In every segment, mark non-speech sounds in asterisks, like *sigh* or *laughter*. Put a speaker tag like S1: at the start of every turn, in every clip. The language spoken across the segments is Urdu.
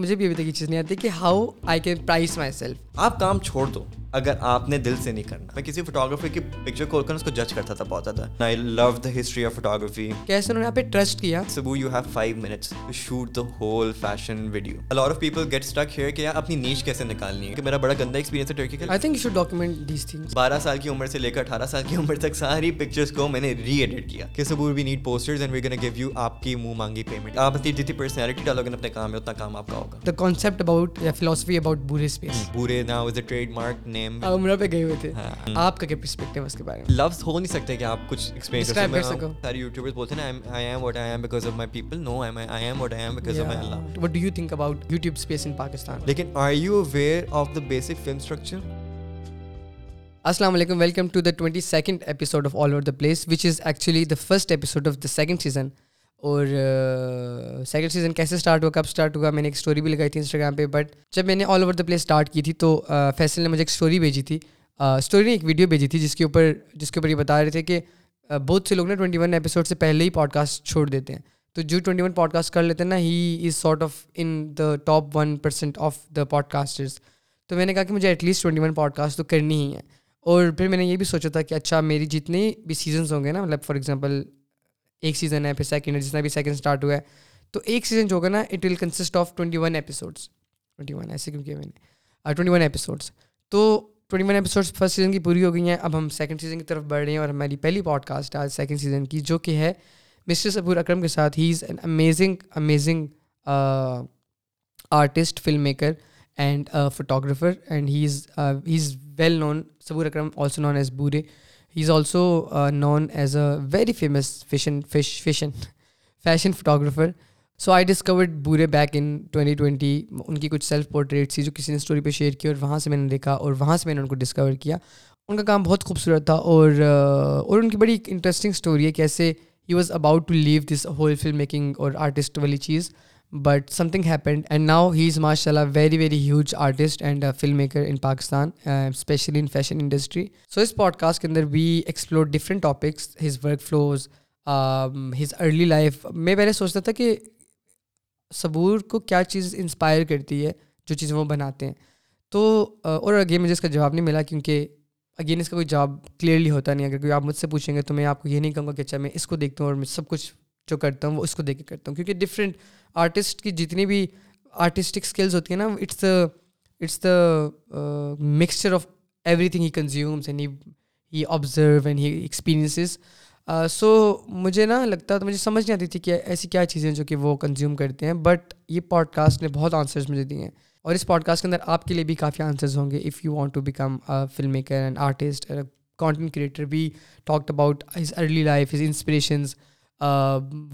S1: مجھے بھی ابھی تک یہ چیز نہیں آتی کہ how I can price myself
S2: آپ کام چھوڑ دو اگر آپ نے دل سے نہیں کرنا میں کسی فوٹوگرافی کی پکچر کھول کر اس کو جج کرتا تھا بہت زیادہ I love the history of
S1: photography کیسے انہوں نے آپ پہ ٹرسٹ
S2: کیا سبو you have five minutes to shoot the whole fashion video الار of people get stuck here کہ یار اپنی نیچ کیسے نکالنی ہے کہ میرا بڑا
S1: گندا ایکسپیرینس ہے ٹرکی کا I think you should document these
S2: things بارہ سال کی عمر سے لے کر اٹھارہ سال کی عمر تک ساری پکچرس کو میں نے ری ایڈٹ کیا کہ سبو we need posters and we gonna give you آپ کی منہ مانگی پیمنٹ آپ جتنی پرسنالٹی ڈالو گے اپنے کام میں اتنا
S1: کام آپ کا ہوگا دا کانسیپٹ اباؤٹ یا philosophy about بورے space بورے now is a trade mark نے ٹائم عمر پہ گئے ہوئے تھے ہاں۔ آپ کا کیا پرسپیکٹو ہے اس کے بارے میں لفظ ہو نہیں سکتے کہ آپ کچھ ایکسپیرینس کر سکو سارے یوٹیوبرز بولتے ہیں I am what I am because of my people no I am what I am because of my Allah what do you think about YouTube space in Pakistan لیکن are you aware of the basic film structure السلام علیکم welcome to the twenty second episode of all over the place which is actually the first episode of the second season اور سیکنڈ سیزن کیسے اسٹارٹ ہوا کب اسٹارٹ ہوا میں نے ایک اسٹوری بھی لگائی تھی انسٹاگرام پہ بٹ جب میں نے all over the place start کی تھی تو فیصل نے مجھے ایک اسٹوری بھیجی تھی اسٹوری نے ایک ویڈیو بھیجی تھی جس کے اوپر جس کے اوپر یہ بتا رہے تھے کہ بہت سے لوگ نا ٹوئنٹی ون ایپیسوڈ سے پہلے ہی پوڈ کاسٹ چھوڑ دیتے ہیں تو جو ٹوئنٹی ون پوڈ کاسٹ کر لیتے ہیں نا he is sort of in the top one percent of the podcasters تو میں نے کہا کہ مجھے at least twenty one podcast تو کرنی ہی ہے اور پھر میں نے یہ بھی سوچا تھا کہ اچھا میری جتنے بھی سیزنس ہوں گے نا مطلب فار ایگزامپل ایک سیزن ہے پھر سیکنڈ جتنا بھی سیکنڈ اسٹارٹ ہوا ہے تو ایک سیزن جو ہوگا نا it will consist of twenty one episodes twenty one ایسے کیا میں نے twenty twenty one one episodes episodes تو فرسٹ سیزن کی پوری ہو گئی ہیں اب ہم سیکنڈ سیزن کی طرف بڑھ رہے ہیں اور ہماری پہلی پوڈ کاسٹ ہے آج سیکنڈ سیزن کی جو کہ ہے مسٹر سبور اکرم کے ساتھ he is an amazing amazing artist film maker and photographer and he is he is well known Sabur Akram also known as بورے he is also known as a very famous fashion fish fashion fashion photographer so I discovered بورے back in twenty twenty ان کی کچھ سیلف پورٹریٹ تھی جو کسی نے اسٹوری پہ شیئر کی اور وہاں سے میں نے دیکھا اور وہاں سے میں نے ان کو ڈسکور کیا ان کا کام بہت خوبصورت تھا اور اور ان کی بڑی انٹرسٹنگ اسٹوری ہے کیسے he was about to leave this whole film making اور آرٹسٹ والی چیز but something happened and now he is ماشاء اللہ very very huge artist and film maker in Pakistan especially in fashion industry so اس پوڈ کاسٹ کے اندر we explore different topics his work flows his early life میں پہلے سوچتا تھا کہ صبور کو کیا چیز انسپائر کرتی ہے جو چیزیں وہ بناتے ہیں تو uh, اور اگین مجھے اس کا جواب نہیں ملا کیونکہ اگین اس کا کوئی جواب کلیئرلی ہوتا نہیں اگر کوئی آپ مجھ سے پوچھیں گے تو میں آپ کو یہ نہیں کہوں گا کہ اچھا میں اس کو دیکھتا ہوں اور میں سب کچھ جو کرتا ہوں وہ اس کو دیکھ کے کرتا ہوں کیونکہ ڈفرینٹ آرٹسٹ کی جتنی بھی آرٹسٹک اسکلز ہوتی ہیں نا it's the it's the mixture of everything he consumes and he observe and he experiences so مجھے نا لگتا مجھے سمجھ نہیں آتی تھی کہ ایسی کیا چیزیں جو کہ وہ کنزیوم کرتے ہیں بٹ یہ پوڈ کاسٹ نے بہت آنسرس مجھے دیے ہیں اور اس پوڈ کاسٹ کے اندر آپ کے لیے بھی کافی آنسرس ہوں گے if you want to become film maker and artist content creator بھی talk about his early life his inspirations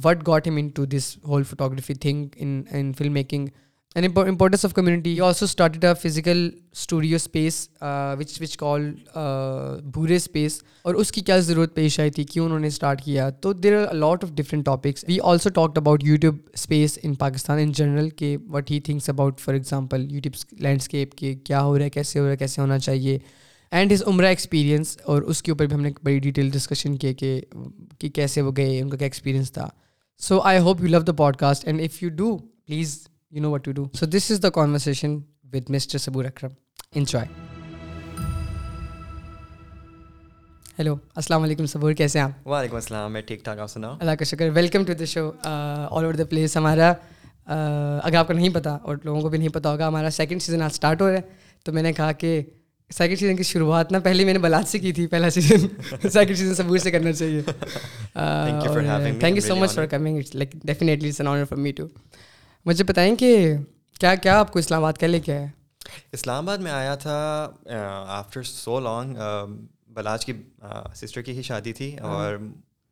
S1: what got him into this whole photography thing in film making and importance of community you also a physical studio space which which call Bhure space اور اس کی کیا ضرورت پیش آئی تھی کیوں انہوں نے اسٹارٹ کیا تو there are a lot of different topics we also talked about YouTube space in Pakistan in general کہ what he things about for example YouTube landscape کے کیا ہو رہا ہے کیسے ہو رہا ہے کیسے ہونا چاہیے اینڈ ہز عمرہ ایکسپیرینس اور اس کے اوپر بھی ہم نے بڑی ڈیٹیل ڈسکشن کیے کہ کہ کیسے وہ گئے ان کا کیا ایکسپیرینس تھا so I hope you love the podcast and if you do please you know what to do so this is the conversation with mister Sabur Akram enjoy hello السلام علیکم صبور کیسے ہیں آپ
S2: وعلیکم السلام میں ٹھیک ٹھاک ہوں سنا
S1: اللہ کا شکر welcome to the show all over the place ہمارا اگر آپ کو نہیں پتا اور لوگوں کو بھی نہیں پتا ہوگا ہمارا سیکنڈ سیزن آج اسٹارٹ ہو رہا ہے تو میں نے کہا کہ سیکنڈ سیزن کی شروعات نا پہلے میں نے بلاد سے کی تھی پہلا سیزن سیکنڈ سیزن سبور سے کرنا چاہیے thank you so much for for coming it's like definitely me too مجھے بتائیں کہ کیا کیا آپ کو اسلام آباد کا لے کے آیا
S2: اسلام آباد میں آیا تھا آفٹر سو لانگ بلاج کی سسٹر کی ہی شادی تھی اور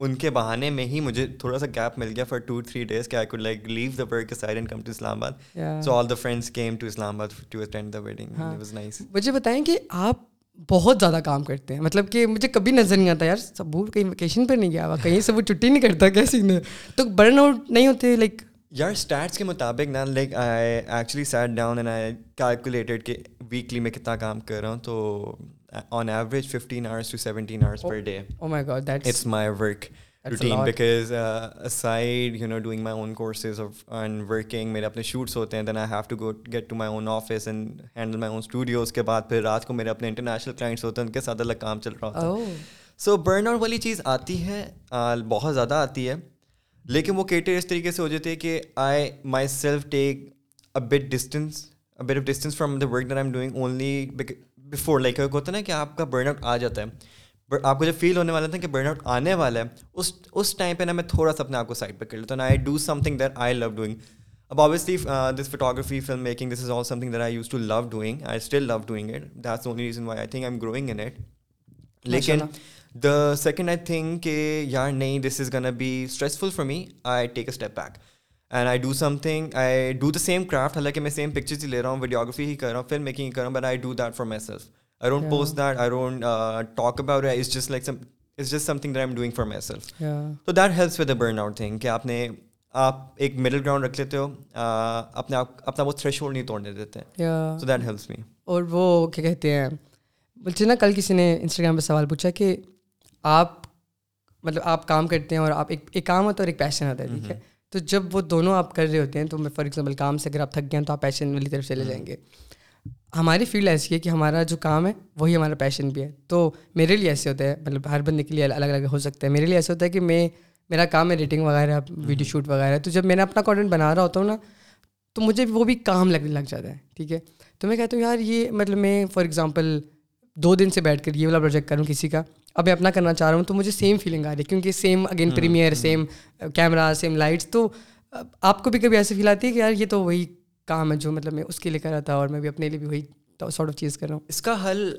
S2: ان کے بہانے میں ہی مجھے تھوڑا سا گیپ مل گیا فار ٹو تھری ڈیز کہ I could like leave the work side and come to Islamabad so all the friends came to Islamabad to attend the wedding was nice مجھے بتائیں کہ
S1: آپ بہت زیادہ کام کرتے ہیں مطلب کہ مجھے کبھی نظر نہیں آتا یار سبور کہیں ویکیشن پہ نہیں گیا ہوا کہیں سے وہ چھٹی نہیں کرتا کیسی نے تو برن آؤٹ نہیں ہوتے لائک یار اسٹارٹس
S2: کے مطابق نا like I actually set down and I calculated کہ ویکلی میں کتنا کام کر رہا ہوں تو کے بعد پھر رات کو میرے اپنے انٹرنیشنل کلائنٹس ہوتے ہیں ان کے ساتھ الگ کام چل رہا سو برن آؤٹ والی چیز آتی ہے بہت زیادہ آتی ہے لیکن وہ کیٹر اس طریقے سے ہو جاتی ہے کہ I myself take distance of distance from the work that I am doing only before like ہوتا ہے نا کہ آپ کا برن آؤٹ آ جاتا ہے بٹ آپ کو جب فیل ہونے والا تھا کہ برن آؤٹ آنے والا ہے اس اس ٹائم پہ نا میں تھوڑا سا اپنے آپ کو سائڈ پہ کر لیتا ہوں I do some thing that I love doing اب obviously this photography film making this is all some thing that I use to love doing I still love doing it that's only reason why I think I am growing in it لیکن دا سیکنڈ آئی تھنک کہ یار نہیں this is gonna be stressful for me I take a step back and I do something I do the same craft حالانکہ میں سیم پکچرس ہی لے رہا ہوں ویڈیوگرافی ہی کر رہا ہوں فلم میکنگ ہی کر رہا ہوں but I do that for myself I don't post that I don't talk about is just like is just some thing that I am doing for myself تو that helps with a burn out thing کہ آپ نے آپ ایک مڈل گراؤنڈ رکھ لیتے ہو اپنے آپ اپنا وہ تھریش ہولڈ نہیں توڑنے دیتے سو
S1: دیٹ ہیلپس می اور وہ کیا کہتے ہیں بولتے نا کل کسی نے انسٹاگرام پہ سوال پوچھا کہ آپ مطلب آپ کام کرتے ہیں اور آپ ایک ایک کام ہوتا ہے اور ایک پیشن ہوتا ہے ٹھیک ہے mm-hmm. تو جب وہ دونوں آپ کر رہے ہوتے ہیں تو میں فار ایگزامپل کام سے اگر آپ تھک گئے ہیں تو آپ پیشن والی طرف چلے ہاں۔ جائیں گے ہماری فیلڈ ایسی ہے کہ ہمارا جو کام ہے وہی ہمارا پیشن بھی ہے تو میرے لیے ایسے ہوتا ہے مطلب ہر بندے کے لیے الگ الگ ہو سکتا ہے میرے لیے ایسا ہوتا ہے کہ میں میرا کام ہے ایڈیٹنگ وغیرہ ویڈیو شوٹ ہاں۔ وغیرہ تو جب میں نے اپنا کانٹینٹ بنا رہا ہوتا ہوں نا تو مجھے وہ بھی کام لگنے لگ جاتا ہے ٹھیک ہے تو میں کہتا ہوں یار یہ مطلب میں فار ایگزامپل دو دن سے بیٹھ کر یہ والا پروجیکٹ کروں کسی کا اب میں اپنا کرنا چاہ رہا ہوں تو مجھے سیم فیلنگ آ رہی ہے کیونکہ same again premiere same camera same lights تو آپ کو بھی کبھی ایسے فیل آتی ہے کہ یار یہ تو وہی کام ہے جو مطلب میں اس کے لیے کر رہا تھا اور میں بھی اپنے لیے بھی وہی سارٹ آف چیز کر رہا ہوں
S2: اس کا حل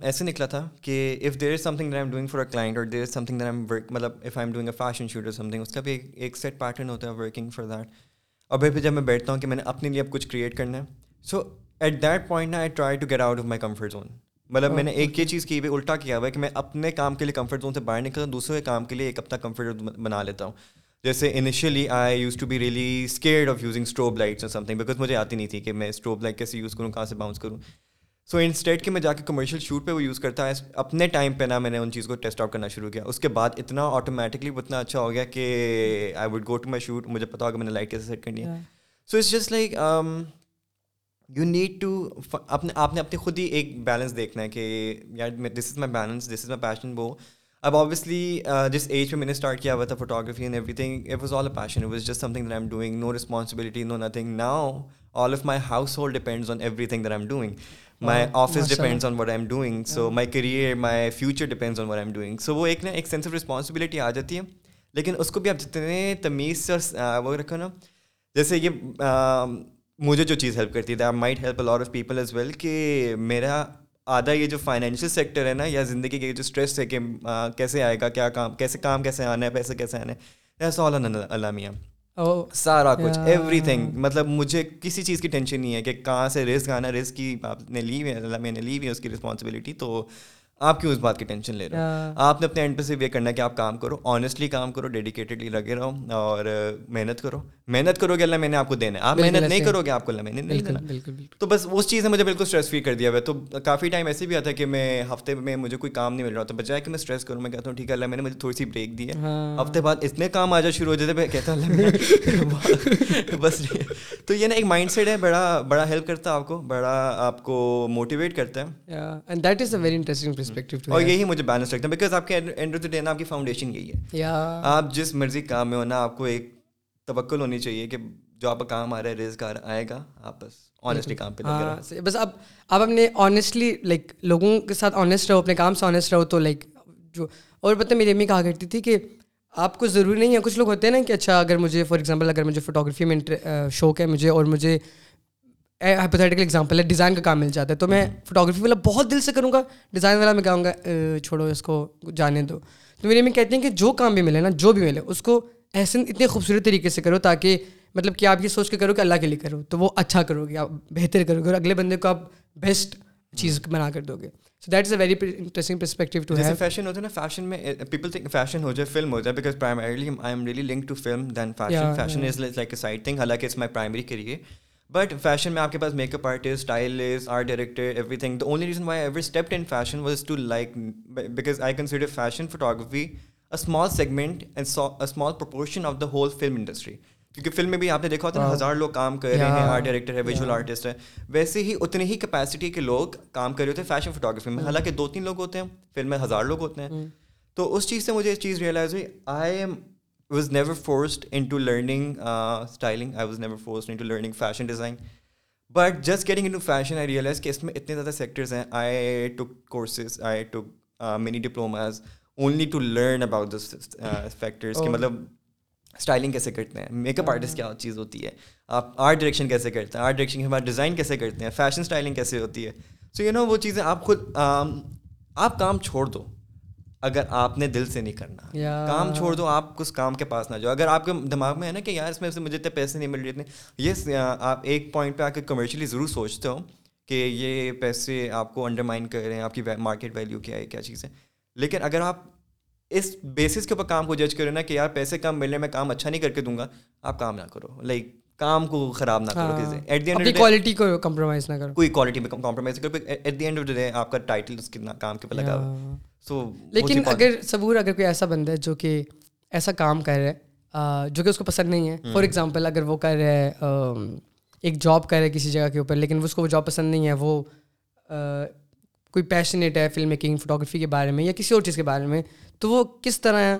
S2: ایسے نکلا تھا کہ if there is some thing I am doing for a client اور there is some thing am work مطلب if I am doing a fashion shoot something اس کا بھی ایک سیٹ پیٹرن ہوتا ہے ورکنگ فار دیٹ اور پھر جب میں بیٹھتا ہوں کہ میں نے اپنے لیے اب کچھ کریٹ کرنا ہے so at that point I try to get out of my comfort zone مطلب ہاں، میں نے ایک یہ چیز کی بھی الٹا کیا ہوا ہے کہ میں اپنے کام کے لیے کمفرٹ زون سے باہر نکلتا ہوں دوسرے کے کام کے لیے ایک اپنا کمفرٹ بنا لیتا ہوں جیسے initially I use to be really scared of using strobe lights اور سم تھنگ بیکاز مجھے آتی نہیں تھی کہ میں اسٹروب لائٹ کیسے یوز کروں کہاں سے باؤنس کروں سو ان اسٹیٹ کے میں جا کے کمرشیل شوٹ پہ وہ یوز کرتا ہے اپنے ٹائم پہ نا میں نے ان چیز کو ٹیسٹ آؤٹ کرنا شروع کیا اس کے بعد اتنا آٹومیٹکلی اتنا اچھا ہو گیا کہ I would go to my shoot مجھے پتا ہوگا میں نے لائٹ کیسے سیٹ کرنی ہے so it's just like you need to اپنے آپ نے اپنے خود ہی ایک بیلنس دیکھنا ہے کہ یار this is my balance this is my passion وہ اب آبویسلی جس ایج میں میں نے اسٹارٹ کیا ہوا تھا photography everything it was all a passion was just some thing that I doing no responsibility no nothing now all of my household depends on everything that I doing my office depends on what I am doing so my career my future depends on what I doing so وہ ایک نا ایک سینس آف رسپانسبلٹی آ جاتی ہے لیکن اس کو بھی آپ جتنے تمیز سے وہ رکھو نا جیسے یہ مجھے جو چیز ہیلپ کرتی ہے میرا آدھا یہ جو فائنینشیل سیکٹر ہے نا یا زندگی کے جو اسٹریس ہے کہ کیسے آئے گا کیا کام کیسے کام کیسے آنا ہے پیسے کیسے آنا ہے ایسا اللہ میاں oh, سارا کچھ ایوری تھنگ مطلب مجھے کسی چیز کی ٹینشن نہیں ہے کہ کہاں سے رسک آنا رسک کی آپ نے لی ہوئی اللہ نے لی ہوئی ہے اس کی رسپانسبلٹی تو آپ کیوں اس بات کی ٹینشن لے رہے ہو آپ نے اپنے اینڈ پہ صرف یہ کرنا کہ آپ کام کرو آنیسٹلی کام کرو ڈیڈیکیٹڈلی لگے رہو اور محنت کرو محنت کرو گے اللہ میں نے آپ کو دینا ہے آپ محنت نہیں کرو
S1: گے آپ کو اللہ میں نے نہیں دینا تو بس اس چیز نے مجھے بالکل
S2: اسٹریس فری کر دیا ہوا تو کافی ٹائم ایسے بھی آتا ہے کہ میں ہفتے میں مجھے کوئی کام نہیں مل رہا تھا بجائے کہ میں اسٹریس کروں میں کہتا ہوں ٹھیک ہے اللہ میں نے مجھے تھوڑی سی بریک دی ہے ہاں۔ ہفتے بعد اتنے کام آ جا شروع ہو جاتے میں کہتا ہوں اللہ میں *laughs* بس تو یہ نا ایک مائنڈ سیٹ ہے بڑا بڑا ہیلپ کرتا ہے آپ کو بڑا آپ کو موٹیویٹ کرتا ہے that is a very interesting perspective اور یہی مجھے بیلنس رکھتا ہے بیکاز آپ کے اینڈ آف دا ڈے نا آپ کی فاؤنڈیشن یہی ہے آپ جس مرضی کام میں ہو نا آپ کو ایک توکل ہونی چاہیے کہ جو آپ کا کام آ رہا ہے آئے گا آپ بس
S1: آنیسٹلی کام پہ ہاں، بس اب آپ اپنے آنیسٹلی لائک لوگوں کے ساتھ آنیسٹ رہو اپنے کام سے آنیسٹ رہو تو لائک جو اور پتہ میری امی کہا کرتی تھی کہ آپ کو ضروری نہیں ہے کچھ لوگ ہوتے ہیں نا کہ اچھا اگر مجھے فار ایگزامپل اگر مجھے فوٹو گرافی میں شوق ہے مجھے اور مجھے ہائپوتھیٹیکل ایگزامپل ہے ڈیزائن کا کام مل جاتا ہے تو میں فوٹوگرافی والا بہت دل سے کروں گا ڈیزائن والا میں کہوں گا چھوڑو اس کو جانے دو تو میری امی کہتی ہیں کہ جو کام بھی ملے نا جو بھی ملے اس کو احسن اتنے خوبصورت طریقے سے کرو تاکہ مطلب کہ آپ یہ سوچ کے کرو کہ اللہ کے لیے کرو تو وہ اچھا کرو گے آپ بہتر کرو گے اور اگلے بندے کو آپ بیسٹ چیز بنا کر دو گے so that is a very interesting perspective to
S2: fashion ہوتا ہے نا فیشن میں پیپل تھنک فیشن ہو جائے فلم ہو جائے because then fashion fashion is like a side thing حالانکہ اٹس مائی کے لیے بٹ فیشن میں آپ کے پاس make up artist stylist art director everything the only reason why every step in fashion was to like because I consider fashion photography small segment small proportion of the whole film industry کیونکہ فلم میں بھی آپ نے دیکھا ہوتا ہے ہزار لوگ کام کر رہے ہیں آرٹ ڈائریکٹر ہے ہے ویژول آرٹسٹ ویسے ہی اتنی ہی کیپیسٹی کے لوگ کام کر رہے ہوتے ہیں فیشن فوٹوگرافی میں mm. حالانکہ دو تین لوگ ہوتے ہیں فلم میں ہزار لوگ ہوتے ہیں mm. تو اس چیز سے مجھے چیز ریئلائز ہوئی I am was never forced into learning styling I was never forced into learning fashion design but just getting into fashion I realise کہ اس میں اتنے زیادہ سیکٹرز ہیں I I took took courses many diplomas only to learn about this factors کہ مطلب اسٹائلنگ کیسے کرتے ہیں میک اپ آرٹسٹ کیا چیز ہوتی ہے آپ آرٹ ڈائریکشن کیسے کرتے ہیں آرٹ ڈائریکشن کے بعد ڈیزائن کیسے کرتے ہیں فیشن اسٹائلنگ کیسے ہوتی ہے سو یو نو وہ چیزیں آپ خود آپ کام چھوڑ دو اگر آپ نے دل سے نہیں کرنا کام چھوڑ دو آپ کس کام کے پاس نہ جاؤ اگر آپ کے دماغ میں ہے نا کہ یار اس میں سے مجھے اتنے پیسے نہیں مل رہے اتنے یہ آپ ایک پوائنٹ پہ آ کے کمرشلی ضرور سوچتے ہو کہ یہ پیسے آپ کو انڈرمائن کر رہے ہیں آپ کی مارکیٹ ویلیو کیا ہے کیا چیز ہے لیکن اگر آپ اس بیسس کے اوپر کام کو جج کرو نا کہ یار پیسے کم ملنے میں کام اچھا نہیں کر کے دوں گا آپ کام نہ کرو لائک کام کو خراب نہ کرو ایٹ دی اینڈ کوالٹی کو کمپرومائز نہ کرو کوئی کوالٹی میں کمپرومائز کرو at the end of the day آپ کا ٹائٹل اس کتنا کام کے پہ لگا ہوا سو لیکن اگر صبور اگر
S1: کوئی ایسا بندہ ہے جو کہ ایسا کام کر رہا ہے جو کہ اس کو پسند نہیں ہے فار ایگزامپل اگر وہ کر رہا ہے ایک جاب کر رہا ہے کسی جگہ کے اوپر لیکن اس کو وہ جاب پسند نہیں ہے وہ کوئی پیشنیٹ ہے فلم میکنگ فوٹوگرافی کے بارے میں یا کسی اور چیز کے بارے میں تو وہ کس طرح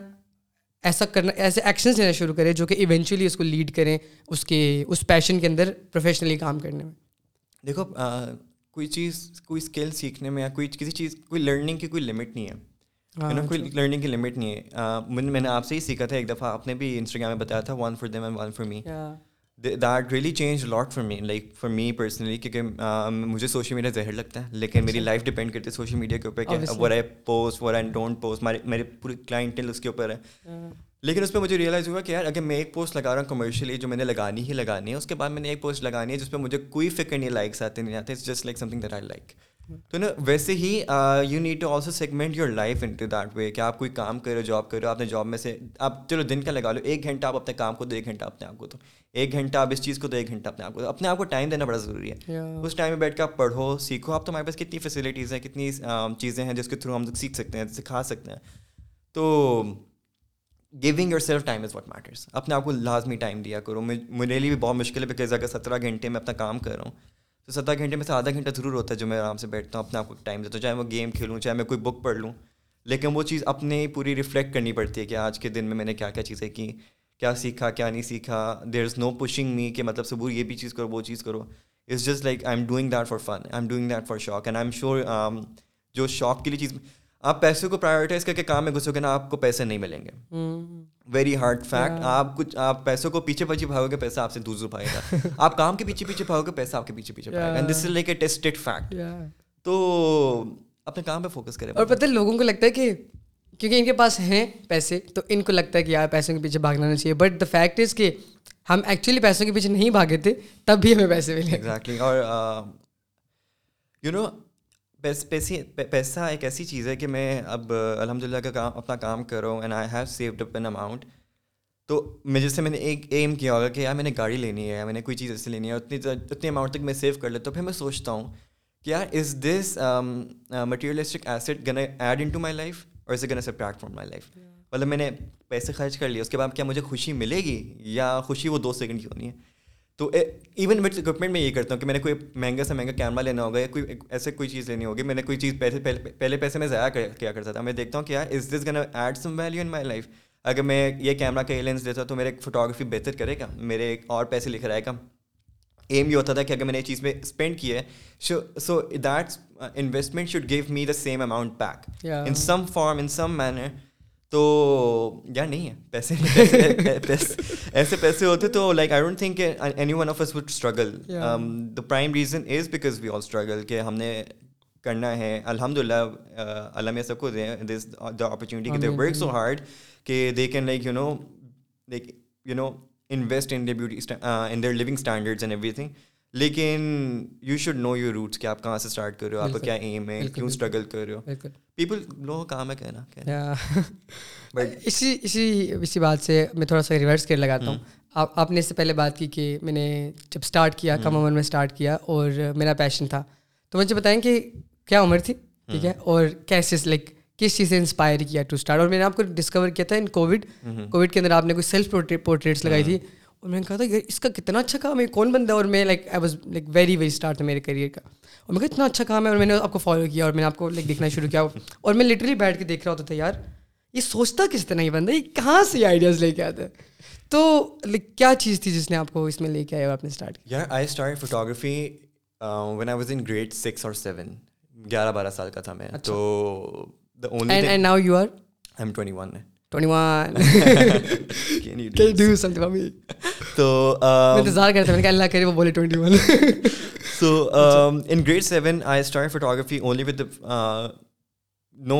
S1: ایسا کرنا ایسے ایکشنس لینا شروع کرے جو کہ ایونچولی اس کو لیڈ کریں اس کے اس پیشن کے اندر پروفیشنلی کام کرنے میں
S2: دیکھو کوئی چیز کوئی اسکل سیکھنے میں یا کوئی کسی چیز کوئی لرننگ کی کوئی لمٹ نہیں ہے ہاں، کوئی لرننگ اچھا۔ کی لمٹ نہیں ہے میں نے آپ سے ہی سیکھا تھا ایک دفعہ آپ نے بھی انسٹاگرام میں بتایا تھا one for them and one for me that really change lot for me like for me personally کیونکہ مجھے سوشل میڈیا زہر لگتا ہے لیکن میری لائف ڈپینڈ کرتی ہے سوشل میڈیا کے اوپر کہ ور I post were I don't post میرے پوری کلائنٹل اس کے اوپر ہے لیکن اس پہ مجھے ریئلائز ہوا کہ یار اگر میں ایک پوسٹ لگا رہا ہوں کمرشلی جو میں نے لگانی ہی لگانی ہے اس کے بعد میں نے ایک پوسٹ لگانی ہے جس پہ مجھے کوئی فکر نہیں لائکس آتے نہیں آتے just like some thing that I like تو نا ویسے ہی you need to also segment your life in to that way کہ آپ کوئی کام کرو جاب کرو آپ نے جاب میں سے آپ چلو دن کا لگا لو ایک گھنٹہ آپ اپنے کام کو دو ایک گھنٹہ اپنے آپ کو تو ایک گھنٹہ آپ اس چیز کو دو ایک گھنٹہ اپنے آپ کو اپنے آپ کو ٹائم دینا بڑا ضروری ہے اس ٹائم میں بیٹھ کے آپ پڑھو سیکھو آپ تو ہمارے پاس کتنی فیسلٹیز ہیں کتنی چیزیں ہیں جس کے تھرو ہم لوگ سیکھ سکتے ہیں سکھا سکتے ہیں تو going yourself time is what matters اپنے آپ کو لازمی ٹائم دیا کرو میرے لیے بھی بہت مشکل ہے بکاز اگر سترہ گھنٹے میں اپنا کام کر رہا ہوں تو سترہ گھنٹے میں سے آدھا گھنٹہ ضرور ہوتا ہے جو میں آرام سے بیٹھتا ہوں اپنے آپ کو ٹائم دیتا ہوں چاہے وہ گیم کھیلوں چاہے میں کوئی بک پڑھ لوں لیکن وہ چیز اپنے پوری ریفلیکٹ کرنی پڑتی ہے کہ آج کے دن میں میں نے کیا کیا چیزیں کی کیا سیکھا کیا نہیں سیکھا دیر از نو پشنگ می کہ مطلب صبح یہ بھی چیز کرو وہ چیز کرو it's just like I am doing that for fun I am doing that for شوق اینڈ آئی ایم شیور جو شوق کے لیے چیز آپ پیسے کو پرائیورٹائز کر کے کام میں گھسو گے نا آپ کو پیسے نہیں ملیں گے ویری ہارڈ فیکٹ آپ کچھ آپ پیسوں کو پیچھے پیچھے بھاگو گے پیسہ آپ سے دور دور پائے گا *laughs* آپ کام کے پیچھے پیچھے بھاگو گے پیسہ آپ کے پیچھے پیچھے this is like a tested fact تو اپنے کام پہ فوکس کریں اور پتہ لوگوں کو لگتا ہے کہ کیونکہ ان کے پاس ہیں پیسے تو ان کو لگتا ہے کہ یار پیسوں کے پیچھے بھاگنا نہیں چاہیے بٹ دا فیکٹ از کہ ہم ایکچولی پیسوں کے پیچھے نہیں بھاگے تھے تب بھی ہمیں پیسے ملے ایگزیکٹلی اور یو نو پیسے پیسہ ایک ایسی چیز ہے کہ میں اب الحمد للہ کا کام اپنا کام کر رہا ہوں and I have saved up an amount تو میں جیسے میں نے ایک ایم کیا ہوگا کہ یار میں نے گاڑی لینی ہے میں نے کوئی چیز ایسی لینی ہے اتنی اتنے اماؤنٹ تک میں سیو کر لیتا ہوں پھر میں سوچتا ہوں کہ یار is this materialistic asset gonna add in to my life اور اسے gonna S ایپریکٹ from my life مطلب میں نے پیسے خرچ کر لیے اس کے بعد کیا مجھے خوشی ملے گی یا خوشی وہ دو سیکنڈ کی ہونی ہے تو ایون وتھ اکوپمنٹ میں یہ کرتا ہوں کہ میں نے کوئی مہنگا سے مہنگا کیمرہ لینا ہوگا یا کوئی ایسے کوئی چیز لینی ہوگی میں نے کوئی چیز پیسے پہلے پیسے میں ضائع کیا کرتا تھا میں دیکھتا ہوں کیا is this gonna add some value in my life اگر میں یہ کیمرہ کا لینس دیتا تو میرے فوٹوگرافی بہتر کرے گا میرے ایک اور پیسے لکھ رہے گا ایم یہ ہوتا تھا کہ اگر میں نے یہ چیز میں اسپینڈ ہے so that's investment should give me the same amount back in some form in some manner تو نہیں ہے *laughs* پیسے ایسے پیسے ہوتے تو like I don't think any one of us would struggle the prime reason is because we all struggle کہ ہم نے کرنا ہے الحمد للہ علامہ uh, سب کو دیں دس دے ورک سو ہارڈ کہ they can like you know like you know invest in in their living and everything لیکن you should know your roots کہ آپ کہاں سے اسٹارٹ کر رہے ہو آپ کا کیا ایم ہے کیوں اسٹرگل کر رہے ہو پیپل لوگوں کا کام ہے کہنا *laughs* اسی اسی اسی بات سے میں تھوڑا سا ریورس کر لگاتا ہوں آپ آپ نے اس سے پہلے بات کی کہ میں نے جب اسٹارٹ کیا کم عمر میں اسٹارٹ کیا اور میرا پیشن تھا تو مجھے بتائیں کہ کیا عمر تھی ٹھیک ہے اور کیسے لائک کس چیز سے انسپائر کیا ٹو اسٹارٹ اور میں نے آپ کو ڈسکور کیا تھا ان کووڈ کووڈ کے اندر آپ نے کچھ سیلف پورٹریٹس لگائی تھی اور میں نے کہا تھا اس کا کتنا اچھا کام ہے کون بندہ اور میں like I was like very very start میرے کیریئر کا اور میں کہا اتنا اچھا کام ہے اور میں نے آپ کو فالو کیا اور میں نے آپ کو لائک دیکھنا شروع کیا اور میں لٹرلی بیٹھ کے دیکھ رہا ہوتا تھا یار یہ سوچتا کس طرح یہ بندہ یہ کہاں سے یہ آئیڈیاز لے کے آتا ہے تو لائک کیا چیز تھی جس نے آپ کو اس میں لے کے آیا آپ نے اسٹارٹ کیا I start photography when I was in grade six اور سیون گیارہ بارہ سال کا تھا میں اچھا۔ تو now you are I am twenty one no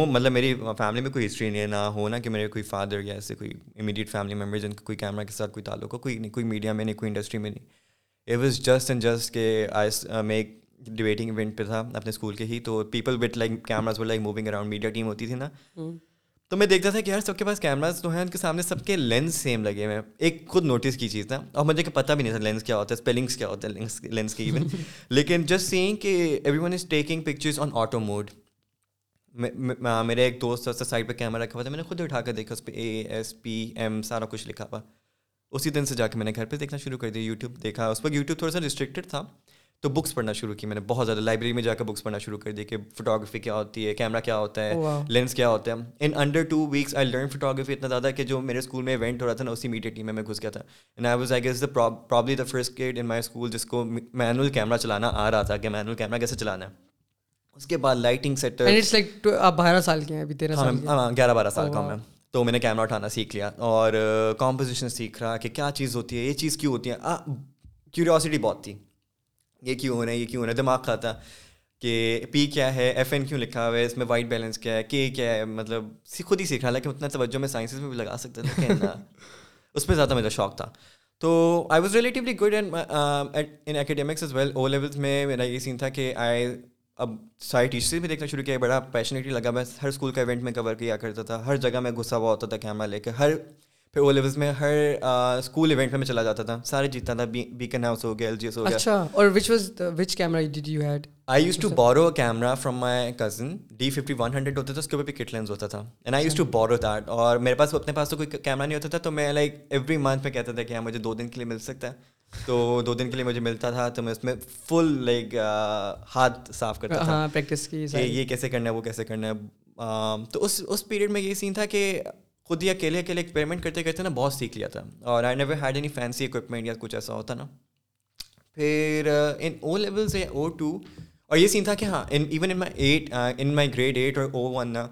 S2: مطلب میری فیملی میں کوئی ہسٹری نہیں نہ ہو نا کہ میرے کوئی فادر یا ایسے کوئی امیڈیٹ فیملی ممبر جن کا کوئی کیمرہ کے ساتھ کوئی تعلق ہو کوئی نہیں کوئی میڈیا میں نہیں کوئی انڈسٹری میں نہیں it was just and just کہ آئی میں ایک ڈبیٹنگ ایونٹ پہ تھا اپنے اسکول کے ہی تو people with like cameras moving around media team ہوتی تھی نا تو میں دیکھتا تھا کہ یار سب کے پاس کیمراز تو ہیں ان کے سامنے سب کے لینس سیم لگے ہوئے ہیں ایک خود نوٹس کی چیز تھا اور مجھے کہ پتہ بھی نہیں تھا لینس کیا ہوتا ہے اسپیلنگس کیا ہوتا ہے لینس کی ایون *laughs* لیکن جسٹ سینگ کہ everyone is taking pictures on auto mode
S3: میرے ایک دوست تھا اس سے سائڈ پہ کیمرہ رکھا ہوا تھا میں نے خود اٹھا کر دیکھا اس پہ اے ایس پی ایم سارا کچھ لکھا ہوا اسی دن سے جا کے میں نے گھر پہ دیکھنا شروع کر دیا یوٹیوب دیکھا اس پر یوٹیوب تھوڑا سا ریسٹرکٹیڈ تھا تو بکس پڑھنا شروع کی میں نے بہت زیادہ لائبریری میں جا کے بکس پڑھنا شروع کر دی کہ فوٹوگرافی کیا ہوتی ہے کیمرہ کیا ہوتا ہے لینس کیا ہوتا ہے in under two weeks I learn photography اتنا زیادہ کہ جو میرے اسکول میں ایونٹ ہو رہا تھا نا اسی میڈیا ٹیم میں میں گھس گیا تھا probably the first get in my school جس کو مینول کیمرہ چلانا آ رہا تھا کہ مینول کیمرہ کیسے چلانا ہے اس کے بعد لائٹنگ سیٹ بارہ سال کے ہیں ابھی ہاں،, ہاں گیارہ بارہ سال کا oh, ہوں میں تو میں نے کیمرہ اٹھانا سیکھ لیا اور کمپوزیشن سیکھ رہا کہ کیا چیز ہوتی ہے یہ چیز کیوں ہوتی ہے کیوریاسٹی بہت تھی یہ کیوں ہونا ہے یہ کیوں ہے دماغ کھاتا کہ پی کیا ہے ایف این کیوں لکھا ہوا ہے اس میں وائٹ بیلنس کیا ہے کے کیا ہے مطلب خود ہی سیکھ رہا لیکن اتنا توجہ میں سائنسز میں بھی لگا سکتا تھا *laughs* اس میں زیادہ میرا شوق تھا تو I was relatively good and in academics as well O levels میں میرا یہ سین تھا کہ آئی اب سارے ٹیچرس بھی دیکھنا شروع کیا بڑا پیشنیٹلی لگا میں ہر اسکول کا ایونٹ میں کور کیا کرتا تھا ہر جگہ میں گھسا ہوا ہوتا تھا کیمرہ لے کے ہر پھر او لیولس میں ہر اسکول ایونٹ میں چلا جاتا تھا سارے جیتتا تھا بیکن ہاؤس ہو گیا ایل جی ایس ہو گیا اچھا اور which was which camera did you head I use to borrow a camera from my cousin D fifty one hundred ہوتا تھا اس کے اوپر بھی کٹ لینس ہوتا تھا and I use to borrow that اور میرے پاس اپنے پاس تو کوئی کیمرہ نہیں ہوتا تھا تو میں لائک ایوری منتھ میں کہتا تھا کہ ہاں مجھے دو دن کے لیے مل سکتا ہے تو دو دن کے لیے مجھے ملتا تھا تو میں اس میں فل لائک ہاتھ صاف کرتا تھا پریکٹس ہاں، کی یہ کیسے کرنا ہے وہ کیسے کرنا ہے تو اس اس پیریڈ میں یہ سین تھا کہ خود ہی اکیلے اکیلے ایکسپیریمنٹ کرتے کرتے نا بہت سیکھ لیا تھا اور I never had any fancy equipment یا کچھ ایسا ہوتا نا پھر ان او لیول سے او ٹو اور یہ سین تھا کہ ہاں in even in my eight in my grade eight اور او ون نا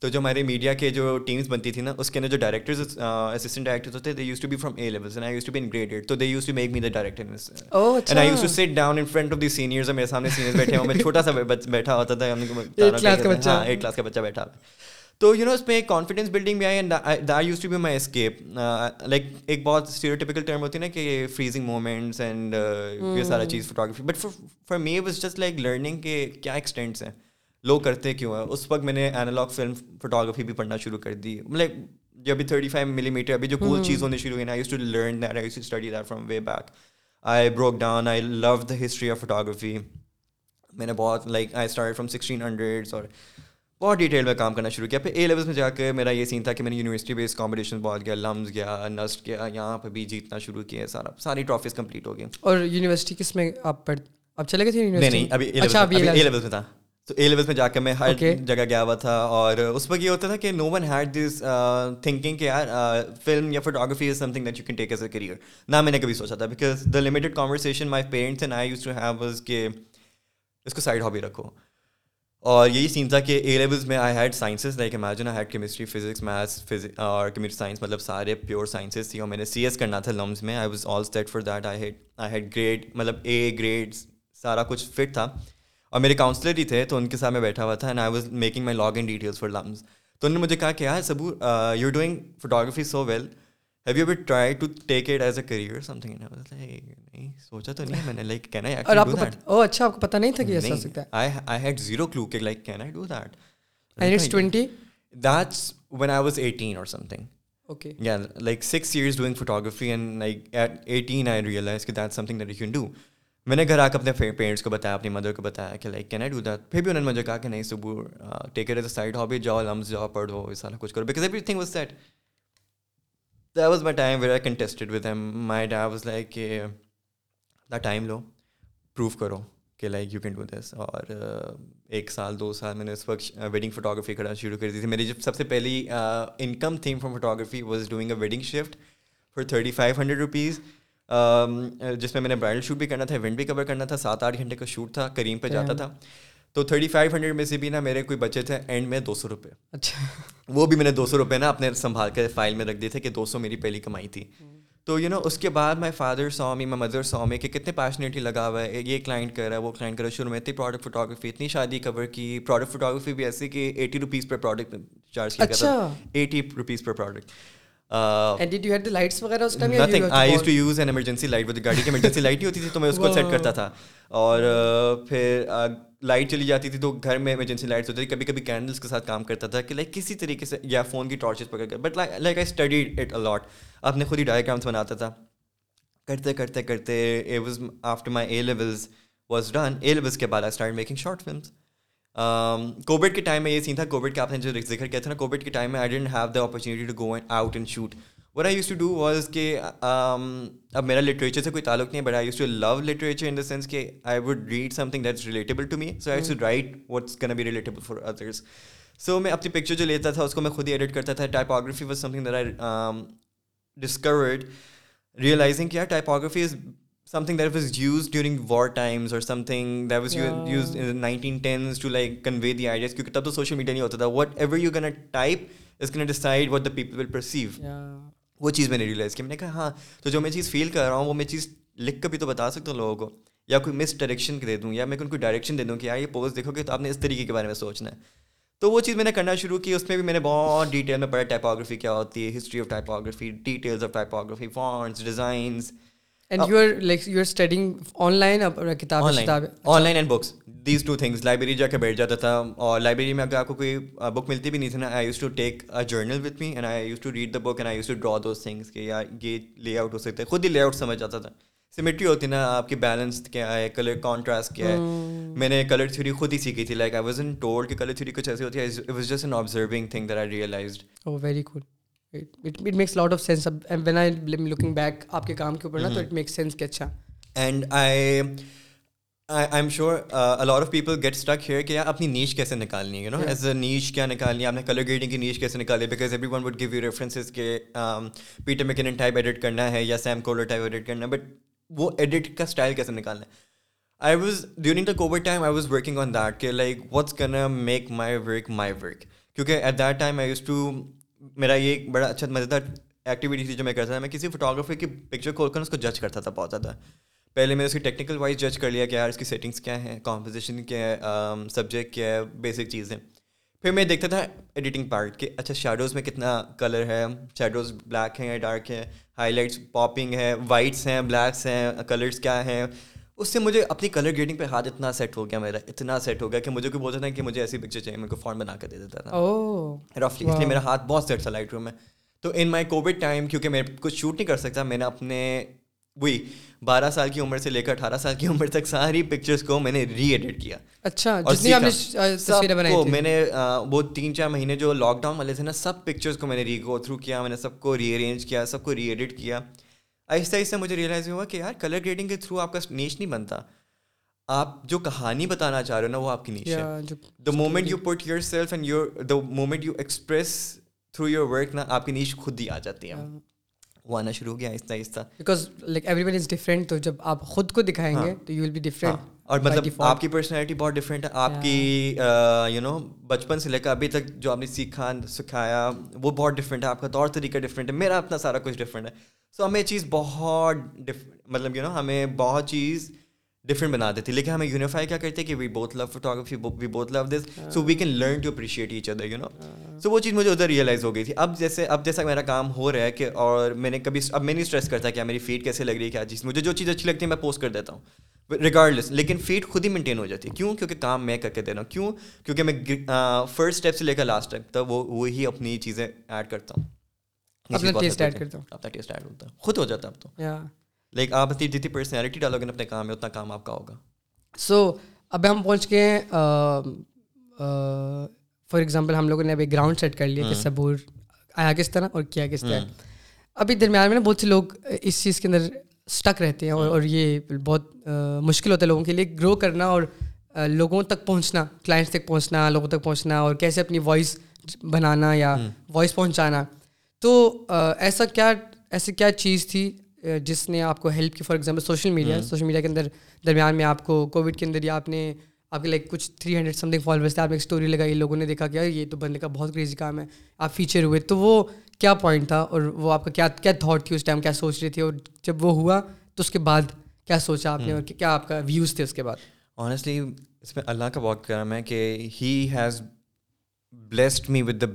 S3: تو جو ہمارے میڈیا کے جو ٹیمس بنتی تھی نا اس کے اندر جو ڈائریکٹرز اسسٹنٹ ڈائریکٹرز ہوتے they used to be from A level and I use to be in grade eight تو they used to make me the director and I use to set down in front of the seniors میرے سامنے سینئرز بیٹھے ہوں میں چھوٹا سا بیٹھا ہوتا تھا ہم کلاس ہاں، کا بچہ بیٹھا تو یو نو اس میں ایک کانفیڈینس بلڈنگ بھی I the used to be my escape like ایک بہت بہتکل ٹرم ہوتی ہے نا کہ فریزنگ مومنٹس اینڈ یہ hmm. سارا چیز photography but for me was just like learning کہ کیا ایکسٹینٹس ہیں لوگ کرتے کیوں ہیں اس وقت میں نے اینالاگ فلم فوٹوگرافی بھی پڑھنا شروع کر دی لائک جو ابھی تھرٹی فائیو ملی میٹر ابھی جو کول hmm. چیز ہونے شروع ہوئی نا I use to learn that I study that from way back I broke down I love the history of photography میں نے بہت like I start from sixteen hundreds بہت ڈیٹیل میں کام کرنا شروع کیا پھر اے لیول میں جا کے میرا یہ سین تھا کہ میں نے یونیورسٹی بیس کمپٹیشن بہت گیا لمز گیا نسٹ گیا یہاں پہ بھی جیتنا شروع کیا سارا ساری ٹرافیز کمپلیٹ ہو گیا اور یونیورسٹی کس میں آپ پڑھ چلے گئے نہیں ابھی اچھا، میں تھا تو اے لیول میں جا کے میں ہر جگہ گیا ہوا تھا اور اس وقت یہ ہوتا تھا کہ no one had this thinking کہ یار فلم uh, یا فوٹو گرافی نہ میں نے کبھی سوچا تھا because the limited my parents and I use to limited کہ اس کو سائڈ ہابی رکھو اور یہی سین تھا کہ اے لیولز میں I had sciences like imagine I had chemistry physics maths اور کیمسٹری سائنس مطلب سارے پیور سائنسز تھیں اور میں نے سی ایس کرنا تھا لمز میں I was all set for that I had I had grade مطلب اے گریڈ سارا کچھ فٹ تھا اور میرے کاؤنسلر ہی تھے تو ان کے ساتھ میں بیٹھا ہوا تھا and I was making my log in details for LUMS تو انہوں نے مجھے کہا کہ یار سبو you doing photography so well میں نے گھر آ کے اپنے پیرنٹس کو بتایا اپنی مدر کو بتایا کہ کہ like can I do that پھر بھی انہوں نے مجھے کہا نہیں صبح ٹیک اے سائڈ ہابی جاؤ جاؤ لمز پڑھو سارا کچھ کرو everything that was my time where I contested with my dad was like کہ دا ٹائم لو پروو کرو کہ like you can do this اور ایک سال دو سال میں نے اس وقت ویڈنگ فوٹو گرافی کرنا شروع کر دی تھی میری جب سب سے پہلی income theme for photography doing a wedding shift for thirty five hundred rupees جس میں میں نے برائڈل شوٹ بھی کرنا تھا ایونٹ بھی کور کرنا تھا سات آٹھ گھنٹے کا شوٹ تھا کریم پہ جاتا تھا تو تھرٹی فائیو ہنڈریڈ میں سے بھی نا میرے کوئی بچے تھے اینڈ میں دو سو روپئے اچھا وہ بھی میں نے دو سو روپئے نا اپنے سنبھال کے فائل میں رکھ دیے تھے کہ دو سو میری پہلی کمائی تھی تو یو نو اس کے بعد میں فادر سوامی میں مدر سوامی کہ کتنے پیشنیٹی لگا ہوا ہے یہ کلائنٹ کر رہا ہے وہ کلائنٹ کر رہا ہے شروع میں اتنی پروڈکٹ فوٹوگرافی اتنی شادی کور کی پروڈکٹ فوٹوگرافی بھی ایسی کہ ایٹی روپیز پر پروڈکٹ چارج کیا ایٹی روپیز پر پروڈکٹ گاڑی کی ایمرجنسی لائٹ ہی ہوتی تھی تو میں اس کو سیٹ کرتا تھا اور پھر لائٹ چلی جاتی تھی تو گھر میں ایمرجنسی لائٹس ہوتی تھی کبھی کبھی کینڈلس کے ساتھ کام کرتا تھا کہ لائک کسی طریقے سے یا فون کی ٹارچز پکڑ کر but like I study it a lot اپنے خود ہی ڈائگرامس بناتا تھا کرتے کرتے کرتے after my A A levels was done levels کے بعد I start making short films Covid um, کے ٹائم میں یہ سین تھا کووڈ کا آپ نے جو ذکر کیا تھا نا کووڈ کے ٹائم میں I didn't have the opportunity go out and shoot what I use to do was کہ um, اب میرا لٹریچر سے کوئی تعلق نہیں ہے but I use to love literature in the sense کہ I would read some thing that is relatable to me so I should write what's can be relatable for others so میں اپنی پکچر جو لیتا تھا اس کو میں خود ہی ایڈٹ کرتا تھا typography was some thing that I discovered realising کیا typography is some thing that was use during war times اور some thing that was use nineteen tens to like convey the ideas کیونکہ تب تو سوشل میڈیا نہیں ہوتا تھا whatever you can type is can decide what the people will perceive وہ چیز میں نے ریئلائز کی میں نے کہا ہاں تو جو میں چیز فیل کر رہا ہوں وہ میں چیز لکھ کر بھی تو بتا سکتا ہوں لوگوں کو یا کوئی مس ڈائریکشن دے دوں یا میں کوئی ڈائریکشن دے دوں کہ یار یہ پوز دیکھو گے تو آپ نے اس طریقے کے بارے میں سوچنا ہے تو وہ چیز میں نے کرنا شروع کی اس میں بھی میں نے بہت ڈیٹیل میں پڑھا ٹائپوگرافی کیا ہوتی ہے history of typography details of typography forms designs and you are like you are studying online on and books these two things library جا کے بیٹھ جاتا تھا اور لائبریری میں اگر آپ کو کوئی بک ملتی بھی نہیں تھی نا I use to take a journal with me and I use to read the book and I use to draw those things کہ یار یہ لے آؤٹ ہو سکتے خود ہی لے آؤٹ سمجھ جاتا تھا سیمیٹری ہوتی نا آپ کی بیلنس کیا ہے کلر کانٹراسٹ کیا ہے میں نے کلر تھیوری خود ہی سیکھی تھی like I was in tool کہ کلر تھیوری کچھ ایسی ہوتی ہے ویری گڈ آپ کے کام کے اوپر نا تو اٹ میکس سینس کہ اچھا and I I M sure a lot of people get stuck here کہ اپنی نیچ کیسے نکالنی ہے نا ایز اے نیچ کیا نکالنی ہے آپ نے کلر گریڈنگ کی نیچ کیسے نکالی because everyone would give you references کے پیٹر میکن ٹائپ ایڈٹ کرنا ہے یا سیم کولر ٹائپ ایڈٹ کرنا ہے بٹ وہ ایڈٹ کا اسٹائل کیسے نکالنا ہے I was during the Covid time I was working on that کہ like what's can make my work my work کیونکہ at that time I use to میرا یہ ایک بڑا اچھا مزیدار ایکٹیویٹی تھی جو میں کرتا تھا میں کسی فوٹوگرافی کی پکچر کھول کر اس کو جج کرتا تھا بہت زیادہ پہلے میں نے اس کی ٹیکنیکل وائز جج کر لیا کہ یار اس کی سیٹنگس کیا ہیں کمپوزیشن کیا ہے سبجیکٹ کیا ہے بیسک چیزیں پھر میں دیکھتا تھا ایڈیٹنگ پارٹ کہ اچھا شیڈوز میں کتنا کلر ہے شیڈوز بلیک ہیں ڈارک ہیں ہائی لائٹس پاپنگ ہے وائٹس ہیں بلیکس ہیں کلرس کیا ہیں اس سے مجھے اپنی کلر گریڈنگ پہ ہاتھ اتنا سیٹ ہو گیا میرا اتنا سیٹ ہو گیا کہ مجھے کوئی بولتا تھا کہ مجھے ایسی پکچر چاہیے میرے کو فارم بنا کر دے دیتا تھا رفلی اس لیے میرا ہاتھ بہت سیٹ تھا لائٹ روم میں تو ان مائی کووڈ ٹائم کیونکہ میں کچھ شوٹ نہیں کر سکتا میں نے اپنے وہی بارہ سال کی عمر سے لے کر اٹھارہ سال کی عمر تک ساری پکچرس کو میں نے ری ایڈٹ کیا اچھا میں نے وہ تین چار مہینے جو لاک ڈاؤن والے تھے نا سب پکچرس کو میں نے ری گو تھرو کیا میں نے سب کو ری ارینج کیا سب کو ری ایڈٹ کیا آہستہ آہستہ مجھے ریئلائز ہوا کہ یار کلر گریڈنگ کے تھرو آپ کا نیچ نہیں بنتا آپ جو کہانی بتانا چاہ رہے ہو نا وہ آپ کی نیچ ہے the moment you put yourself and your the moment you express through your work نا آپ کی نیچ خود ہی آ جاتی ہے وہ آنا شروع ہو گیا آہستہ آہستہ
S4: because like everyone is different تو جب آپ خود کو دکھائیں گے ہاں۔ تو یو ول بی
S3: ڈفرینٹ اور مطلب آپ کی پرسنالٹی بہت ڈفرینٹ ہے آپ کی یو نو بچپن سے لے کر ابھی تک جو آپ نے سیکھا سکھایا وہ بہت ڈفرینٹ ہے آپ کا طور طریقہ ڈفرینٹ ہے میرا اپنا سارا کچھ ڈفرینٹ ہے سو ہمیں یہ چیز بہت مطلب یو نو ہمیں بہت چیز ڈفرنٹ بنا دیتی لیکن ہمیں یونیفائی کیا کرتے کہ we both love photography we both love this so we can learn to appreciate each other you know so وہ چیز مجھے ادھر ریئلائز ہو گئی تھی اب جیسے اب جیسا میرا کام ہو رہا ہے کہ اور میں نے کبھی اب میں نہیں اسٹریس کرتا کیا میری فیڈ کیسے لگ رہی ہے کیا چیز مجھے جو چیز اچھی لگتی ہے میں پوسٹ کر دیتا ہوں ریگارڈ لیس لیکن فیڈ خود ہی مینٹین ہو جاتی ہے کیوں کیونکہ کام میں کر کے دے رہا ہوں کیوں کیونکہ میں فرسٹ اسٹیپ سے لے کر لاسٹ اسٹیپ تک وہ وہی اپنی چیزیں ایڈ کرتا ہوں اپنا ٹیسٹ ایڈ کرتا ہوں اپنا ٹیسٹ ایڈ ہوتا ہے خود ہو جاتا ہے اب تو لائک آپ جتنی پرسنالٹی ڈالو گے نا اپنے کام میں اتنا کام آپ کا ہوگا
S4: سو اب ہم پہنچ گئے ہیں فار ایگزامپل ہم لوگوں نے ابھی گراؤنڈ سیٹ کر لیا کہ صبور آیا کس طرح اور کیا کس طرح ابھی درمیان میں نا بہت سے لوگ اس چیز کے اندر اسٹک رہتے ہیں اور یہ بہت مشکل ہوتا ہے لوگوں کے لیے گرو کرنا اور لوگوں تک پہنچنا کلائنٹس تک پہنچنا لوگوں تک پہنچنا اور کیسے اپنی وائس بنانا یا وائس پہنچانا تو ایسا کیا ایسی کیا چیز تھی جس نے آپ کو ہیلپ کی for example social media social media کے اندر درمیان میں آپ کو کووڈ کے اندر یا آپ نے آپ کے لائک کچھ three hundred something followers تھے آپ نے ایک اسٹوری لگائی لوگوں نے دیکھا کہ یہ تو بندے کا بہت کریزی کام ہے آپ فیچر ہوئے تو وہ کیا پوائنٹ تھا اور وہ آپ کا کیا کیا تھاٹ تھی اس ٹائم کیا سوچ رہی تھی اور جب وہ ہوا تو اس کے بعد کیا سوچا آپ نے اور کیا آپ کا ویوز تھے اس کے بعد
S3: آنیسٹلی اس میں اللہ کا بہت کرم ہے کہ he has blessed me with the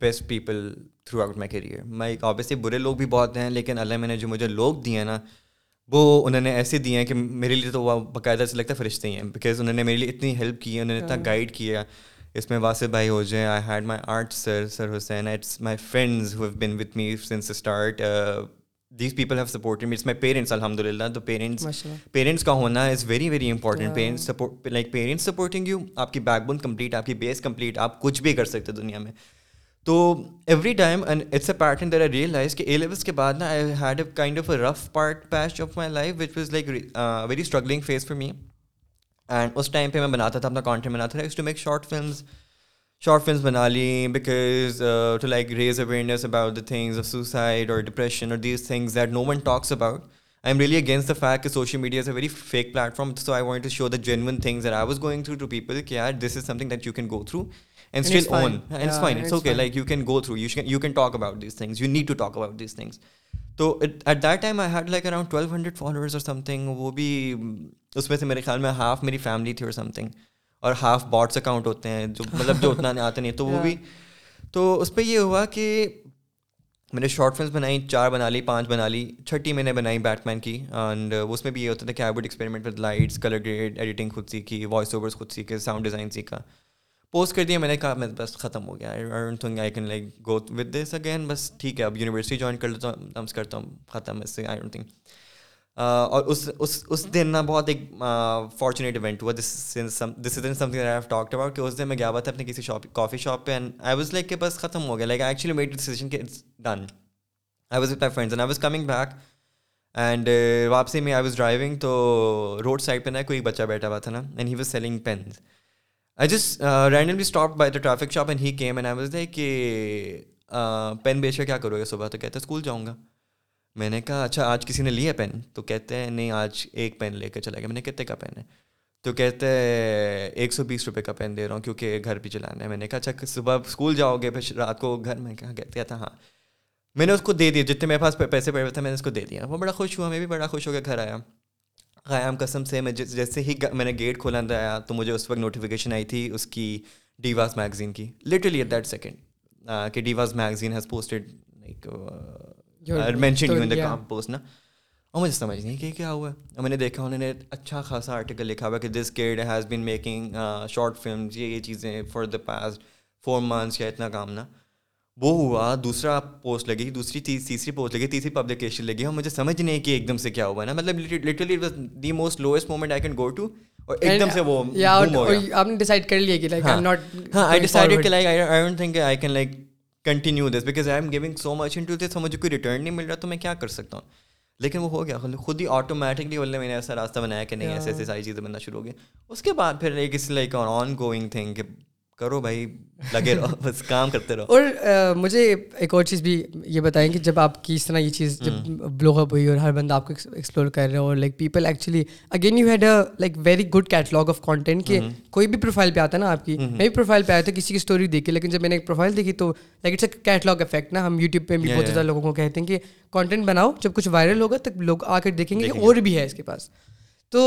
S3: best people throughout my career میں ایک آبیسلی برے لوگ بھی بہت ہیں لیکن اللہ میں نے جو مجھے لوگ دیے ہیں نا وہ انہوں نے ایسے دیے ہیں کہ میرے لیے تو وہ باقاعدہ سے لگتا ہے فرشتے ہی ہیں بیکاز انہوں نے میرے لیے اتنی ہیلپ کی ہے انہوں نے اتنا گائڈ کیا اس میں واسف بھائی ہو جائیں I had my art sir sir Hussain it's my friends who have been me since start these people have support it's my parents الحمد للہ تو پیرنٹس پیرنٹس کا ہونا is very very important parents like parents supporting you آپ کی بیک بون کمپلیٹ آپ کی بیس کمپلیٹ آپ کچھ بھی کر سکتے دنیا میں تو every time and it's a pattern there there real لائز کہ اے لیولس کے بعد نا I had a kind of a rough part patch of my life which was like very struggling phase for me and اس ٹائم پہ میں بناتا تھا اپنا کانٹینٹ بناتا تھا اس to make short films short films بنا لیں because to like raise awareness about the things of suicide اور ڈپریشن اور these things that no one talks about I am really against fake fact social media is a very fake platform so I want to show the genuine things are I was going through to people کہ are this is some thing that you can go through like you can go through you can talk about these things you need to talk about these things تو at that time I had like around twelve hundred follower اور سم تھنگ وہ بھی اس میں سے میرے خیال میں ہاف میری فیملی تھی اور سم تھنگ اور ہاف باٹس اکاؤنٹ ہوتے ہیں جو مطلب جو اتنا نہیں آتے نہیں تو وہ بھی تو اس پہ یہ ہوا کہ میں نے شارٹ فلمس بنائی چار بنا لی پانچ بنا لی چھٹی میں نے بنائی بیٹ مین کی اینڈ اس میں بھی یہ ہوتا تھا کہ I would experiment with lights colour grade editing خود سیکھی وائس اوورس خود سیکھے ساؤنڈ ڈیزائن سیکھا پوسٹ کر دیا میں نے کہا میں بس ختم ہو گیا اگین بس ٹھیک ہے اب یونیورسٹی جوائن کر لیتا ہوں کرتا ہوں ختم اس سے آئی ڈونٹ تھنک اور اس اس اس دن نا بہت ایک فارچونیٹ ایونٹ ہوا this this is I have talk about اس دن میں گیا ہوا تھا اپنے کسی شاپ کافی شاپ پہ اینڈ آئی واز لائک کہ بس ختم ہو گیا like I actually met it's done I was my and I was coming back and واپسی میں آئی واز ڈرائیونگ تو روڈ سائڈ پہ نہ کوئی بچہ بیٹھا ہوا تھا نا and he was selling pens I just randomly stop by the traffic shop and he came and I was دے کہ پین بیچ کے کیا کرو گے صبح تو کہتے ہیں اسکول جاؤں گا میں نے کہا اچھا آج کسی نے لی ہے پین تو کہتے ہیں نہیں آج ایک پین لے کے چلا گیا میں نے کتنے کا پین ہے تو کہتے ہیں ایک سو بیس روپئے کا پین دے رہا ہوں کیونکہ گھر بھی چلانا ہے میں نے کہا اچھا صبح اسکول جاؤ گے پھر رات کو گھر میں کہا کہتے تھا ہاں میں نے اس کو دے دیا جتنے میرے پاس پیسے پڑے ہوئے تھے میں نے اس کو دے دیا وہ بڑا خوش ہوا میں بھی بڑا خوش ہو گیا گھر آیا قیام قسم سے میں جیسے ہی میں نے گیٹ کھولا آیا تو مجھے اس وقت نوٹیفیکیشن آئی تھی اس کی ڈیواز میگزین کی لٹرلی ایٹ دیٹ سیکنڈ کہ ڈیواز میگزین ہیز پوسٹڈ لائک کام پوسٹ نا اور مجھے سمجھ نہیں کہ کیا ہوا ہے میں نے دیکھا انہوں نے اچھا خاصا آرٹیکل لکھا ہوا کہ this kid has been making short film یہ چیزیں for the past four months یا اتنا کام نہ وہ ہوا دوسرا پوسٹ لگی دوسری چیز تیسری پوسٹ لگی تیسری پبلیکیشن لگی اور مجھے سمجھ نہیں کہ ایک دم سے کیا ہوا ہے نا مطلب کوئی ریٹرن نہیں مل رہا تو میں کیا کر سکتا ہوں لیکن وہ ہو گیا خود ہی آٹومیٹکلی بولنے میں نے ایسا راستہ بنایا کہ نہیں ایسے ایسے ساری چیزیں بننا شروع ہو گیا اس کے بعد پھر ایک اس لائک آن گوئنگ تھنگ کہ کرو بھائی
S4: لگے رہو رہو *laughs* بس کام کرتے اور مجھے ایک اور چیز بھی یہ بتائیں کہ جب آپ کس طرح یہ چیز جب بلو اپ ہوئی اور ہر بندہ آپ کو ایکسپلور کر رہے ہو اور like people actually again you had a like very good catalogue of content کہ کوئی بھی پروفائل پہ آتا ہے نا آپ کی میں بھی پروفائل پہ آیا تھا کسی کی اسٹوری دیکھی لیکن جب میں نے ایک پروفائل دیکھی تو like it's a catalogue effect نا ہم یوٹیوب پہ بھی بہت زیادہ لوگوں کو کہتے ہیں کہ کانٹینٹ بناؤ جب کچھ وائرل ہوگا تب لوگ آ کر دیکھیں گے کہ اور بھی ہے اس کے پاس تو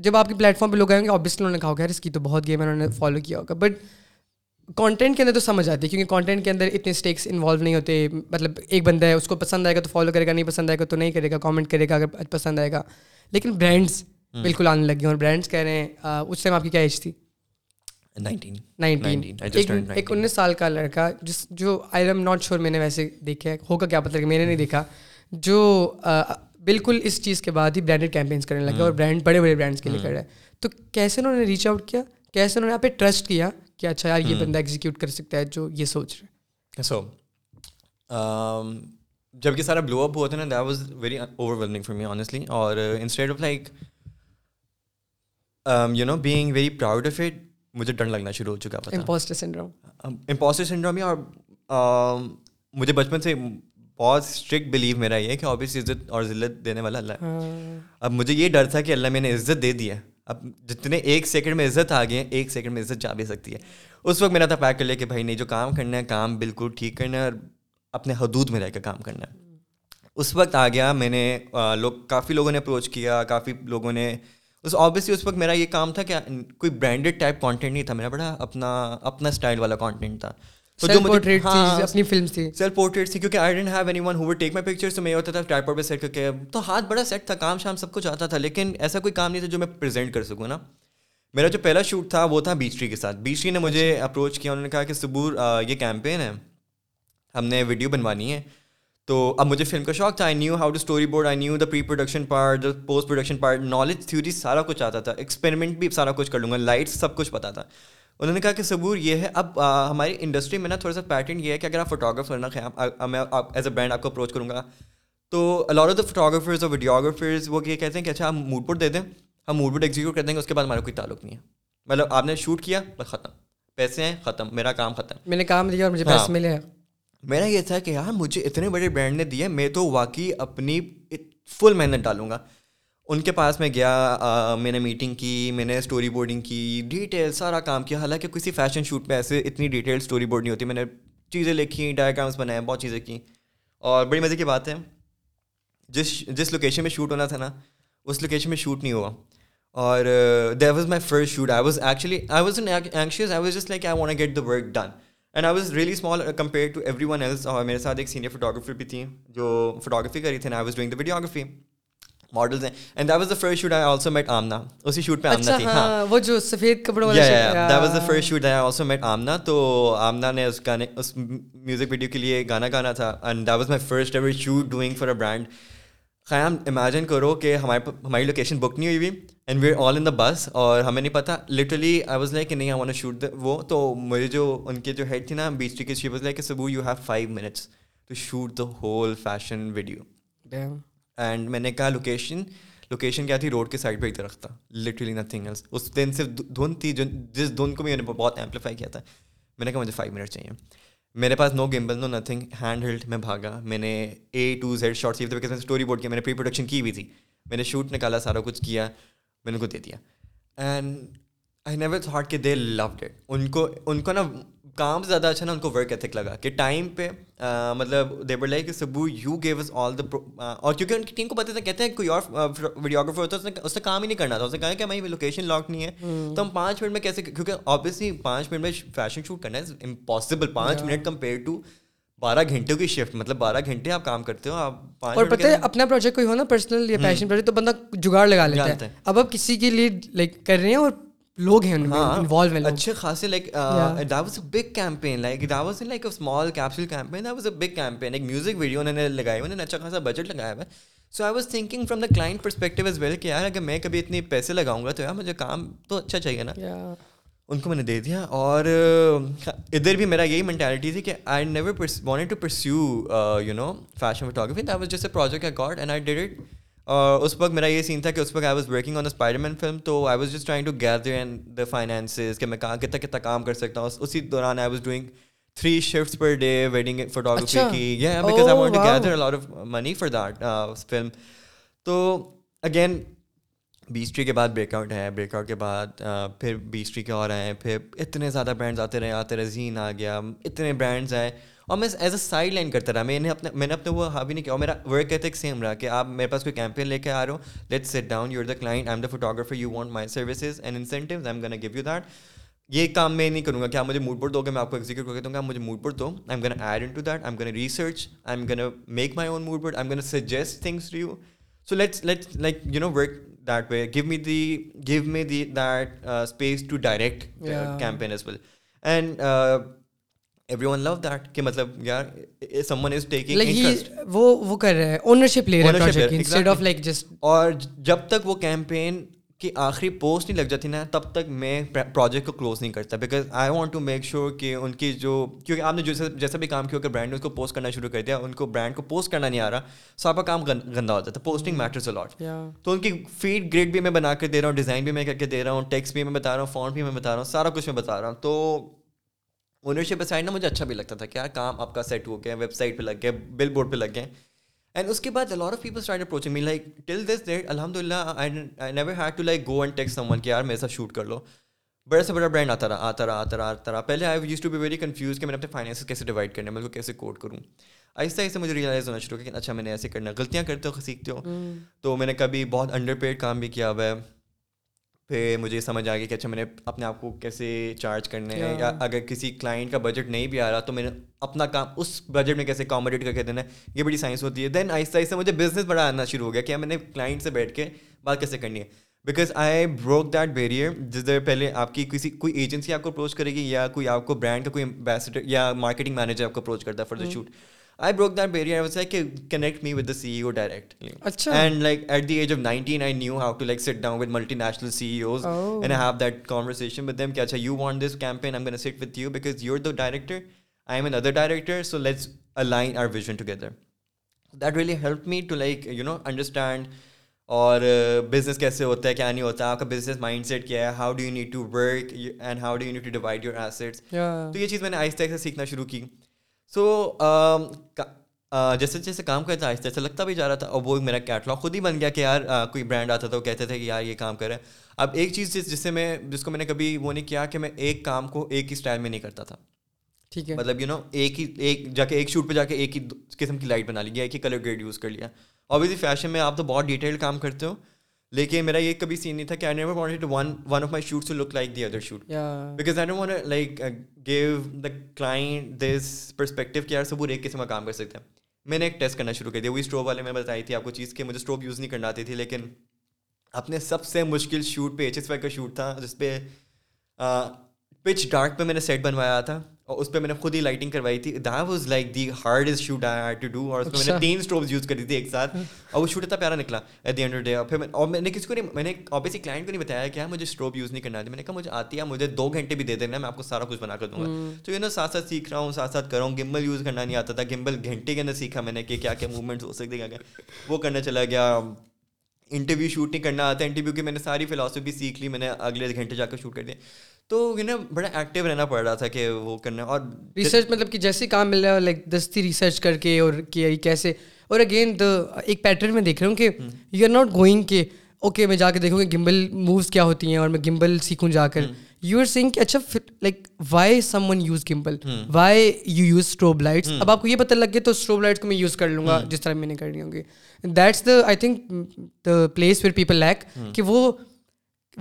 S4: جب آپ کے پلیٹ فارم پہ لوگ آئیں گے آبیسلی انہوں نے کہا ہوگا اس کی تو بہت گیم ہے انہوں نے فالو کیا ہوگا بٹ کانٹینٹ کے اندر تو سمجھ آتی ہے کیونکہ کانٹینٹ کے اندر اتنے اسٹیکس انوالو نہیں ہوتے مطلب ایک بندہ ہے اس کو پسند آئے گا تو فالو کرے گا نہیں پسند آئے گا تو نہیں کرے گا کامنٹ کرے گا اگر پسند آئے گا لیکن برانڈس بالکل آنے لگے اور برانڈس کہہ رہے ہیں اس ٹائم آپ کی کیا ایج تھی ایک انیس سال کا لڑکا جس جو آئی ایم ناٹ شیور میں نے ویسے دیکھا ہے ہوگا کیا پتہ لگے میں نے نہیں دیکھا جو بالکل اس چیز کے بعد ہی برانڈیڈ کیمپینس کرنے لگے اور برانڈ ہاں۔ بڑے بڑے برانڈس کے لیے ہاں۔ کر رہے ہیں تو کیسے انہوں نے ریچ آؤٹ کیا کیسے انہوں نے آپ پہ ٹرسٹ کیا کہ اچھا یار یہ ہاں۔ بندہ ایگزیکیوٹ کر سکتا ہے جو یہ سوچ رہے سو
S3: um, جب کہ سارا بلو اپ ہوا تھا نا that was very overwhelming for me honestly اور instead of like you know being very proud of it مجھے ڈر لگنا شروع ہو چکا امپوسٹر سنڈروم امپوسٹر سنڈروم ہی اور um, مجھے بچپن سے بہت اسٹرکٹ بلیو میرا یہ کہ آبیس عزت اور ذلت دینے والا اللہ ہاں۔ اب مجھے یہ ڈر تھا کہ اللہ میں نے عزت دے دی ہے اب جتنے ایک سیکنڈ میں عزت آ گئی ہے ایک سیکنڈ میں عزت جا بھی سکتی ہے اس وقت میرا تھا پیک کر لیا کہ بھائی نہیں جو کام کرنا ہے کام بالکل ٹھیک کرنا ہے اور اپنے حدود میں رہ کے کام کرنا ہے اس وقت آ گیا میں نے لوگ کافی لوگوں نے اپروچ کیا کافی لوگوں نے اس اس وقت میرا یہ کام تھا کہ کوئی برانڈیڈ ٹائپ کانٹینٹ نہیں تھا میرا بڑا اپنا اپنا اسٹائل والا کانٹینٹ تھا ہاں، تو ہاتھ بڑا سیٹ تھا کام شام سب کچھ آتا تھا لیکن ایسا کوئی کام نہیں تھا جو میں پریزنٹ کر سکوں نا میرا جو پہلا شوٹ تھا وہ تھا بیچری کے ساتھ بیچری نے مجھے اپروچ کیا انہوں نے کہا کہ سبور یہ کیمپین ہے ہم نے ویڈیو بنوانی ہے تو اب مجھے فلم کا شوق تھا I knew how to storyboard I knew the pre production part the post production part knowledge theory سارا کچھ آتا تھا ایکسپیریمنٹ بھی سارا کچھ کر لوں گا لائٹس سب کچھ پتا تھا انہوں نے کہا کہ ثبور یہ ہے اب ہماری انڈسٹری میں نا تھوڑا سا پیٹرن یہ ہے کہ اگر آپ فوٹوگرافر نا خیال میں برانڈ آپ کو اپروچ کروں گا تو دا فوٹوگرافرز اور ویڈیوگرافرز وہ یہ کہتے ہیں کہ اچھا ہم موڈ بورڈ دے دیں ہم موڈ بورڈ ایگزیکیوٹ کر دیں گے اس کے بعد ہمارا کوئی تعلق نہیں ہے مطلب آپ نے شوٹ کیا بس ختم پیسے ہیں ختم میرا کام ختم
S4: میں نے کام دیا اور مجھے پیسے ہاں۔ ملے
S3: میرا یہ تھا کہ یار مجھے اتنے بڑے برانڈ نے دیے میں تو واقعی اپنی فل محنت ڈالوں گا ان کے پاس میں گیا میں نے میٹنگ کی میں نے اسٹوری بورڈنگ کی ڈیٹیل سارا کام کیا حالانکہ کسی فیشن شوٹ میں ایسے اتنی ڈیٹیل اسٹوری بورڈ نہیں ہوتی میں نے چیزیں لکھی ڈائیگرامس بنائے بہت چیزیں کیں اور بڑی مزے کی بات ہے جس جس لوکیشن میں شوٹ ہونا تھا نا اس لوکیشن میں شوٹ نہیں ہوا اور دے was my first shoot I was actually I was anxious I was just like I want get the work done and I was really small compare to everyone else اور میرے ساتھ ایک سینئر فوٹوگرافر بھی تھیں جو فوٹوگرافی کری تھی I was doing the videography models ہیں and that was the first shoot I also met Amna اسی شوٹ پہ آمنا تھی ہاں وہ جو سفید کپڑوں والا that was the first shoot I also met Amna تو آمنا نے اس گانے اس میوزک ویڈیو کے لیے گانا گانا تھا and that was my first ever shoot doing for a brand Khayyam imagine کرو کہ ہمارے ہماری لوکیشن بک نہیں ہوئی ہوئی and we are all in the bus اور ہمیں نہیں پتہ لٹرلی آئی واز لائک کہ نہیں آئی وانٹ شوٹ دا وہ تو مجھے جو ان کے جو ہیڈ تھی نا بیچ ٹی کے شی واز لائک کہ سبو you have five minutes to shoot the whole fashion video and میں نے کہا لوکیشن لوکیشن کیا تھی روڈ کے سائڈ پہ ایک درخت تھا لٹرلی نتھنگ ایلس اس دن صرف دھند تھی جو جس دھند کو میں نے بہت ایمپلیفائی کیا تھا میں نے کہا مجھے فائیو منٹ چاہیے میرے پاس no gimbal no nothing handheld میں بھاگا میں نے A to Z short shorts storyboard کیا میں نے پری پروڈکشن کی بھی تھی میں نے شوٹ نکالا سارا کچھ کیا میں نے ان کو دے دیا اینڈ آئی نیور تھاٹ کہ دے لوڈ اٹ ان کو ان کو نا کام زیادہ اچھا نا ان کو ورک ایتھک لگا کہ ٹائم پہ مطلب دیبر بر کہ سبو you gave us all the اور کیونکہ ان کی ٹیم کو پتہ تھا کہتے ہیں کوئی اور ویڈیوگرافر ہوتا ہے اس نے کام ہی نہیں کرنا تھا اس نے کہا کہ ہماری لوکیشن لاک نہیں ہے تو ہم پانچ منٹ میں کیسے کیونکہ آبویسلی پانچ منٹ میں فیشن شوٹ کرنا ہے امپاسبل پانچ منٹ کمپیئر ٹو بارہ گھنٹوں کی شفٹ مطلب بارہ گھنٹے آپ کام کرتے ہو آپ
S4: اور پتہ ہے اپنا پروجیکٹ کوئی ہو نا پرسنل یا پیشن پروجیکٹ تو بندہ جگاڑ لگا لیتا ہے اب آپ کسی کی لیڈ لائک کر رہے ہیں اور لوگ ہیں انوالو ہاں، ہیں اچھے خاصے like that was a
S3: big campaign like that was like a small capsule campaign that was a big campaign ایک میوزک ویڈیو انہوں نے لگائی انہوں نے اچھا خاصا بجٹ لگایا ہوا ہے so I was thinking from the client perspective as well کہ یار اگر میں کبھی اتنے پیسے لگاؤں گا تو یار مجھے کام تو اچھا چاہیے نا ان کو میں نے دے دیا اور ادھر بھی میرا یہی مینٹیلٹی تھی کہ I never want to perceive you know fashion photography that was just a project I got and I did it اور uh, اس وقت میرا یہ سین تھا کہ اس وقت I was working on Spider Man film تو I was just trying to gather and the finances کہ میں کہاں کتنا کتنا کام کر سکتا ہوں اسی دوران I was doing three shift per day wedding کی I want gather a lot of money for that film تو اگین بیسٹری کے بعد بریک آؤٹ ہے بریک آؤٹ کے بعد uh, پھر بیس ٹری کے اور آئے ہیں پھر اتنے زیادہ برانڈز آتے رہے آتے رہے زین آ گیا اتنے برانڈز آئے اور میں ایز اے سائڈ لائن کرتا رہا میں نے اپنے میں نے اپنے وہ ہابی نہیں کیا اور میرا ورک ایتھک سیم رہا کہ آپ میرے پاس کوئی کیمپین لے کے آ رہے ہو let sit down you are the client I am the photographer you want my services and incentives I M gonna give you that یہ کام میں نہیں کروں گا کہ آپ مجھے موڈ بورڈ دو گے میں آپ کو ایگزیکیوٹ کر کے دوں گا مجھے موڈ بورڈ دو I M gonna add in to that I am gonna research I M gonna make my own mood board I M gonna suggest things to you so let's let's like you know work that way give me the give me the that space to direct campaign as well and every one love that کہ مطلب یار سم ون از ٹیکنگ وہ وہ کر رہا ہے اونرشپ لے رہا ہے انسٹیڈ اف لائک جسٹ اور جب تک وہ کیمپین کی آخری پوسٹ نہیں لگ جاتی نا تب تک میں پروجیکٹ کو کلوز نہیں کرتا because I want to make sure کہ ان کی جو کیونکہ آپ نے جیسے جیسا بھی کام کیا کہ برانڈ نے اس کو پوسٹ کرنا شروع کر دیا ان کو برانڈ کو پوسٹ کرنا نہیں آ رہا سو آپ کا کام گندا ہوتا تھا پوسٹنگ میٹرز الاٹ تو ان کی فیڈ گریڈ بھی میں بنا کر دے رہا ہوں ڈیزائن بھی میں کر کے دے رہا ہوں ٹیکس بھی میں بتا رہا ہوں فون بھی میں بتا رہا ہوں سارا کچھ میں بتا رہا ہوں تو اونرشپ سائڈ نا مجھے اچھا بھی لگتا تھا کہ یار کام آپ کا سیٹ ہو گیا ویب سائٹ پہ لگ گئے بل بورڈ پہ لگ گئے اینڈ اس کے بعد of people start approaching me like till this date الحمد للہ I I never had to like go and tax someone کہ یار میرے ساتھ شوٹ کر لو بڑا سے بڑا برانڈ آتا رہا آتا رہا آتا رہا آتا رہا پہلے I use to be very confuse کہ میں نے اپنے فائنینس کیسے ڈیوائڈ کرنے میں کو کیسے کوڈ کروں آہستہ آہستہ مجھے ریئلائز ہونا شروع ہو کہ اچھا میں نے ایسے کرنا غلطیاں کرتے ہو سیکھتے ہو تو میں نے کبھی بہت انڈر پیڈ کام بھی کیا ہوا ہے پھر مجھے سمجھ آ گیا کہ اچھا میں نے اپنے آپ کو کیسے چارج کرنے ہیں یا ہاں۔ اگر کسی کلائنٹ کا بجٹ نہیں بھی آ رہا تو میں نے اپنا کام اس بجٹ میں کیسے اکاموڈیٹ کر کے دینا ہے یہ بڑی سائنس ہوتی ہے دین آہستہ آہستہ مجھے بزنس بڑا آنا شروع ہو گیا کہ میں نے کلائنٹ سے بیٹھ کے بات کیسے کرنی ہے because I broke that barrier جس دیر پہلے آپ کی کسی کوئی ایجنسی آپ کو اپروچ کرے گی یا کوئی آپ کو برانڈ کا کوئی امبیسڈر یا مارکیٹنگ مینیجر آپ کو اپروچ کرتا ہے for the shoot I broke that barrier I was like connect me with the C E O directly اچھا and like at the age of nineteen I knew how to like sit down with multinational C E Os and I have that conversation with them کہ اچھا you want this campaign M gonna sit with you because you are the director I am another director so let's align our vision together that really help me to like you know understand اور بزنس کیسے ہوتا ہے کیا نہیں ہوتا آپ کا بزنس مائنڈ سیٹ کیا ہے how do you need to work and how do you need to divide your assets تو یہ چیز میں نے آہستہ آہستہ سیکھنا شروع کی سو um, uh, جیسے جیسے کام کرتا آہستہ آہستہ لگتا بھی جا رہا تھا اور وہ میرا کیٹلاگ خود ہی بن گیا کہ یار کوئی برانڈ آتا تھا وہ کہتے تھے کہ یار یہ کام کرے اب ایک چیز جس جس سے میں جس کو میں نے کبھی وہ نہیں کیا کہ میں ایک کام کو ایک ہی اسٹائل میں نہیں کرتا تھا ٹھیک ہے مطلب یو نو ایک ہی ایک جا کے ایک شوٹ پہ جا کے ایک ہی قسم کی لائٹ بنا لی گیا ایک ہی کلر گریڈ یوز کر لیا اور فیشن میں آپ تو بہت ڈیٹیل کام کرتے ہو لیکن میرا یہ کبھی سین نہیں تھا کہ I one one of my shoot like the other shoot because give the client this perspective کہ یار سب ایک قسم کا کام کر سکتے ہیں میں نے ایک ٹیسٹ کرنا شروع کر دیا وہی اسٹوو والے میں بتائی تھی آپ کو چیز کہ مجھے اسٹروپ یوز نہیں کرنا آتی تھی لیکن اپنے سب سے مشکل شوٹ پہ ایچ ایس وائی کا شوٹ تھا جس پہ پچ ڈارک پہ میں نے سیٹ بنوایا تھا اس پہ میں نے خود ہی لائٹنگ کروائی تھی that was like the hard shoot I had to do اور اس میں نے اچھا. تین اسٹوپ یوز کری تھی ایک ساتھ اور وہ شوٹ اتنا پیارا نکلا at the end of day اور میں نے کسی کو نہیں میں نے آبیسلی کلائنٹ کو نہیں بتایا کہ کیا مجھے اسٹروپ یوز نہیں کرنا تھا میں نے کہا مجھے آتی ہے مجھے دو گھنٹے بھی دے دینا میں آپ کو سارا کچھ بنا کر دوں گا تو یو نا ساتھ ساتھ سیکھ رہا ہوں ساتھ ساتھ کر رہا ہوں گمبل یوز کرنا نہیں آتا تھا گمبل گھنٹے کے اندر سیکھا میں نے کہ کیا کیا موومنٹس ہو سکتے کیا کیا وہ کرنا چلا گیا انٹرویو شوٹ نہیں کرنا آتا انٹرویو کی میں نے ساری فلاسفی سیکھ لی میں نے اگلے گھنٹے جا کر شوٹ کر دیا تو یہ نا بڑا ایکٹیو رہنا پڑ رہا تھا کہ وہ کرنا اور
S4: ریسرچ مطلب کہ جیسے کام مل رہا ہے لائک دستی ریسرچ کر کے اور کہ کیسے اور اگین دا ایک پیٹرن میں دیکھ رہا ہوں کہ یو آر ناٹ گوئنگ کہ اوکے میں جا کے دیکھوں کہ گمبل مووز کیا ہوتی ہیں اور میں گمبل سیکھوں جا کر یو آر سینگ کہ اچھا like why someone use gimbal why you use strobe lights اب آپ کو یہ پتہ لگ گیا تو اسٹروب لائٹس کو میں یوز کر لوں گا hmm. جس طرح میں نے کرنی that's the I think the place where people leak کہ وہ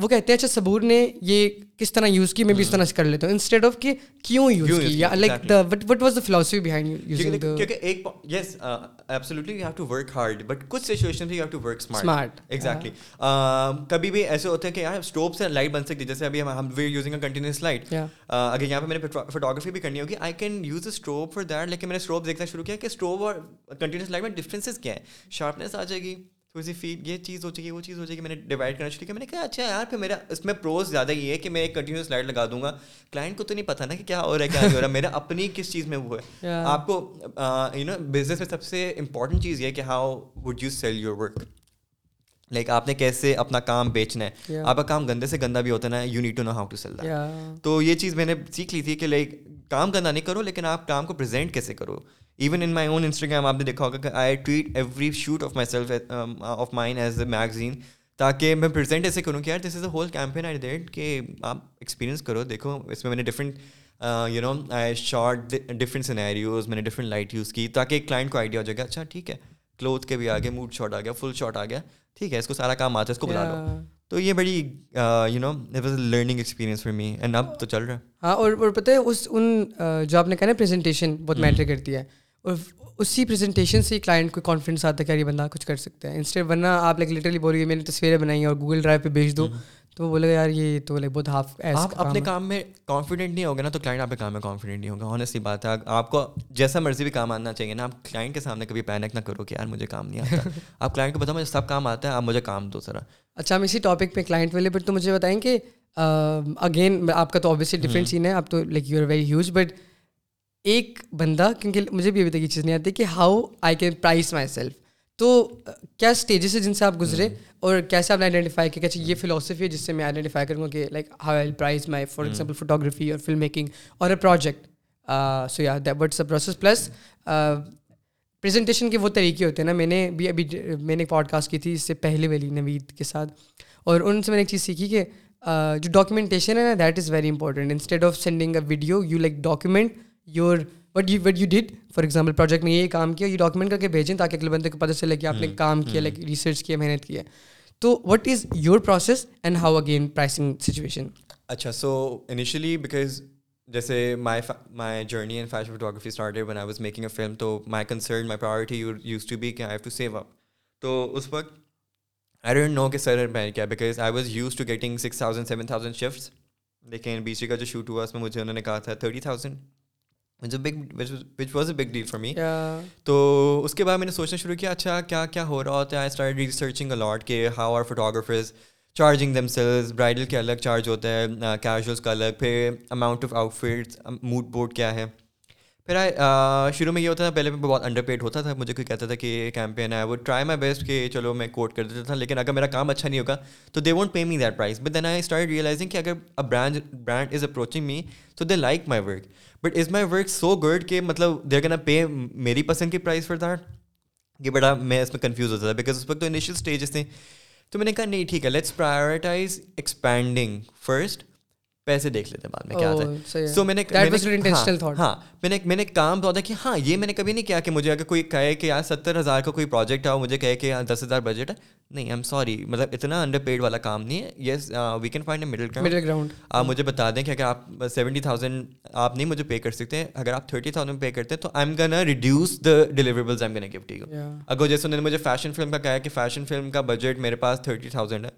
S4: وہ کہتے ہیں اچھا صبور نے یہ کس طرح یوز کی میں بھی اس طرح سے کر لیتا ہوں انسٹیڈ آف کہ کیوں یوز کی یا like the what what was the philosophy
S3: behind کیونکہ ایک yes absolutely you have to work hard but کچھ situation you have to work smart smart exactly کبھی بھی ایسے ہوتے ہیں کہ یار اسٹوپ سے لائٹ بن سکتی ہے جیسے ابھی ہم we using a continuous light اگر یہاں پہ میں نے فوٹوگرافی بھی کرنی ہوگی I can use a strobe for that لیکن میں نے اسٹوپ دیکھنا شروع کیا کہ اسٹوپ اور کنٹینیوس لائٹ میں ڈفرینسز کیا ہیں شارپنیس آ جائے گی اسی فیڈ یہ چیز ہو چکی وہ چیز ہو چکی میں نے ڈیوائڈ کرنا شروع کیا میں نے کہا اچھا یار پھر میرا اس میں پروز زیادہ یہ ہے کہ میں ایک کنٹینیوس لائٹ لگا دوں گا کلائنٹ کو تو نہیں پتا نا کہ کیا ہو رہا ہے کیا نہیں ہو رہا میرا اپنی کس چیز میں وہ ہے آپ کو یو نو بزنس میں سب سے امپورٹنٹ چیز یہ کہ how would you sell your work like آپ نے کیسے اپنا کام بیچنا ہے آپ کا کام گندے سے گندا بھی ہوتا ہے نا you need to know how to sell تو یہ چیز میں نے سیکھ لی تھی کہ لائک کام گندا نہیں کرو لیکن آپ کام کو پریزینٹ کیسے کرو even in my own Instagram آپ نے دیکھا ہوگا کہ I every shoot of of myself mine as a magazine تاکہ میں پریزنٹ ایسے کروں کہ یار this is a whole campaign I کہ آپ ایکسپیرینس کرو دیکھو اس میں میں نے ڈفرنٹ ڈفرینٹ سینیریوز میں نے ڈفرنٹ لائٹ یوز کی تاکہ کلائنٹ کو آئیڈیا ہو جائے گا اچھا ٹھیک ہے کلوتھ کے بھی آ گئے موڈ شارٹ آ گیا فل شارٹ آ گیا ٹھیک ہے اس کو سارا کام آتا ہے اس کو لو تو یہ بڑی you know was learning experience for me and اب تو چل رہا ہے
S4: ہاں اور پتہ ہے اس ان جو آپ نے کہا نا پریزنٹیشن بہت میٹر کرتی ہے اور اسی پریزنٹیشن سے کلائنٹ کو کانفیڈنس آتا ہے کہ یہ بندہ کچھ کر سکتا ہے انسٹیڈ ورنہ آپ لائک لٹرلی بول رہی میں نے تصویریں بنائی اور گوگل ڈرائیو پہ بھیج دو تو وہ بولے
S3: گا
S4: یار یہ تو لائک بہت ہاف
S3: آپ اپنے کام میں کانفیڈنٹ نہیں ہوگا نا تو کلائنٹ آپ کے کام میں کانفیڈنٹ نہیں ہوگا ہونے بات ہے آپ کو جیسا مرضی بھی کام آنا چاہیے نا آپ کلائنٹ کے سامنے کبھی پینک نہ کرو کہ یار مجھے کام نہیں آتا *laughs* آپ کلائنٹ کو پتا سب کام آتا ہے آپ مجھے کام دو ذرا
S4: اچھا ہم اسی ٹاپک پہ کلائنٹ والے بٹ تو مجھے بتائیں کہ اگین آپ کا تو آبویسلی ڈفرینٹ سین ہے آپ تو like you are very huge but ایک بندہ کیونکہ مجھے بھی ابھی تک یہ چیز نہیں آتی کہ how I can price myself تو کیا اسٹیجز ہے جن سے آپ گزرے اور کیسے آپ نے آئیڈینٹیفائی کیا کہ اچھا یہ فلاسفی ہے جس سے میں آئیڈینٹیفائی کروں گا کہ like how I price my for example photography اور فلم میکنگ اور اے پروجیکٹ سو یا what's a process plus presentation کے وہ طریقے ہوتے ہیں نا میں نے بھی ابھی میں نے ایک پوڈ کاسٹ کی تھی اس سے پہلے والی نوید کے ساتھ اور ان سے میں نے ایک چیز سیکھی کہ جو ڈاکیومنٹیشن ہے نا that is very important instead of sending a video you like document your what you what you did for example project میں یہ کام کیا یہ ڈاکومنٹ کر کے بھیجیں تاکہ اگلے بندے کو پتہ چلے کہ آپ نے کام کیا لائک ریسرچ کیا محنت کی ہے تو what is your process and how again pricing situation
S3: اچھا سو انیشلی بیکاز جیسے my my journey and fashion photography start when I was making a film تو my concern my priority use to be کہ I have to save up تو اس وقت آئی ڈونٹ نو کہ سر میں کیا because I was use to getting six thousand thousand seven shifts لیکن بی سی کا جو شوٹ ہوا اس میں مجھے انہوں نے کہا تھا thirty thousand which was a big deal for me تو اس کے بعد میں نے سوچنا شروع کیا اچھا کیا کیا ہو رہا ہوتا ہے how are photographers charging them sales bridal کے الگ چارج ہوتا ہے کیجولس کا الگ پھر amount of outfit mood board کیا ہے پھر شروع میں یہ ہوتا تھا پہلے میں بہت انڈر پیڈ ہوتا تھا مجھے کوئی کہتا تھا کہ کیمپین ہے وہ ٹرائی مائی بیسٹ کہ چلو میں کوٹ کر دیتا تھا لیکن اگر میرا کام اچھا نہیں ہوگا تو they won't pay me that price but then I start realising کہ اگر brand brand is approaching me تو they like my work but is my work so good کہ مطلب دیر کین پے میری پسند کی پرائز فار دیٹ کہ بڑا میں اس میں کنفیوز ہوتا تھا بیکاز اس وقت تو انیشیل اسٹیجز تھے تو میں نے کہا نہیں ٹھیک ہے لیٹس پرائیورٹائز ایکسپینڈنگ فرسٹ پیسے دیکھ لیتے بعد میں کیا آتا ہے سو میں نے ہاں،, ہاں میں نے میں نے کام سوچا کہ ہاں یہ میں نے کبھی نہیں کیا کہ مجھے اگر کوئی کہے کہ یار ستر ہزار کا کوئی پروجیکٹ ہے اور مجھے کہے کہ یار دس ہزار بجٹ ہے نہیں آئی ایم سوری مطلب اتنا انڈر پیڈ والا کام نہیں ہے yes we can find a middle middle ground آپ مجھے بتا دیں کہ اگر آپ سیونٹی تھاؤزینڈ آپ نہیں مجھے پے کر سکتے اگر آپ تھرٹی تھاؤزینڈ پے کرتے ہیں تو I am gonna reduce the deliverables I am gonna gift اگر جیسے انہوں نے مجھے فیشن فلم کا کہا کہ فیشن فلم کا بجٹ میرے پاس تھرٹی تھاؤزینڈ ہے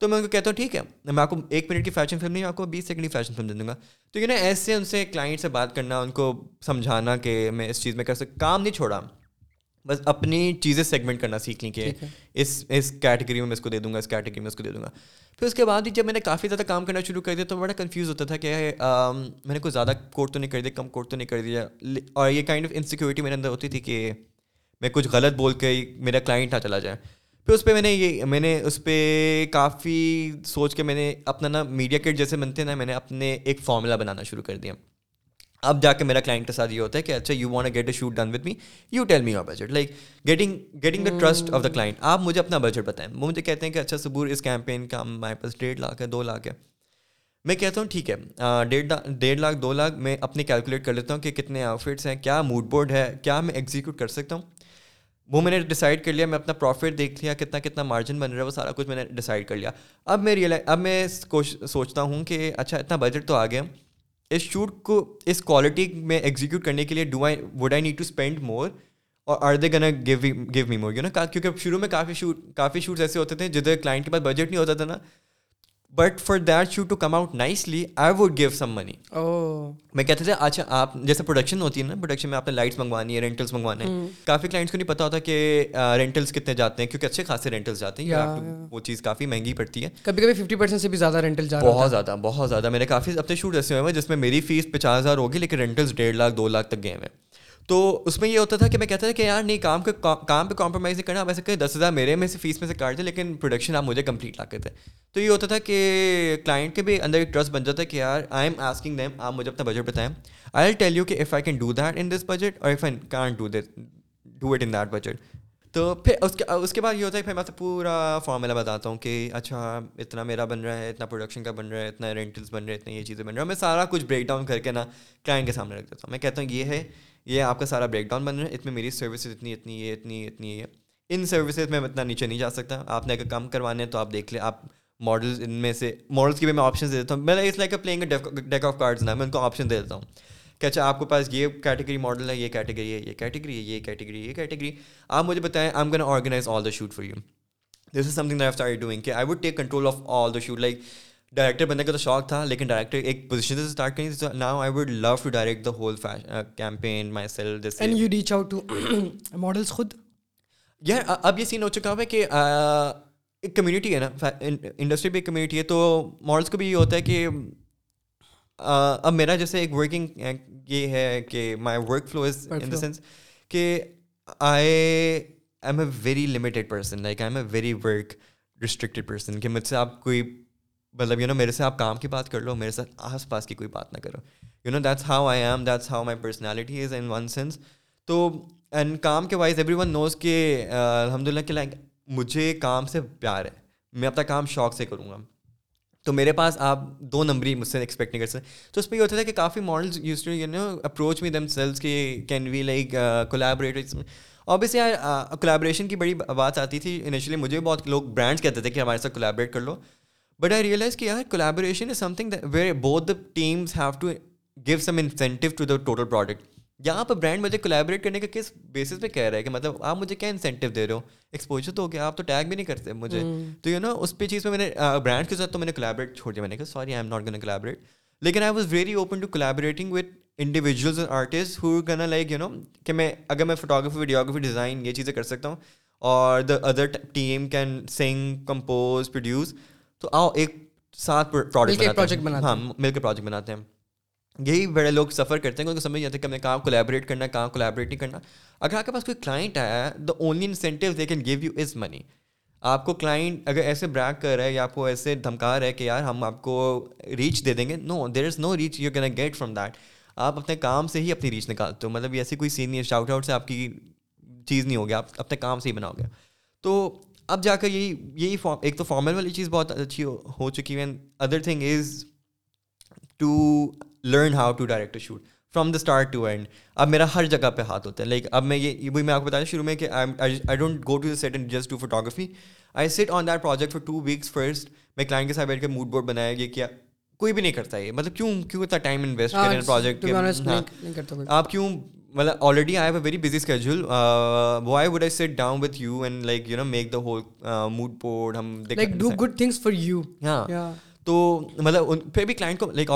S3: تو میں ان کو کہتا ہوں ٹھیک ہے میں آپ کو ایک منٹ کی فیشن فلم نہیں آپ کو بیس سیکنڈ کی فیشن فلم دے دوں گا تو یہ نا ایسے ان سے کلائنٹ سے بات کرنا ان کو سمجھانا کہ میں اس چیز میں کر سکتا کام نہیں چھوڑا بس اپنی چیزیں سیگمنٹ کرنا سیکھ لیں کہ اس اس کیٹیگری میں اس کو دے دوں گا اس کیٹیگری میں اس کو دے دوں گا پھر اس کے بعد ہی جب میں نے کافی زیادہ کام کرنا شروع کر دیا تو بڑا کنفیوز ہوتا تھا کہ میں نے کچھ زیادہ کوٹ تو نہیں کر دیا کم کوٹ تو نہیں کر دیا اور یہ کائنڈ آف انسیکیورٹی میرے اندر ہوتی تھی کہ میں کچھ غلط بول کے میرا کلائنٹ نہ چلا جائے پھر اس پہ میں نے یہ میں نے اس پہ کافی سوچ کے میں نے اپنا نا میڈیا کٹ جیسے بنتے ہیں نا میں نے اپنے ایک فارمولا بنانا شروع کر دیا اب جا کے میرا کلائنٹ کے ساتھ یہ ہوتا ہے کہ اچھا you want get a shoot done with me you tell me your budget like getting getting the trust of the client آپ مجھے اپنا بجٹ بتائیں وہ مجھے کہتے ہیں کہ اچھا صبور اس کیمپین کا ہمارے پاس ڈیڑھ لاکھ ہے دو لاکھ ہے میں کہتا ہوں ٹھیک ہے ڈیڑھ ڈیڑھ لاکھ دو لاکھ میں اپنے کیلکولیٹ کر لیتا ہوں کہ کتنے آؤٹ فٹس ہیں کیا موڈ بورڈ ہے کیا میں ایگزیکیوٹ کر سکتا ہوں وہ میں نے ڈیسائڈ کر لیا میں اپنا پروفٹ دیکھ لیا کتنا کتنا مارجن بن رہا ہے وہ سارا کچھ میں نے ڈیسائڈ کر لیا اب میں ریئلائز اب میں سوچتا ہوں کہ اچھا اتنا بجٹ تو آ گیا اس شوٹ کو اس کوالٹی میں ایگزیکیوٹ کرنے کے لیے do I would I need to spend more or are they gonna give give me more you نا کیونکہ شروع میں کافی شوٹ کافی شوٹس ایسے ہوتے تھے جدھر کلائنٹ کے پاس بجٹ نہیں ہوتا تھا نا but
S4: for that show to come out nicely I would give some money میں کہتے تھے اچھا آپ جیسے پروڈکشن ہوتی ہے نا
S3: پروڈکشن میں آپ نے لائٹس منگوانی ہے رینٹلس منگوانے ہیں کافی کلائنٹس کو نہیں پتا ہوتا کہ رینٹلس کتنے جاتے ہیں کیونکہ اچھے خاصے رینٹلس جاتے ہیں وہ چیز کافی مہنگی پڑتی ہے کبھی
S4: کبھی ففٹی پرسینٹ سے بھی زیادہ
S3: رینٹل جاتا بہت زیادہ بہت زیادہ میں نے کافی اپنے شوٹ ایسے ہوئے ہیں جس میں میری فیس پچاس ہزار ہوگی لیکن رینٹلس ڈیڑھ لاکھ دو لاکھ تک گئے ہوئے ہیں تو اس میں یہ ہوتا تھا کہ میں کہتا تھا کہ یار نہیں کام کا کام پہ کمپرومائز نہیں کرنا آپ کہ دس ہزار میرے میں سے فیس میں سے کاٹ دیں لیکن پروڈکشن آپ مجھے کمپلیٹ لا کے تھے تو یہ ہوتا تھا کہ کلائنٹ کے بھی اندر ایک ٹرسٹ بن جاتا ہے کہ یار آئی ایم آسکنگ دیم آپ مجھے اپنا بجٹ بتائیں آئی ایل ٹیل یو کہ if I can do that in this budget اور I do do it in that budget تو پھر اس کے اس کے بعد یہ ہوتا ہے پھر میں پورا فارمولا بتاتا ہوں کہ اچھا اتنا میرا بن رہا ہے اتنا پروڈکشن کا بن رہا ہے اتنا رینٹلس بن رہا ہے اتنی یہ چیزیں بن رہی ہے میں سارا کچھ بریک ڈاؤن کر کے نا کلائنٹ کے سامنے رکھ دیتا ہوں میں کہتا ہوں یہ ہے یہ آپ کا سارا بریک ڈاؤن بن رہا ہے میں میری سروسز اتنی اتنی یہ اتنی اتنی یہ ان سروسز میں اتنا نیچے نہیں جا سکتا آپ نے اگر کم کروانے ہیں تو آپ دیکھ لیں آپ ماڈلز ان میں سے ماڈلس کی بھی میں آپشنس دے دیتا ہوں میں اس like playing deck of cards نا میں ان کو آپشن دے دیتا ہوں کہ اچھا آپ کے پاس یہ کیٹیگری ماڈل ہے یہ کیٹیگری ہے یہ کیٹیگری ہے یہ کیٹیگری یہ کیٹیگری آپ مجھے بتائیں I am can organise all the shoot for you this is some thing I doing کہ I would take control of all the shoot like director بننے کا تو شوق تھا لیکن ڈائریکٹر ایک پوزیشن سے اسٹارٹ کریں so now I would love to direct the whole
S4: campaign myself this and you reach out to models خود
S3: یار اب یہ سین ہو چکا ہے کہ ایک کمیونٹی ہے نا انڈسٹری بھی ایک کمیونٹی ہے تو ماڈلس کو بھی یہ ہوتا ہے کہ اب میرا جیسے ایک ورکنگ یہ ہے کہ my workflow is in the sense کہ I am a very limited person like I am a very work restricted person کہ مجھ سے آپ کوئی مطلب یو نو میرے سے آپ کام کی بات کر لو میرے ساتھ آس پاس کی کوئی بات نہ کرو you know that's how I am that's how my personality is in one sense تو اینڈ کام کے وائز ایوری ون نوز کہ الحمد للہ کہ لائک مجھے کام سے پیار ہے میں اپنا کام شوق سے کروں گا تو میرے پاس آپ دو نمبری مجھ سے ایکسپیکٹ نہیں کر سکتے تو اس میں یہ ہوتا تھا کہ کافی models approach me themselves کہ کین وی لائک کولابریٹ اوبیس یار کولیبریشن کی بڑی بات آتی تھی انیشلی مجھے بہت لوگ برانڈس کہتے تھے کہ ہمارے ساتھ کولیبریٹ کر لو بٹ آئی ریئلائز کہ یار کولیبوریشن از سم تھنگ بہت the teams have to give some incentive to the total product یہاں پہ برانڈ مجھے کولیبریٹ کرنے کا کس بیسس پہ کہہ رہے ہیں کہ مطلب آپ مجھے کیا انسینٹیو دے رہے ہو ایکسپوجر تو ہو گیا آپ تو ٹیگ بھی نہیں کرتے مجھے تو یو نو اس پہ چیز میں نے برانڈ کے ساتھ تو میں نے کولیبریٹ چھوڑ دیا میں نے کہا sorry I am not gonna collaborate لیکن I was very open to with with individuals artist ہو گنا لائک یو نو کہ میں اگر میں فوٹوگرافی ویڈیوگرافی ڈیزائن یہ چیزیں کر سکتا ہوں اور the other team can sing compose produce تو آؤ ایک ساتھ پروجیکٹ ہاں مل کے پروجیکٹ ہاں، بناتے ہیں یہی بڑے لوگ سفر کرتے ہیں ان کو سمجھ نہیں آتا ہمیں کہاں کولیبریٹ کرنا کہاں کولیبریٹ نہیں کرنا اگر آپ کے پاس کوئی کلائنٹ آیا ہے the only incentive they can give you is money آپ کو کلائنٹ اگر ایسے بریک کر رہا ہے یا آپ کو ایسے دھمکا رہا ہے کہ یار ہم آپ کو ریچ دے دیں گے no there is no reach you can get from that آپ اپنے کام سے ہی اپنی ریچ نکالتے ہو مطلب ایسی کوئی سین نہیں ہے شاؤٹ آؤٹ سے آپ کی چیز نہیں ہوگی آپ اپنے کام سے ہی بناؤ گے تو اب جا کر یہی یہی فارم ایک تو فارمل والی چیز بہت اچھی ہو چکی ہے and other thing is to learn how to direct shoot from the start to end اب میرا ہر جگہ پہ ہاتھ ہوتا ہے لائک اب میں یہ بھی میں آپ کو بتایا شروع میں go to set and just to photography I set on that project for two weeks first میں کلائنٹ کے ساتھ بیٹھ کے موڈ بورڈ بنایا یہ کیا کوئی بھی نہیں کرتا یہ مطلب کیوں کیوں اتنا ٹائم انویسٹ پروجیکٹ آپ کیوں مطلب already I have a very busy schedule with you and like you you know make the whole mood ہم
S4: ڈو گڈ تھنگس فار
S3: ہاں تو مطلب پھر بھی کلائنٹ کو like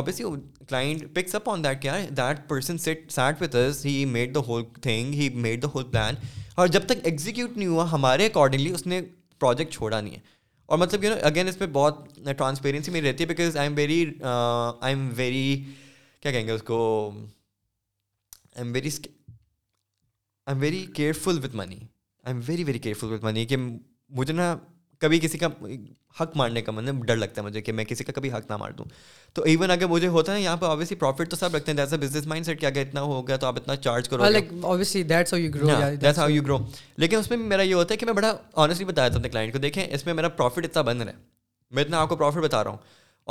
S3: client picks up on that that person set set with is he made the whole thing he made the whole plan اور جب تک ایگزیکیوٹ نہیں ہوا ہمارے اکارڈنگلی اس نے پروجیکٹ چھوڑا نہیں ہے اور مطلب یو نو اگین اس میں بہت ٹرانسپیرنسی میری رہتی ہے because I am very I am very کیا کہیں گے اس کو am very I am very careful with money I am very very careful with money کہ مجھے نا کبھی کسی کا حق مارنے کا مطلب ڈر لگتا ہے مجھے کہ میں کسی کا کبھی حق نہ مار دوں تو ایون اگر مجھے ہوتا ہے یہاں پہ آبویسلی پروفٹ تو سب رکھتے ہیں جیسا اے بزنس مائنڈ سیٹ کیا اتنا ہوگا تو آپ اتنا چارج
S4: کرو گرو لیکن
S3: اس میں میرا یہ ہوتا ہے کہ میں بڑا آنیسٹلی بتایا تھا اپنے کلائنٹ کو دیکھیں اس میں میرا پروفٹ اتنا بند رہا ہے میں اتنا آپ کو پروفٹ بتا رہا ہوں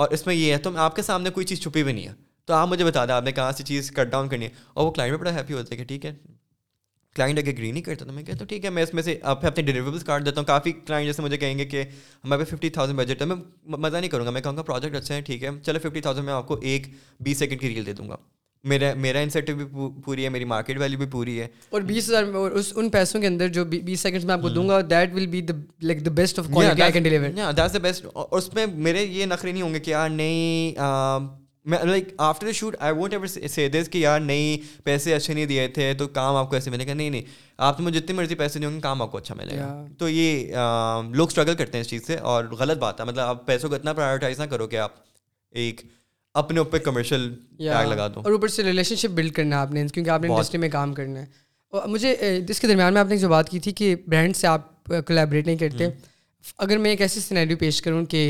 S3: اور اس میں یہ ہے تو میں آپ کے سامنے کوئی چیز چھپی بھی نہیں ہے تو آپ مجھے بتا دیں آپ نے کہاں سی چیز کٹ ڈاؤن کرنی ہے اور وہ کلائنٹ میں بڑا ہیپی ہوتا ہے کہ ٹھیک ہے کلائنٹ اگر اگری نہیں کرتا تو میں کہتا ہوں ٹھیک ہے میں اس میں سے آپ اپنے ڈیلیوریبلس کاٹ دیتا ہوں کافی کلائنٹ جیسے مجھے کہیں گے کہ ہمارے پہ ففٹی تھاؤزینڈ بجٹ ہے میں مزہ نہیں کروں گا میں کہوں گا پروجیکٹ اچھا ہے ٹھیک ہے چلو ففٹی تھاؤزینڈ میں آپ کو ایک بیس سیکنڈ کی ریل دے دوں گا میرا میرا انسینٹو بھی پوری ہے میری مارکیٹ ویلیو بھی پوری ہے
S4: اور بیس ہزار میں اس ان پیسوں کے اندر جو بیس سیکنڈ میں آپ کو ہاں۔ دوں گا that will be like the best of
S3: the best اس میں میرے یہ نخرے نہیں ہوں گے کہ یار نہیں میں like after the shoot I won't ever say this کہ یار نہیں پیسے اچھے نہیں دیے تھے تو کام آپ کو ایسے ملے گا نہیں نہیں آپ نے مجھے جتنی مرضی پیسے دیں گے کام آپ کو اچھا ملے گا تو یہ لوگ اسٹرگل کرتے ہیں اس چیز سے اور غلط بات ہے مطلب آپ
S4: پیسوں کو اتنا پرائیورٹائز نہ کرو کہ آپ ایک اپنے اوپر کمرشیل لگا دو اور اوپر سے ریلیشن شپ بلڈ کرنا ہے آپ نے کیونکہ آپ نے انڈسٹری میں کام کرنا ہے اور مجھے اس کے درمیان میں آپ نے جو بات کی تھی کہ برانڈ سے آپ کولیبریٹ نہیں کرتے اگر میں ایک ایسی سینیریو پیش کروں کہ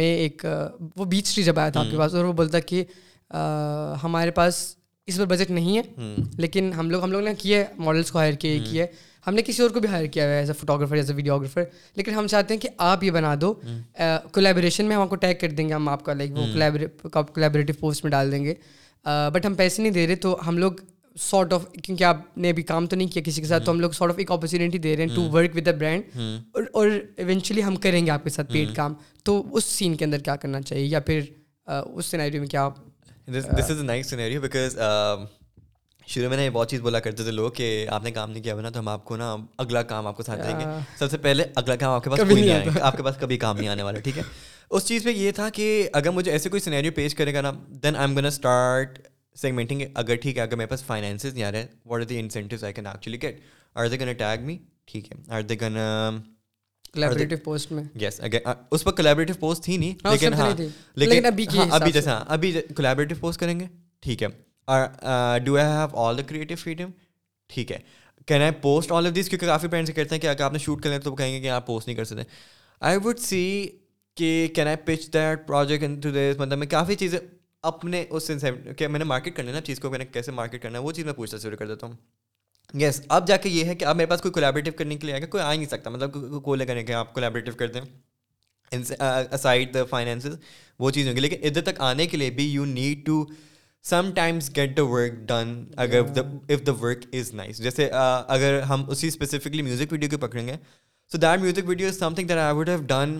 S4: میں ایک وہ بیچ جب آیا تھا آپ کے پاس اور وہ بولتا کہ ہمارے پاس اس پر بجٹ نہیں ہے لیکن ہم لوگ ہم لوگ نے کیا ہے ماڈلس کو ہائر کیا کیا ہے ہم نے کسی اور کو بھی ہائر کیا ہوا ہے as a photographer as a videographer لیکن ہم چاہتے ہیں کہ آپ یہ بنا دو کولیبریشن میں ہم آپ کو ٹیگ کر دیں گے ہم آپ کا لائک وہ کولیبریٹو پوسٹ میں ڈال دیں گے بٹ ہم پیسے نہیں دے رہے تو ہم لوگ سارٹ آف کیونکہ آپ نے ابھی کام تو نہیں کیا کسی کے ساتھ تو ہم لوگ سارٹ آف ایک اپرچونیٹی دے رہے ہیں to work with a brand اور ایونچولی ہم کریں گے آپ کے ساتھ پیڈ کام تو اس سین کے اندر کیا کرنا چاہیے یا پھر اس سینیریو میں کیا this is a nice scenario because شروع میں نا یہ بہت چیز
S3: بولا کرتے تھے لوگ کہ آپ نے کام نہیں کیا نا تو ہم آپ کو نا اگلا کام آپ کو ساتھ دیں گے سب سے پہلے اگلا کام آپ کے پاس نہیں آئے گا آپ کے پاس کبھی کام نہیں آنے والا ٹھیک ہے اس چیز پہ یہ تھا کہ اگر مجھے ایسے کوئی سینیریو پیش کرے گا نا then I am gonna start segmenting اگر ٹھیک ہے اگر میرے پاس فائنینسز نہیں آ رہے what are the incentives I can actually get are they gonna tag me ٹھیک ہے آر دے گن اس پر کولیبریٹو پوسٹ تھی نہیں لیکن ہاں لیکن ابھی ابھی جیسے ہاں ابھی کولیبریٹو پوسٹ کریں گے ٹھیک ہے do I have all the creative freedom ٹھیک ہے can I post all of these کیونکہ کافی پیرنٹس کہتے ہیں کہ اگر آپ نے شوٹ کر لیں تو کہیں گے کہ آپ پوسٹ نہیں کر سکتے آئی وڈ سی کہ can I pitch that project مطلب میں کافی چیزیں اپنے اس انسینٹو کہ میں نے مارکیٹ کرنا ہے نا چیز کو میں نے کیسے مارکیٹ کرنا ہے وہ چیز میں پوچھنا شروع کر دیتا ہوں یس اب جا کے یہ ہے کہ اب میرے پاس کوئی کولیبریٹیو کرنے کے لیے آئے گا کوئی آ نہیں سکتا مطلب کو لے کے آپ کولیبریٹیو کر دیں سائڈ دا فائنینسز وہ چیز ہوں گی لیکن ادھر تک آنے کے لیے بھی you need to sometimes get the work done اگر if the work is nice جیسے اگر ہم اسی اسپیسیفکلی میوزک ویڈیو کے پکڑیں گے so that music video is some thing that I would have done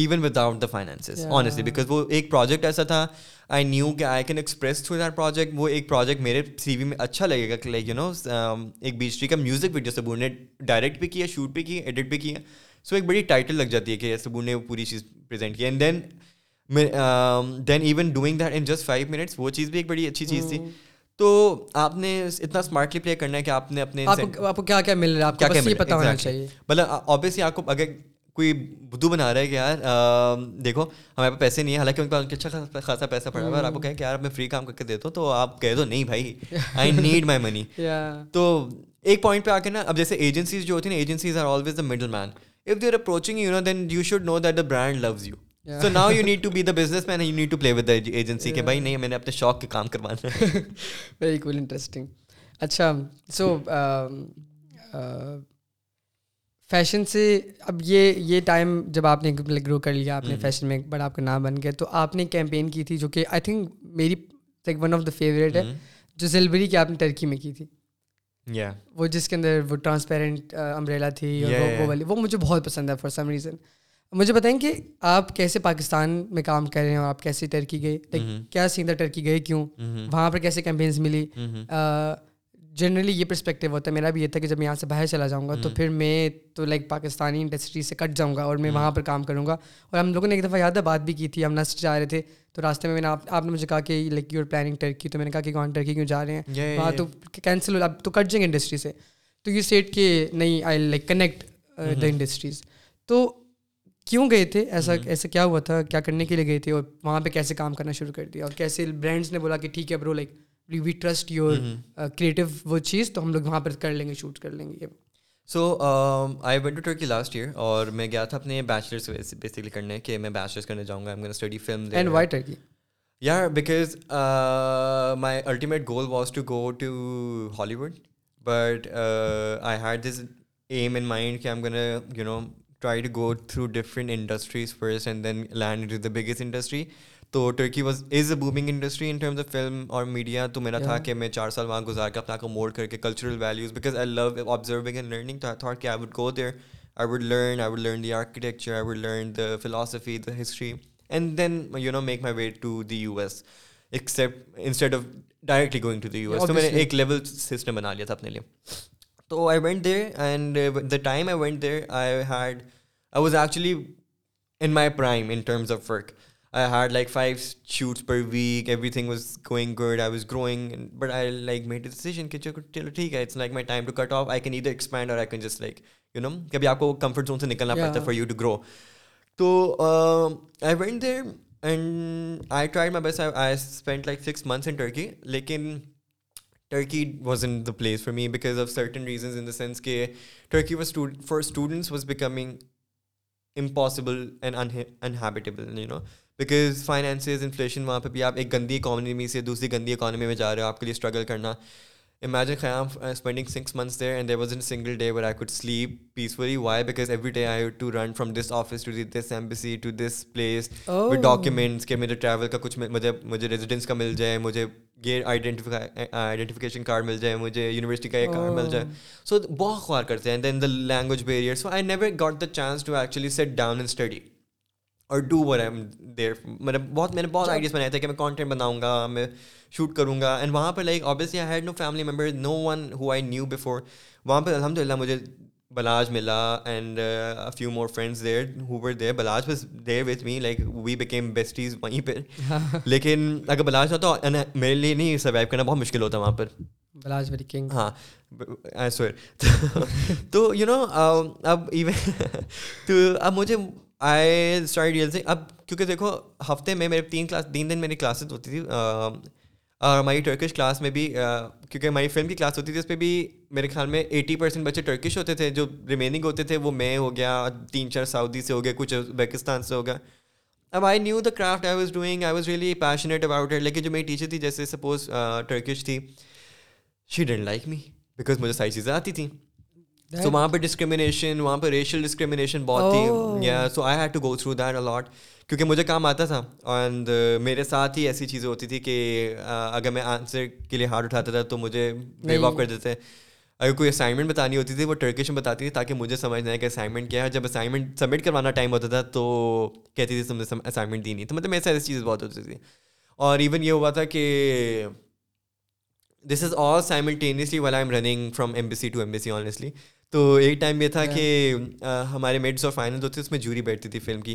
S3: even without the finance honestly because وہ ایک پروجیکٹ ایسا تھا آئی نیو کہ I can express through that project وہ ایک پروجیکٹ میرے سی وی میں اچھا لگے گا لائک یو نو ایک بیچ ٹی کا میوزک ویڈیو سبور نے ڈائریکٹ بھی کیا شوٹ بھی کیا ایڈٹ بھی کیا سو ایک بڑی ٹائٹل لگ جاتی ہے کہ سبور نے وہ پوری چیز پرزینٹ کی and then then even doing that in just five minutes وہ چیز بھی ایک بڑی اچھی چیز تھی hmm. تو آپ نے اتنا اسمارٹلی پلے کرنا ہے کہ آپ نے
S4: اپنے آپ کو کیا
S3: کیا مل رہا ہے آپ کو کیا کیا پتا ہونا چاہیے مطلب آبویسلی آپ کو اگر کوئی بدو بنا رہا ہے کہ یار دیکھو ہمارے پاس پیسے نہیں ہیں حالانکہ ان کے پاس ان کا اچھا خاصا پیسہ پڑا ہوا اور آپ کو کہیں کہ یار میں فری کام کر کے دیتا ہوں تو آپ کہہ دو
S4: نہیں بھائی آئی نیڈ مائی منی تو ایک پوائنٹ پہ آ کے نا اب جیسے ایجنسیز
S3: جو ہوتی ہیں نا agencies are always the middleman if they are approaching you know then you should know that the brand loves you so now you need to be the businessman you need to play with agency کہ بھائی نہیں میں نے اپنے شوق کے کام کروانا ہے
S4: ویری کول انٹرسٹنگ اچھا سو فیشن سے اب یہ یہ ٹائم جب آپ نے گرو کر لیا آپ نے فیشن میں بڑا آپ کا نام بن گیا تو آپ نے کیمپین کی تھی جو کہ آئی تھنک میری like one of the favourite ہے جو زیلبری کی آپ نے ترکی میں کی تھی وہ جس کے اندر وہ ٹرانسپیرنٹ امبریلا تھی وہ والی وہ مجھے بہت پسند ہے فار سم ریزن مجھے بتائیں کہ آپ کیسے پاکستان میں کام کر رہے ہیں آپ کیسے ٹرکی لائک کیا سیدھا ٹرکی گئے کیوں وہاں پر کیسے کیمپینس ملی جنرلی یہ پرسپیکٹیو ہوتا ہے میرا بھی یہ تھا کہ جب میں یہاں سے باہر چلا جاؤں گا تو پھر میں تو لائک پاکستانی انڈسٹری سے کٹ جاؤں گا اور میں وہاں پر کام کروں گا اور ہم لوگوں نے ایک دفعہ ہے بات بھی کی تھی ہم نسٹ جا رہے تھے تو راستے میں میں نے آپ نے مجھے کہا کہ لائک یو کہا پلاننگ ٹرکی تو میں نے کہا کہ کون ٹرکی کیوں جا رہے ہیں وہاں تو کینسل ہو اب تو کٹ جائیں گے انڈسٹری سے تو یو سیٹ کہ نہیں I like connect the industries تو کیوں گئے تھے ایسا ایسا کیا ہوا تھا کیا کرنے کے لیے گئے تھے اور وہاں پہ کیسے کام کرنا شروع کر دیا اور کیسے برانڈس نے بولا کہ ٹھیک ہے bro like we trust your creative وہ چیز تو ہم لوگ وہاں پر کر لیں گے شوٹ کر لیں گے
S3: so I went to Turkey last year اور میں گیا تھا اپنے بیچلرس بیسکلی کرنے کے میں بیچلرس کرنے جاؤں گا اسٹڈی فلم
S4: اینڈ
S3: یار because my ultimate goal was to go to Hollywood but I had this M in mind کہ M gonna you know try to go through different industries first and then land is the biggest industry تو Turkey was is a booming industry in terms of film اور میڈیا تو میرا تھا کہ میں چار سال وہاں گزار کے اپنا کو موڑ کر کے cultural values because I love observing and learning I would go there I would learn I would learn the architecture I would learn the philosophy the history and then you know make my way to the U S except instead of directly going to the U S تو میں نے ایک لیول سسٹم بنا لیا تھا اپنے لیے تو I went there and the time I went there I had I was actually in my prime in terms of work I had like five shoots per week everything was going good I was growing but I like decision کہ چلو ٹھیک ہے it's like my time to cut off I can ادھر ایکسپینڈ اور I can just like you know کبھی آپ کو کمفرٹ زون سے نکلنا پڑتا ہے فار یو ٹو گرو تو I went there and I try my best I spend like six months in Turkey لیکن Turkey was in the place for me because of certain reasons in the sense کہ Turkey was for students was becoming impossible and inhabitable you know because finances inflation وہاں پہ بھی آپ ایک گندی اکانومی سے دوسری گندی اکانمی میں جا رہے ہو آپ کے لیے اسٹرگل کرنا imagine Khayyam spending six months there and there was an single day where I could sleep peacefully why because every day I to run from this office to this embassy to this place with documents کہ میرے ٹریول کا کچھ مجھے مجھے ریزیڈینس کا مل جائے مجھے گیئر آئیڈینٹیفیکیشن کارڈ مل جائے مجھے یونیورسٹی کا یہ کارڈ مل جائے سو بہت خوار کرتے ہیں then the language barrier so I never got the chance to actually set down and study اور ڈو ور ایم دیر مطلب بہت میں نے بہت آئیڈیاز بنائے تھے کہ میں کانٹینٹ بناؤں گا میں شوٹ کروں گا اینڈ وہاں پر like obviously I had no family member no one who I knew before وہاں پہ الحمد للہ مجھے بلاج ملا and few more friends there who were there Balaj was there with me like we became besties وہیں پہ *laughs* لیکن اگر بلاج نہ تو میرے لیے نہیں سروائیو کرنا بہت مشکل ہوتا وہاں پر بلاج ویری کنگ ہاں *laughs* تو یو نو uh, اب ایون *laughs* تو اب مجھے آئی ریئل تھنگ اب کیونکہ دیکھو ہفتے میں میرے تین کلاس تین دن میری کلاسز ہوتی تھی اور ہماری ٹرکش کلاس میں بھی کیونکہ ہماری فلم کی کلاس ہوتی تھی اس پہ بھی میرے خیال میں ایٹی پرسینٹ بچے ٹرکش ہوتے تھے جو ریمیننگ ہوتے تھے وہ میں ہو گیا تین چار سعودی سے ہو گیا کچھ پاکستان سے ہو گیا اب I knew the craft I was doing I was really passionate about it لیکن جو میری ٹیچر تھی جیسے سپوز ٹرکش تھی she didn't like me because مجھے ساری چیزیں آتی تھیں سو وہاں پہ ڈسکریمنیشن وہاں پہ ریشل ڈسکریمنیشن بہت تھی یا so I had to go through that a lot کیونکہ مجھے کام آتا تھا اینڈ میرے ساتھ ہی ایسی چیزیں ہوتی تھیں کہ اگر میں آنسر کے لیے ہارڈ اٹھاتا تھا تو مجھے ویو آف کر دیتے اگر کوئی اسائنمنٹ بتانی ہوتی تھی وہ ٹرکش میں بتاتی تھی تاکہ مجھے سمجھنا ہے کہ اسائنمنٹ کیا ہے جب اسائنمنٹ سبمٹ کروانا ٹائم ہوتا تھا تو کہتی تھی تم نے اسائنمنٹ دی نہیں تو مطلب میرے ساتھ ایسی چیزیں بہت ہوتی تھی اور ایون یہ ہوا تھا کہ this is all simultaneously well I am running from M B C to M B C honestly تو ایک ٹائم یہ تھا کہ ہمارے میڈس اور فائنل ہوتے اس میں جوری بیٹھتی تھی فلم کی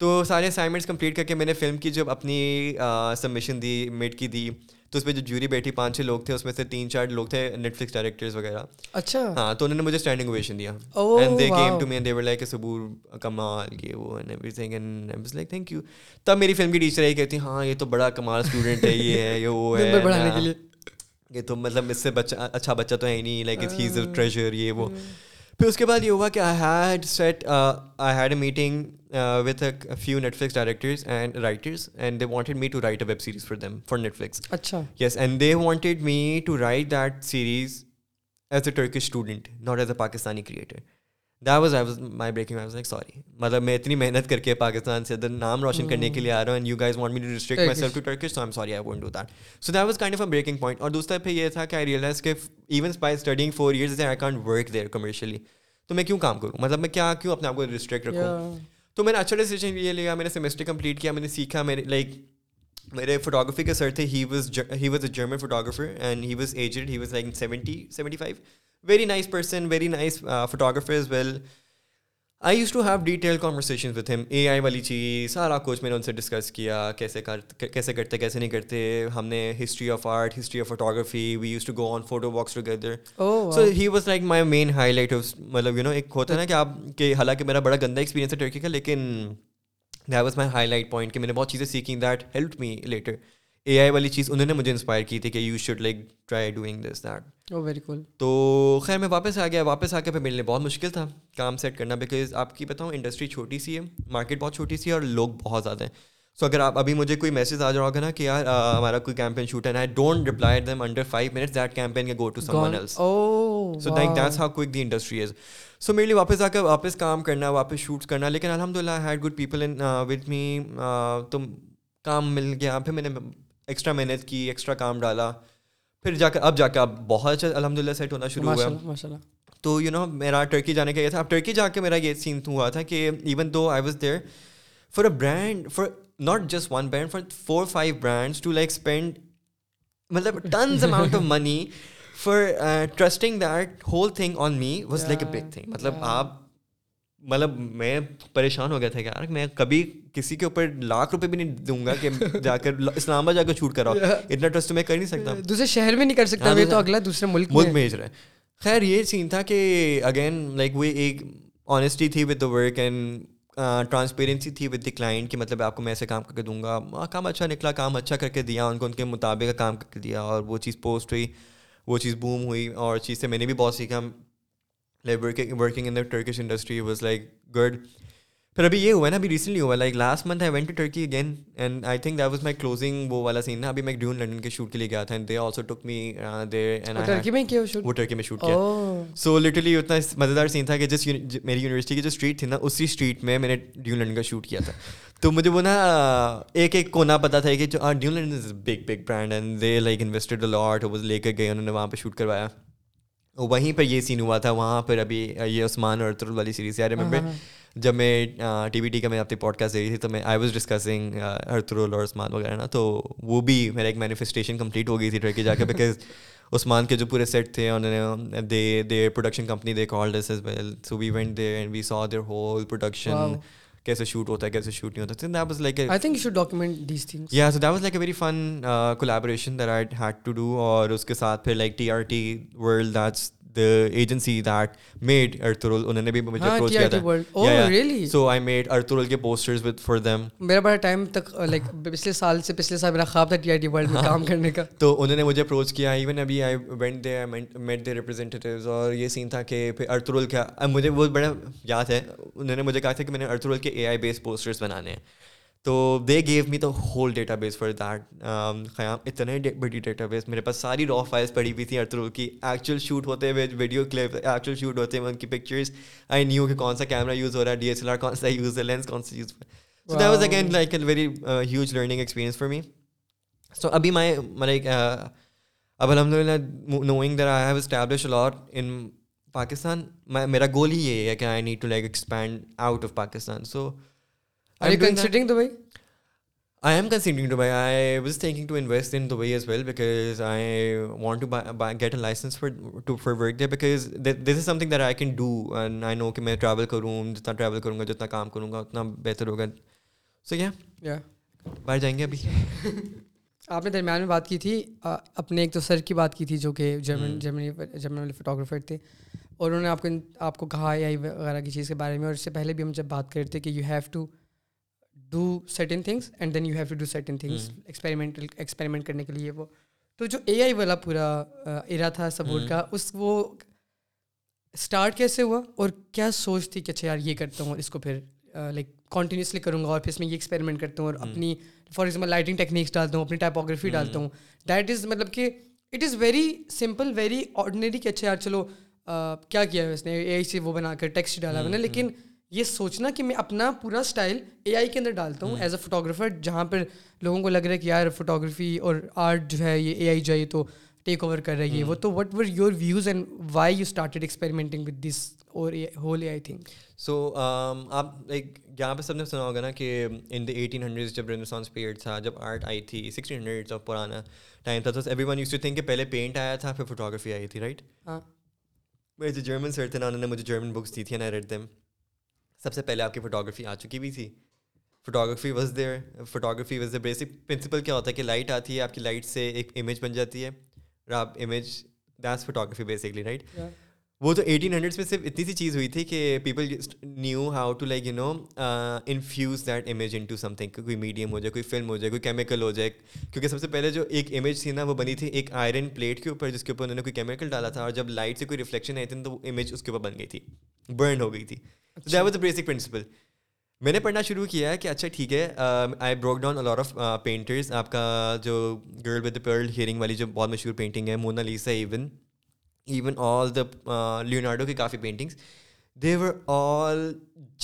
S3: تو سارے اسائنمنٹس کمپلیٹ کر کے میں نے فلم کی جب اپنی سبمیشن دی میڈ کی دی تو اس میں جو جوری بیٹھی پانچ چھ لوگ تھے اس میں سے تین چار لوگ تھے نیٹ فلکس ڈائریکٹرز وغیرہ اچھا ہاں تو انہوں نے مجھے اسٹینڈنگ اویشن دیا and they came to me and they were like سبور کمال یہ وہ and everything and I was like thank you تب میری فلم کی ٹیچر یہ کہتی ہاں یہ تو بڑا کمال اسٹوڈنٹ ہے یہ ہے یہ وہ *laughs* ہے کہ تم مطلب اس سے بچہ اچھا بچہ تو ہے نہیں like he is a treasure یہ وہ mm. پھر اس کے بعد یہ ہوا کہ I I had had set a a meeting with few Netflix and and they wanted me to write web series for them for Netflix اچھا yes and they wanted me to write that series as a Turkish student not as a Pakistani creator sorry مطلب میں اتنی محنت کر کے
S5: پاکستان سے ادھر نام روشن کرنے کے لیے آ رہا ہوں اور دوسرا پہ یہ تھا کہ I studying four years work there commercially تو میں کیوں کام کروں مطلب میں کیا کیوں اپنے آپ کو ریسٹرکٹ رکھوں تو میں نے اچھا ڈیسیجن یہ لیا میں نے سمیسٹر کمپلیٹ کیا میں نے سیکھا لائک میرے فوٹو گرافی کے سر تھے he was he was a German photo and he was aged he was like seventy seventy five very nice person very nice photographer as well I use to have detail conversation with him A I والی چیز سارا کچھ میں نے ان سے ڈسکس کیا کیسے کر کیسے کرتے کیسے نہیں کرتے ہم نے history of art history of photography we used to go on photo walks together so he was like my main highlight مطلب یو نو ایک ہوتا ہے نا کہ آپ کہ حالانکہ میرا بڑا گندا ایکسپیرینس ہے ٹرکی کا لیکن that was my highlight point کہ میں نے بہت چیزیں سیکھیں that help me later A I والی چیز انہوں نے مجھے انسپائر کی تھی کہ you should like try doing this that very oh, cool تو خیر میں واپس آ گیا واپس آ کے پھر ملنے بہت مشکل تھا کام سیٹ کرنا بیکاز آپ کی بتاؤں انڈسٹری چھوٹی سی ہے مارکیٹ بہت چھوٹی سی ہے اور لوگ بہت زیادہ ہیں سو اگر آپ ابھی مجھے کوئی میسج آ جا رہا ہوگا نا کہ یار ہمارا کوئی کیمپین شوٹ ہے I don't reply them under five minutes that campaign کے go to someone else so دیک that's how quick the industry is so میرے لیے واپس آ کے واپس کام کرنا واپس شوٹس کرنا لیکن الحمد للہ I had good people in with me تم کام مل گیا پھر میں نے ایکسٹرا محنت کی ایکسٹرا کام ڈالا پھر جا کر اب جا کے اب بہت اچھا الحمد للہ سیٹ ہونا شروع ہوا تو یو نو میرا ٹرکی جانے کا یہ تھا اب ٹرکی جا کے میرا یہ سین ہوا تھا کہ even though I was there brand for not just one brand for four five brands to like spend مطلب tons amount of money for trusting that whole thing on me was like a big thing مطلب آپ مطلب میں پریشان ہو گیا تھا کہ یار میں کبھی کسی کے اوپر لاکھ روپے بھی نہیں دوں گا کہ *laughs* جا کر اسلام آباد جا کر چھوٹ کراؤ اتنا ٹرسٹ میں کر نہیں سکتا دوسرے شہر میں نہیں کر سکتا ہاں، میں تو اگلا دوسرے ملک ملک بھیج خیر یہ سین تھا کہ اگین لائک وہ ایک آنیسٹی تھی with the work and transparency تھی وتھ دی کلائنٹ کہ مطلب آپ کو میں ایسے کام کر کے دوں گا کام اچھا نکلا کام اچھا کر کے دیا ان کو ان کے مطابق کام کر کے دیا اور وہ چیز پوسٹ ہوئی وہ چیز بوم ہوئی اور چیز سے میں نے بھی بہت سیکھا working in the Turkish industry was like good پھر ابھی یہ ہوا ہے نا ابھی ریسنٹلی ہوا like last month I went to Turkey again and I think that was my closing وہ والا سین نا ابھی میں ڈیون لنڈن کے شوٹ کے لیے گیا تھا they also took me Turkey میں شوٹ سو لٹرلی اتنا مزے دار سین تھا کہ جس میری یونیورسٹی کی جو اسٹریٹ تھی نا اسی اسٹریٹ میں میں نے ڈیون لنڈن کا شوٹ کیا تھا تو مجھے وہ نا ایک ایک کونا پتا تھا کہ big big brand and they like invested وہ لے کے گئے انہوں نے وہاں پہ شوٹ کروایا وہیں پہ یہ سین ہوا تھا وہاں پر ابھی یہ عثمان اور ارتر والی سیریز یار میں ہاں، ہاں۔ جب میں ٹی وی ٹی کا میں اپنی پوڈ کاسٹ دے رہی تھی تو میں آئی واز ڈسکسنگ ارترول اور عثمان وغیرہ نا تو وہ بھی میرا ایک مینیفیسٹیشن کمپلیٹ ہو گئی تھی ٹرکے جا کے بکاز *laughs* عثمان کے جو پورے سیٹ تھے انہوں نے they they production company they call whole production کیسے شوٹ ہوتا ہے کیسے شوٹ نہیں ہوتا that was like I think you should document these things یا so that was like a very fun collaboration that I had to do اور اس کے ساتھ پھر like T R T world that's agency that made Ertugrul انہوں نے بھی مجھے اپروچ کیا تھا سو آئی میڈ ارترول کے پوسٹرز وتھ فار دیم میرا بڑا ٹائم تک لائک پچھلے سال سے پچھلے سال میرا خواب تھا ٹی آئی ٹی ورلڈ میں کام کرنے کا تو انہوں نے مجھے اپروچ کیا ایون ابھی I went they meat they representatives اور یہ سین تھا کہ پھر ارترول کا مجھے وہ بڑا یاد ہے انہوں نے مجھے کہا تھا کہ میں نے ارترول کے اے آئی بیس پوسٹرز بنانے ہیں تو they gave me the whole database for that خیام اتنے بڑی ڈیٹا بیس میرے پاس ساری را فائلس پڑی ہوئی تھیں ارترو کی ایکچوئل شوٹ ہوتے ہوئے ویڈیو کلپ ایکچوئل شوٹ ہوتے ہیں ان کی پکچرس آئی نیو کہ کون سا کیمرہ یوز ہو رہا ہے ڈی ایس ایل آر کون سا یوز ہے لینس کون سا یوز ہو رہا ہے very huge learning experience for me so ابھی مائی لائک اب الحمد للہ knowing there I have establish lot in Pakistan میرا گول ہی یہی ہے کہ I need to like expand out of Pakistan so میں ٹریول کروں جتنا ٹریول کروں گا جتنا کام کروں گا اتنا بہتر ہوگا سو کیا باہر جائیں گے ابھی
S6: آپ نے درمیان میں بات کی تھی اپنے ایک تو سر کی بات کی تھی جو کہ جرمن جرمنی جرمن والے فوٹوگرافر تھے اور انہوں نے آپ کو آپ کو کہا یا وغیرہ کی چیز کے بارے میں اور اس سے پہلے بھی ہم جب بات کرتے کہ you have to do certain things and then you have to do certain things experimental experiment کرنے کے لیے وہ تو جو اے آئی والا پورا ایرا تھا سپورٹ کا اس وہ اسٹارٹ کیسے ہوا اور کیا سوچ تھی کہ اچھا یار یہ کرتا ہوں اس کو پھر لائک کنٹینیوسلی کروں گا اور پھر اس میں یہ ایکسپیریمنٹ کرتا ہوں اور اپنی فار ایگزامپل لائٹنگ ٹیکنیکس ڈالتا ہوں اپنی ٹائپوگرافی ڈالتا ہوں دیٹ از مطلب کہ it is very simple very ordinary کہ اچھا یار چلو کیا کیا ہے اس نے اے آئی سے وہ بنا کر ٹیکسٹ ڈالا نے لیکن یہ سوچنا کہ میں اپنا پورا اسٹائل اے آئی کے اندر ڈالتا ہوں ایز اے فوٹوگرافر جہاں پر لوگوں کو لگ رہا ہے کہ یار فوٹوگرافی اور آرٹ جو ہے یہ اے آئی جائیے تو ٹیک اوور کر رہی ہے وہ تو what were your views and why you started experimenting with this اور whole uh I think
S5: so آپ لائک یہاں پہ سب نے سنا ہوگا نا کہ ان دا ایٹین ہنڈریڈ جب پیریڈ تھا جب آرٹ آئی تھی سکسٹین ہنڈریڈ آف پرانا ٹائم تھا تو everyone used to think کہ پہلے پینٹ آیا تھا پھر فوٹوگرافی آئی تھی رائٹ میرے جو جرمن سر تھے نا انہوں نے مجھے جرمن بکس دی تھی نا سب سے پہلے آپ کی فوٹوگرافی آ چکی ہوئی بھی تھی photography was they photography was the basic principle کیا ہوتا ہے کہ لائٹ آتی ہے آپ کی لائٹ سے ایک امیج بن جاتی ہے اور آپ image that's photography basically right وہ تو ایٹین ہنڈریڈس میں صرف اتنی سی چیز ہوئی تھی کہ people knew how to like you know infuse that image into something کوئی میڈیم ہو جائے کوئی فلم ہو جائے کوئی کیمیکل ہو جائے کیونکہ سب سے پہلے جو ایک امیج تھی نا وہ بنی تھی ایک آئرن پلیٹ کے اوپر جس کے اوپر انہوں نے کوئی کیمیکل ڈالا تھا اور جب لائٹ سے کوئی ریفلیکشن آئی تھی نا تو وہ امیج اس کے اوپر بن گئی تھی برن ہو گئی تھی that was the basic principle میں نے پڑھنا شروع کیا ہے کہ اچھا ٹھیک ہے I broke down all over of painters آپ کا جو گرل ود پرل ہیئرنگ والی جو بہت مشہور پینٹنگ ہے Mona Lisa even even all the Leonardo کی کافی paintings they were all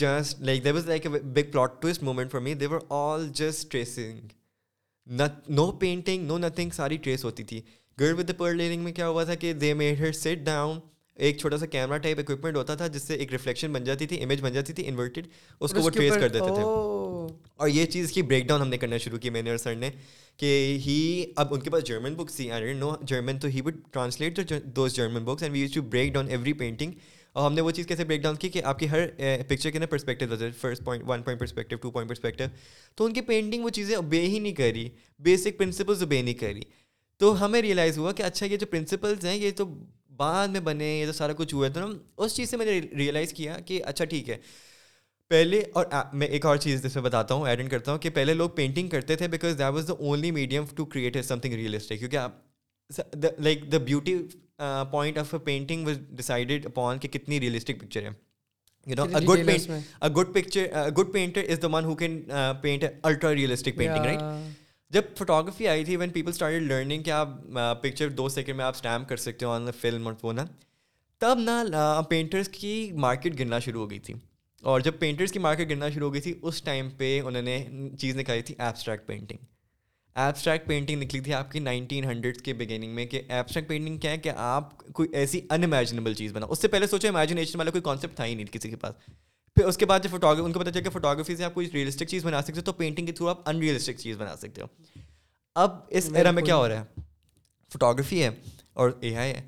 S5: just like there was like a big plot twist moment for me they were all just tracing no painting no nothing ساری ٹریس ہوتی تھی girl with the pearl earring میں کیا ہوا تھا کہ they made her sit down ایک چھوٹا سا کیمرہ ٹائپ اکوپمنٹ ہوتا تھا جس سے ایک ریفلیکشن بن جاتی تھی امیج بن جاتی تھی انورٹیڈ اس کو وہ ٹریس کر دیتے تھے اور یہ چیز کی بریک ڈاؤن ہم نے کرنا شروع کی میں نے اور سر نے کہ ہی اب ان کے پاس جرمن بکس تھی نو جرمن تو he would translate those German books and we used to break down every painting اور ہم نے وہ چیز کیسے بریک ڈاؤن کی کہ آپ کی ہر پکچر کے نا perspective perspective two point perspective تو ان کی پینٹنگ وہ چیزیں ابے ہی نہیں کری بیسک پرنسپلز ابے نہیں کری تو ہمیں ریئلائز ہوا کہ اچھا یہ جو پرنسپلز ہیں یہ تو بعد میں بنے یہ تو سارا کچھ ہوا تو نا اس چیز سے میں نے ریئلائز کیا کہ اچھا ٹھیک ہے پہلے اور میں ایک اور چیز جس میں بتاتا ہوں ایڈ کرتا ہوں کہ پہلے لوگ پینٹنگ کرتے تھے because that was the only medium to create some thing realistic کیونکہ آپ like the beauty point of a painting was decided upon کہ کتنی ریئلسٹک پکچر ہے you know good good picture good painter is the one who can paint ultra realistic painting right جب فوٹوگرافی آئی تھی وین پیپل اسٹارٹ لرننگ کہ آپ پکچر دو سیکنڈ میں آپ اسٹیمپ کر سکتے ہو آن فلم اور وہ نا تب نا پینٹرس کی مارکیٹ گرنا شروع ہو گئی تھی اور جب پینٹرس کی مارکیٹ گرنا شروع ہو گئی تھی اس ٹائم پہ انہوں نے چیز نکالی تھی ایبسٹریکٹ پینٹنگ ایبسٹریکٹ پینٹنگ نکلی تھی آپ کی نائنٹین ہنڈریڈس کے بگیننگ میں کہ ایبسٹریکٹ پینٹنگ کیا ہے کہ آپ کوئی ایسی ان امیجنیبل چیز بنا اس سے پہلے سوچو امیجنیشن والا کوئی کانسیپٹ تھا ہی نہیں کسی کے پاس پھر اس کے بعد جب فوٹو ان کو پتا بتایا کہ فوٹوگرافی سے آپ کوئی ریئلسٹک چیز بنا سکتے ہو تو پینٹنگ کے تھرو آپ ان ریئلسٹک چیز بنا سکتے ہو اب اس ایرا میں کیا ہو رہا ہے فوٹوگرافی ہے اور اے آئی ہے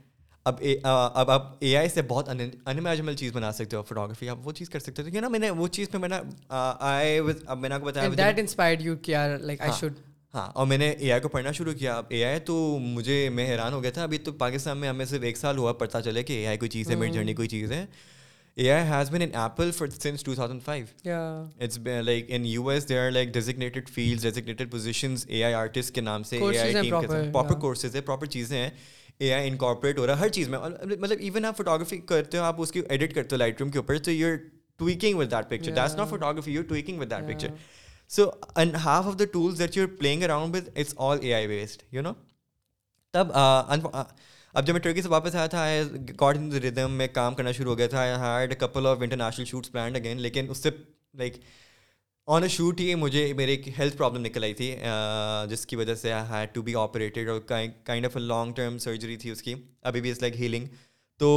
S5: اب اب آپ اے آئی سے بہت ان چیز بنا سکتے ہو فوٹو گرافی آپ وہ چیز کر سکتے ہو کیونکہ نا میں نے وہ چیز پہ میں نے اب میں نے آپ کو بتایا
S6: that inspired you like I
S5: should ہاں اور میں نے اے آئی کو پڑھنا شروع کیا اب اے آئی تو مجھے میں حیران ہو گیا تھا ابھی تو پاکستان میں ہمیں صرف ایک سال ہوا پتہ چلے کہ اے آئی کوئی چیز ہے میری جرنی کوئی چیز ہے has been in in Apple for since two thousand five like like U S they are field A A I I artist کے نام سے پراپر پراپر کورسز ہے چیزیں ہیں انکارپوریٹ ہو رہا ہر چیز میں مطلب ایون آپ آپ فوٹوگرافی فوٹوگرافی کرتے کرتے ہو ہو اس کی ایڈٹ لائٹ روم کے اوپر تو you you you you tweaking tweaking with with with that that that picture picture that's not so half of the tools around it's all A I no تب اب جب میں ٹرکی سے واپس آیا تھا گاڈ ردم میں کام کرنا شروع ہو گیا تھا I had a couple of international shoots planned again لیکن اس سے لائک آن اے شوٹ ہی مجھے میرے ایک ہیلتھ پرابلم نکل آئی تھی جس کی وجہ سے I had to be operated اور kind of a long term surgery تھی اس کی ابھی بھی از لائک ہیلنگ تو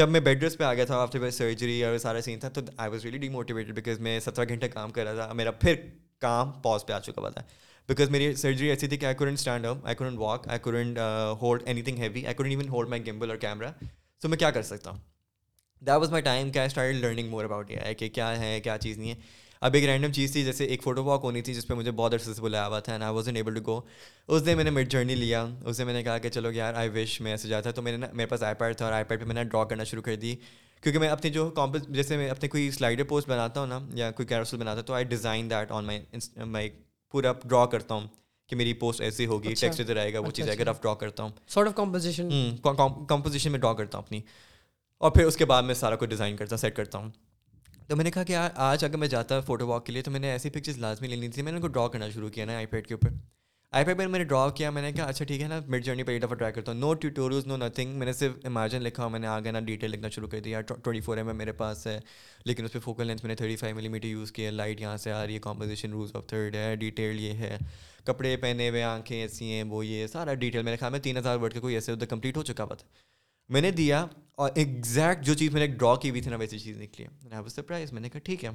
S5: جب میں بیڈ ریسٹ پہ آ گیا تھا آپ کے سرجری اور سارا سین تھا تو I was really demotivated because میں سترہ گھنٹے کام کر رہا تھا میرا پھر کام پاز پہ آ چکا ہوا تھا بکاز میری سرجری ایسی تھی کہ I couldn't stand up I couldn't walk I couldn't hold anything heavy I couldn't even hold my gimbal اور کیمرہ سو میں کیا کر سکتا ہوں دیٹ واز مائی ٹائم کہ I start learning more about یہ کہ کیا ہے کیا چیز نہیں ہے اب ایک رینڈم چیز تھی جیسے ایک فوٹو واک ہونی تھی جس پہ مجھے بہت عرصے سے بلایا ہوا تھا and I was unable to go اس دن میں نے مڈ جرنی لیا اس دن میں نے کہا کہ چلو یار آئی وش میں جاتا تھا تو میں نے میرے پاس آئی پیڈ تھا اور آئی پیڈ پہ میں نے ڈرا کرنا شروع کر دی کیونکہ میں اپنی جو کمپل جیسے میں اپنے کوئی سلائڈر پوسٹ بناتا ہوں نا یا کوئی کیرسل بناتا ہوں تو I design that on my my پورا ڈرا کرتا ہوں کہ میری پوسٹ ایسی ہوگی ٹیکسٹ ادھر آئے گا وہ اچھا، چیز آئے گا اچھا. آپ ڈرا کرتا
S6: ہوں سارٹ آف کمپوزیشن
S5: کمپوزیشن میں ڈرا کرتا ہوں اپنی اور پھر اس کے بعد میں سارا کچھ ڈیزائن کرتا ہوں سیٹ کرتا ہوں تو میں نے کہا کہ آج اگر میں جاتا فوٹو واک کے لیے تو میں نے ایسی پکچرز لازمی لینی تھی میں نے ان کو ڈرا کرنا شروع کیا نا آئی پیڈ کے اوپر آئی پیبل میں نے ڈرا کیا میں نے کہا اچھا ٹھیک ہے نا مڈ جرنی پہ ایک دفعہ ٹرائی کرتا ہوں نو ٹیوٹوریلز نو نتھنگ میں نے صرف امیجن لکھا میں نے آگے نا ڈیٹیل لکھنا شروع کر دیا ٹوئنٹی فور ایم ایم میرے پاس ہے لیکن اس پہ فوکل لینس میں نے thirty five millimetre use کیا لائٹ یہاں سے آ رہی ہے کمپوزیشن رولز آف تھرڈ ہے ڈیٹیل یہ ہے کپڑے پہنے ہوئے آنکھیں ایسی ہیں وہ یہ سارا ڈیٹیل میں نے کہا میں تین ہزار ورڈ کا کوئی ایسے ادھر کمپلیٹ ہو چکا تھا میں نے دیا اور ایگزیکٹ جو چیز میں نے ڈرا کی ہوئی تھی نا ویسی چیز نکلی سرپرائز میں نے کہا ٹھیک ہے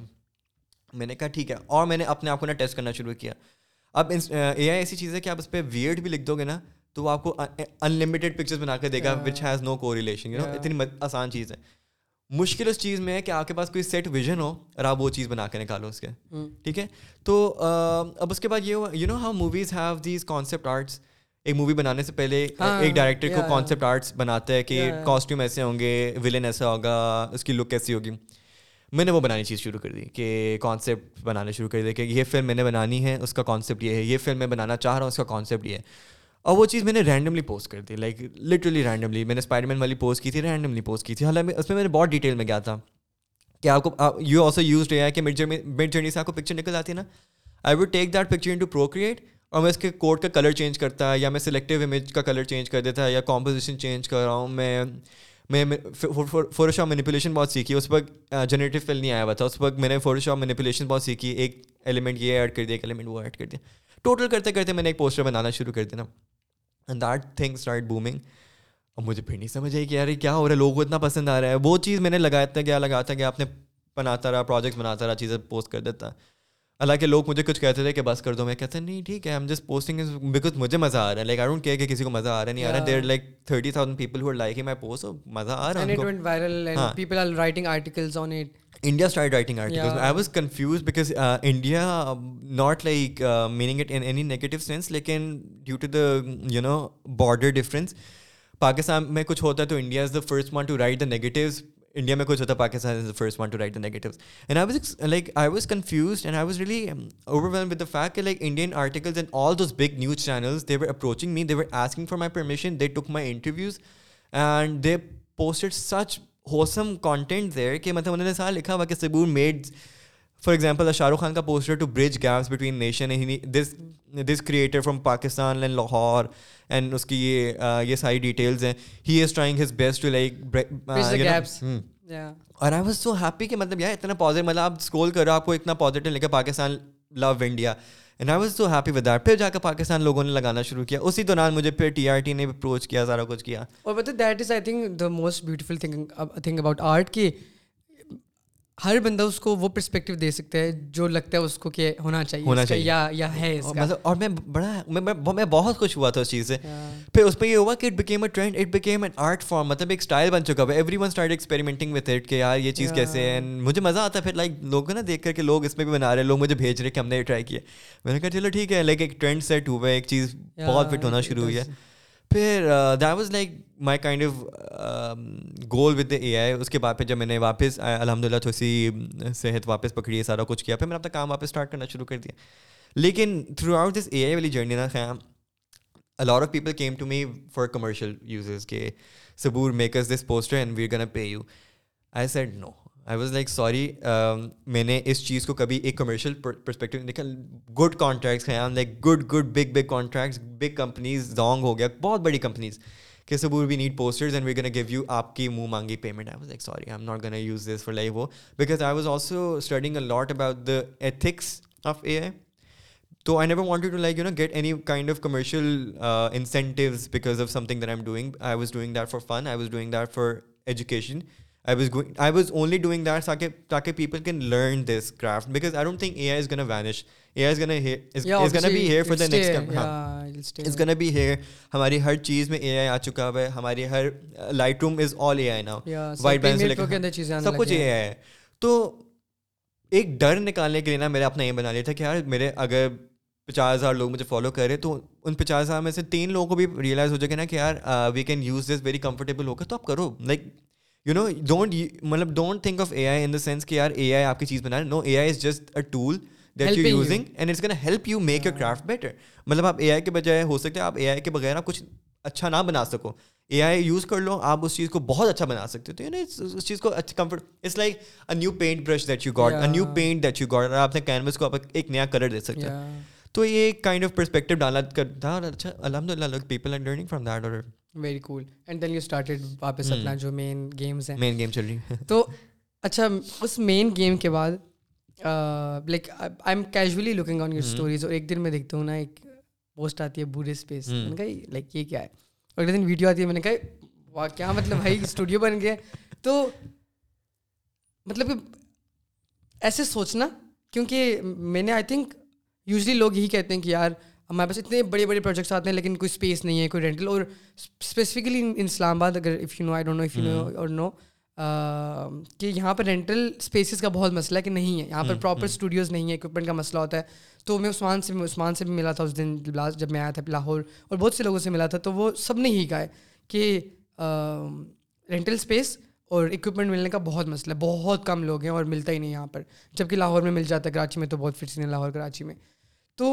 S5: میں نے کہا ٹھیک ہے اور میں نے اپنے آپ کو نا ٹیسٹ کرنا شروع کیا اب اے آئی ایسی چیز ہے کہ آپ اس پہ ویئرڈ بھی لکھ دو گے نا تو وہ آپ کو ان لمیٹیڈ پکچر بنا کے دے گا وچ ہیز نو کو ریلیشن اتنی آسان چیز ہے مشکل اس چیز میں ہے کہ آپ کے پاس کوئی سیٹ ویژن ہو اور آپ وہ چیز بنا کے نکالو اس کے ٹھیک ہے تو اب اس کے بعد یہ you know how movies have these concept arts ایک مووی بنانے سے پہلے ہاں۔ ایک ڈائریکٹر کو کانسیپٹ آرٹس بناتا ہے کہ کاسٹیوم ایسے ہوں گے ولن ایسا ہوگا اس کی لک کیسی ہوگی میں نے وہ بنانی چیز شروع کر دی کہ کانسیپٹ بنانا شروع کر دیا کہ یہ فلم میں نے بنانی ہے اس کا کانسیپٹ یہ ہے یہ فلم میں بنانا چاہ رہا ہوں اس کا کانسیپٹ یہ ہے اور وہ چیز میں نے رینڈملی پوسٹ کر دی لائک لٹرلی رینڈملی میں نے اسپائڈر مین والی پوسٹ کی تھی رینڈملی پوسٹ کی تھی حالانکہ اس میں میں نے بہت ڈیٹیل میں کیا تھا کہ آپ کو یو آلسو یوز ہے کہ جرنی مڈ جرنی سے آپ کو پکچر نکل آتی ہے نا I would take that picture in Procreate اور میں اس کے کوڈ کا کلر چینج کرتا ہے یا میں سلیکٹیو امیج کا کلر چینج کر دیتا یا کمپوزیشن چینج کر رہا ہوں میں میں فوٹو شاپ مینیپولیشن بہت سیکھی اس وقت جنریٹو فل نہیں آیا ہوا تھا اس وقت میں نے فوٹو شاپ مینیپولیشن بہت سیکھی ایک ایلیمنٹ یہ ایڈ کر دیا ایک ایلیمنٹ وہ ایڈ کر دیا ٹوٹل کرتے کرتے میں نے ایک پوسٹر بنانا شروع کر دینا and that thing start booming اور مجھے پھر نہیں سمجھ آئی کہ یار کیا ہو رہا ہے لوگوں کو اتنا پسند آ رہا ہے وہ چیز میں نے لگاتا گیا لگاتا گیا آپ نے بناتا رہا پروجیکٹ بناتا رہا چیزیں پوسٹ کر دیتا حالانکہ لوگ مجھے کچھ کہتے تھے کہ بس کر دو میں کہتے نہیں ٹھیک ہے ہم جسٹ پوسٹنگ از بیکاز مجھے مزہ آ رہا ہے لائک آئی ڈونٹ کہ کسی کو مزہ آ رہا نہیں آ رہا there like thirty thousand people ہوئی لائک مائی پوسٹ مزہ آ رہا ہے India start writing article I was confuse because India not like meaning it in any negative sense لیکن due to the you know border difference Pakistan میں کچھ ہوتا ہے تو India is the first want to write the negatives India میں کچھ ہوتا ہے Pakistan is the first one to write the negatives and I was like I was confused and I was really اوور ویل ود دا فیکٹ کہ like Indian articles and all those big news channels they were approaching me they were asking for my permission they took my interviews and they posted such wholesome content there کہ مطلب انہوں نے سارا لکھا ہوا کہ سبور made for example Shah Rukh Khan کا poster to bridge gaps between nation this this creator from Pakistan and Lahore and اس کی یہ یہ ساری ڈیٹیلز ہیں he is trying his best to like اور آئی واز سو ہیپی کہ مطلب یار اتنا پازیٹو مطلب آپ اسکول کرو آپ کو اتنا پازیٹیو لے Pakistan love India and I was so happy with پھر جا کے پاکستان لوگوں نے لگانا شروع کیا اسی دوران مجھے پھر ٹی آر ٹی نے اپروچ کیا سارا کچھ کیا اور that is I think the most beautiful thing
S6: about art کی ہر بندہ اس کو وہ پرسپیکٹو دے سکتا ہے جو لگتا ہے اس کو کہ ہونا چاہیے ہونا چاہیے یا ہے مطلب اور میں بڑا میں بہت خوش ہوا تھا اس چیز سے ہاں۔ پھر اس
S5: پہ یہ ہوا کہ it became a trend it became an art form مطلب ایک اسٹائل بن چکا ہوا everyone start experimenting with it کہ یار یہ چیز ہاں۔ کیسے ہے مجھے مزہ آتا ہے پھر لائک لوگ نا دیکھ کر کے لوگ اس میں بھی بنا رہے ہیں لوگ مجھے بھیج رہے کہ ہم نے یہ ٹرائی کیا میں نے کہا چلو ٹھیک ہے لائک ایک ٹرینڈ سیٹ ہوا ہے ایک چیز بہت فٹ ہونا شروع ہوئی ہے پھر that was like my kind of goal with the A I اس کے بعد پھر جب میں نے واپس الحمد للہ تھوڑی سی صحت واپس پکڑی ہے سارا کچھ کیا پھر میں نے اپنا کام واپس اسٹارٹ کرنا شروع کر دیا لیکن through out this a I والی جرنی نا خیام الاور of people came to me for commercial uses کے سبور makers this poster and gun a pay you I said no I was like sorry میں نے اس چیز کو کبھی ایک کمرشیل پرسپیکٹو دیکھا گڈ کانٹریکٹس ہیں like good good big big contracts big companies Zong ہو گیا بہت بڑی کمپنیز کہ سب we need posters and we gonna give you آپ کی منہ مانگی payment I was like sorry I am not gonna use this for because I was also studying a lot about the ethics of A I تو I never want to like you know get any kind of commercial incentives because of some thing that I am doing I was doing that for fun I was doing that for education I was going I was only doing that تاکہ تاکہ people can learn this craft because I don't think A I is gonna vanish A I is gonna is gonna be here for the next is gonna be here ہماری ہر چیز میں اے آئی آ چکا ہوا ہے ہماری ہر Lightroom is all A I نا وائٹ بینس سب کچھ اے آئی ہے تو ایک ڈر نکالنے کے لیے نا میرے اپنا یہ بنا لیا تھا کہ یار میرے اگر پچاس ہزار لوگ مجھے فالو کر رہے تو ان پچاس ہزار میں سے تین لوگوں کو بھی ریئلائز ہو جائے گا نا کہ یار we can use this very comfortable ہوگا تو آپ کرو لائک یو نو ڈونٹ مطلب don't think of A I in the sense کہ یار اے آئی آپ کی چیز بنانے no A I is just a tool that you using and it's can help you make a craft better مطلب آپ اے آئی کے بجائے ہو سکتے ہیں آپ اے آئی کے بغیر آپ کچھ اچھا نہ بنا سکو اے آئی یوز کر لو آپ اس چیز کو بہت اچھا بنا سکتے تو اس چیز کو اچھا comfort it's like a new paint brush that you a new paint that you گا آپ نے کینوس کو آپ ایک نیا کلر دے سکتے ہیں تو یہ کائنڈ آف پرسپیکٹو ڈالا کرتا ہے اور اچھا الحمد للہ people are learning from that اور very
S6: cool and then you started واپس اپنا جو مین گیمز ہیں مین گیم چل رہی ہیں تو اچھا اس مین گیم کے بعد like I am casually looking on your stories اور ایک دن میں دیکھتا ہوں نا ایک پوسٹ آتی ہے بورے اسپیس میں نے کہا لائک یہ کیا ہے اور اگلے دن ویڈیو آتی ہے میں نے کہا واہ کیا مطلب بھائی اسٹوڈیو بن گیا تو مطلب کہ ایسے سوچنا کیونکہ میں نے آئی تھنک یوزلی لوگ یہی کہتے ہیں کہ یار ہمارے پاس اتنے بڑے بڑے پروجیکٹس آتے ہیں لیکن کوئی اسپیس نہیں ہے کوئی رینٹل اور اسپیسیفکلی ان اسلام آباد اگر if you know I don't know if you know اور نو کہ یہاں پر رینٹل اسپیسیز کا بہت مسئلہ ہے کہ نہیں ہے یہاں پر پراپر hmm, اسٹوڈیوز hmm. نہیں ہے اکوپمنٹ کا مسئلہ ہوتا ہے تو میں عثمان سے عثمان سے بھی ملا تھا اس دن جب میں آیا تھا لاہور اور بہت سے لوگوں سے ملا تھا تو وہ سب نے ہی کہا ہے کہ رینٹل اسپیس اور اکوپمنٹ ملنے کا بہت مسئلہ ہے بہت کم لوگ ہیں اور ملتا ہی نہیں یہاں پر جب کہ لاہور میں مل جاتا ہے کراچی میں تو بہت پھر ہے لاہور کراچی میں تو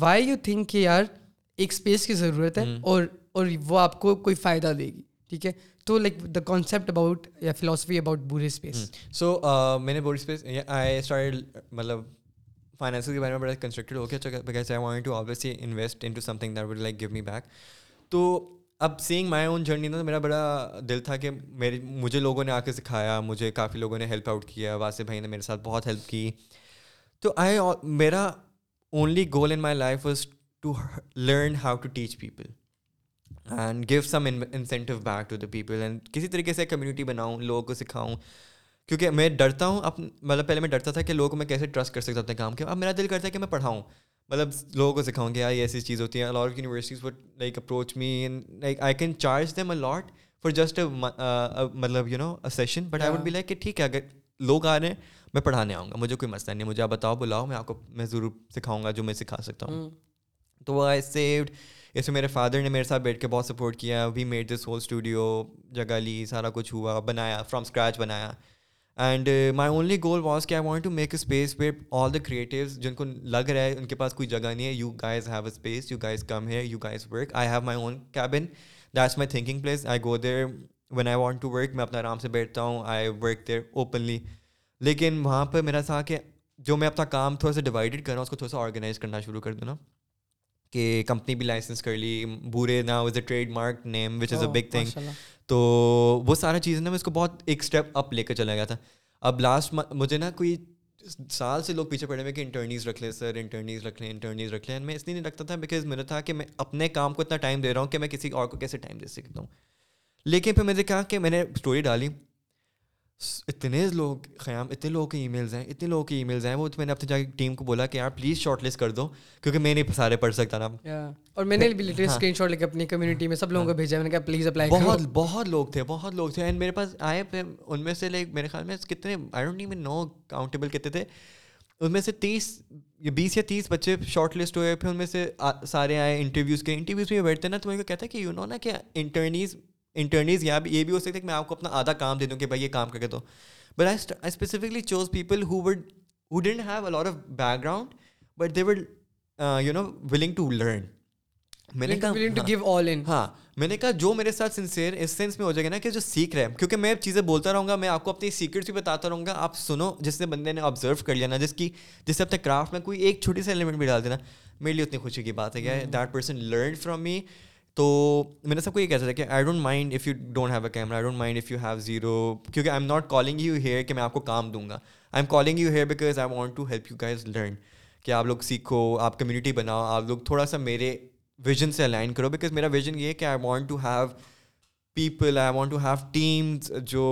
S6: وائی یو تھنک کہ یار ایک اسپیس کی ضرورت ہے اور اور وہ آپ کو کوئی فائدہ دے گی ٹھیک ہے تو لائک دا کانسیپٹ اباؤٹ یا فلاسفی اباؤٹ بوری اسپیس سو میں نے
S5: اسپیس آئی اسٹارٹ مطلب فائنینس کے بارے میں بڑا کنسٹرکٹیڈ ہو to obviously invest in some thing that like give me back تو اب سینگ مائی اون جرنی میرا بڑا دل تھا کہ میرے مجھے لوگوں نے آ کے سکھایا مجھے کافی لوگوں نے ہیلپ آؤٹ کیا واسف بھائی نے میرے ساتھ بہت ہیلپ کی تو آئی میرا only goal in my life is to learn how to teach people and give some incentive back to the people and کسی طریقے سے کمیونٹی بناؤں لوگوں کو سکھاؤں کیونکہ میں ڈرتا ہوں اپ مطلب پہلے میں ڈرتا تھا کہ لوگوں کو میں کیسے ٹرسٹ کر سکتا ہوں اپنے کام کے اب میرا دل کرتا ہے کہ میں پڑھاؤں مطلب لوگوں کو سکھاؤں کہ یہ ایسی چیز ہوتی ہیں of universities what like approach me like I can charge them a lot for just مطلب you know a session but I would be like کہ ٹھیک ہے اگر لوگ آ رہے ہیں میں پڑھانے آؤں گا مجھے کوئی مسئلہ نہیں مجھے آپ بتاؤ بلاؤ میں آپ کو میں ضرور سکھاؤں گا جو میں سکھا سکتا ہوں تو آئی سیوڈ اس میں میرے فادر نے میرے ساتھ بیٹھ کے بہت سپورٹ کیا we made this whole studio جگہ لی سارا کچھ ہوا بنایا فرام اسکریچ بنایا and my only goal was کہ I want to make a space all the creatives جن کو لگ رہا ہے ان کے پاس کوئی جگہ نہیں ہے you guys have a space you guys come ہے you guys work I have my own cabin that's my thinking place I go there when I want to work میں اپنا آرام سے بیٹھتا ہوں آئی ورک دیر اوپنلی لیکن وہاں پہ میرا تھا کہ جو میں اپنا کام تھوڑا سا ڈیوائڈیڈ کر رہا ہوں اس کو تھوڑا سا آرگنائز کرنا شروع کر دوں نا کہ کمپنی بھی لائسنس کر لی بورے نا was a trade mark name which is a big thing تو وہ سارا چیز نا میں اس کو بہت ایک اسٹیپ اپ لے کر چلا گیا تھا اب لاسٹ مجھے نا کوئی سال سے لوگ پیچھے پڑے ہوئے کہ انٹرنیز رکھ لیں سر انٹرنیز رکھ لیں انٹرنیز رکھ لیں میں اس لیے نہیں رکھتا تھا بکاز میرا تھا کہ میں اپنے کام کو اتنا ٹائم دے رہا ہوں کہ میں کسی اور کو کیسے ٹائم دے سکتا ہوں لیکن پھر میں نے کہا کہ میں نے اسٹوری ڈالی اتنے لوگ قیام اتنے لوگوں کے ای میلز ہیں اتنے لوگوں کے ای میلز ہیں وہ تو میں نے اپنے جا کے ٹیم کو بولا کہ یار پلیز شارٹ لسٹ کر دو کیونکہ میں نہیں سارے پڑھ سکتا نا
S6: اور میں نے بھی اسکرین ہاں۔ شاٹ لے کے اپنی کمیونٹی میں سب لوگوں کو ہاں۔ بھیجا میں نے کہا پلیز اپلائی
S5: بہت بہت لوگ تھے بہت لوگ تھے اینڈ میرے پاس آئے پھر ان میں سے لائک میرے خیال میں کتنے آئی نیو میں نو کاؤنٹیبل کتنے تھے ان میں سے تیس بیس یا تیس بچے شارٹ لسٹ ہوئے پھر ان میں سے سارے آئے انٹرویوز کے انٹرویوز میں بیٹھتے ہیں نا تو کہتا ہے کہ یو نو نا کہ انٹرنیز انٹرنیز یہاں یہ بھی ہو سکتا ہے کہ میں آپ کو اپنا آدھا کام دے دوں کہ بھائی یہ کام کر کے دو but I specifically choose people who who would didn't have of background but they would you know willing to learn
S6: میں نے کہا ہاں
S5: میں نے کہا جو میرے ساتھ سنسیئر اس سینس میں ہو جائے گا نا کہ جو سیکھ رہے ہیں کیونکہ میں چیزیں بولتا رہوں گا میں آپ کو اپنی سیکریٹس بھی بتاتا رہوں گا آپ سنو جس نے بندے نے آبزرو کر لیا نا جس کی جس سے اپنے کرافٹ میں کوئی ایک چھوٹی سا ایلیمنٹ بھی ڈال دینا میرے لیے اتنی خوشی کی بات ہے that person learn from me تو میں نے سب کو یہ کہہ تھا کہ I don't mind if you don't have a camera I don't mind if you have zero کیونکہ I M not calling you here کہ میں آپ کو کام دوں گا I am calling you here because I want to help you guys learn کہ آپ لوگ سیکھو آپ کمیونٹی بناؤ آپ لوگ تھوڑا سا میرے ویژن سے الائن کرو بیکاز میرا ویژن یہ ہے کہ I want to have people I want to have teams جو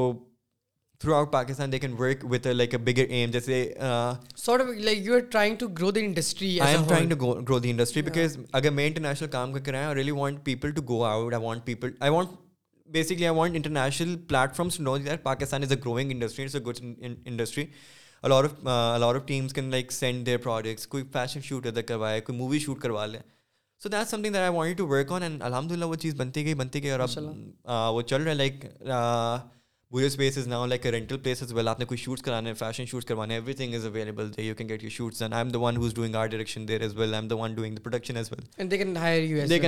S5: throughout Pakistan they can work with like a bigger M
S6: جیسے sort of like you are trying to grow industry I am trying
S5: to grow the industry because اگر میں انٹرنیشنل کام کر رہا ہوں Pakistan is a a growing industry industry it's good of of teams can like send their products کوئی فیشن شوٹ ادھر کروائے کوئی مووی شوٹ کروا لے so that some thing that I want to work on and الحمد للہ وہ چیز بنتی گئی بنتی گئی اور اب وہ چل رہا ہے لائک پورے space is now like rental place as well آپ نے کوئی شوٹس کرانے فیشن شوٹس کروانے everything is available they you can get you shoots and I am the one doing are direction there as well I am the one doing production as
S6: well can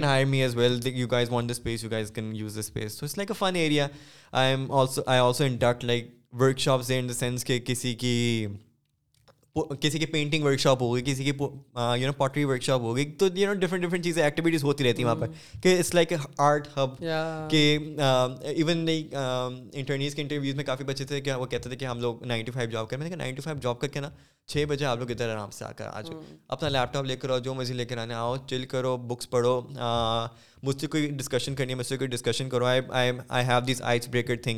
S5: hire me as well you guys want the space you can use space so it's like a fun area I am also I also in did like workshops in the sense کہ کسی کی کسی کی پینٹنگ ورک شاپ ہوگی کسی کی you know pottery workshop ہوگی تو یو نو ڈفرنٹ ڈفرنٹ چیزیں ایکٹیویٹیز ہوتی رہتی ہیں وہاں پر mm. کہ اٹس لائک آرٹ ہب کہ ایون نہیں انٹرنیز کے انٹرویوز میں کافی بچے تھے کہ وہ کہتے تھے کہ ہم لوگ نائنٹی فائیو جاب کریں میں دیکھا نائنٹی فائیو جاب کر کے نا چھ بجے آپ لوگ ادھر آرام سے آ کر آ جاؤ mm. اپنا لیپ ٹاپ لے کر آؤ جو مرضی لے کر آنے آؤ چل کرو بکس پڑھو مجھ سے کوئی ڈسکشن کرنی ہے مجھ سے کوئی ڈسکشن کرو I I I have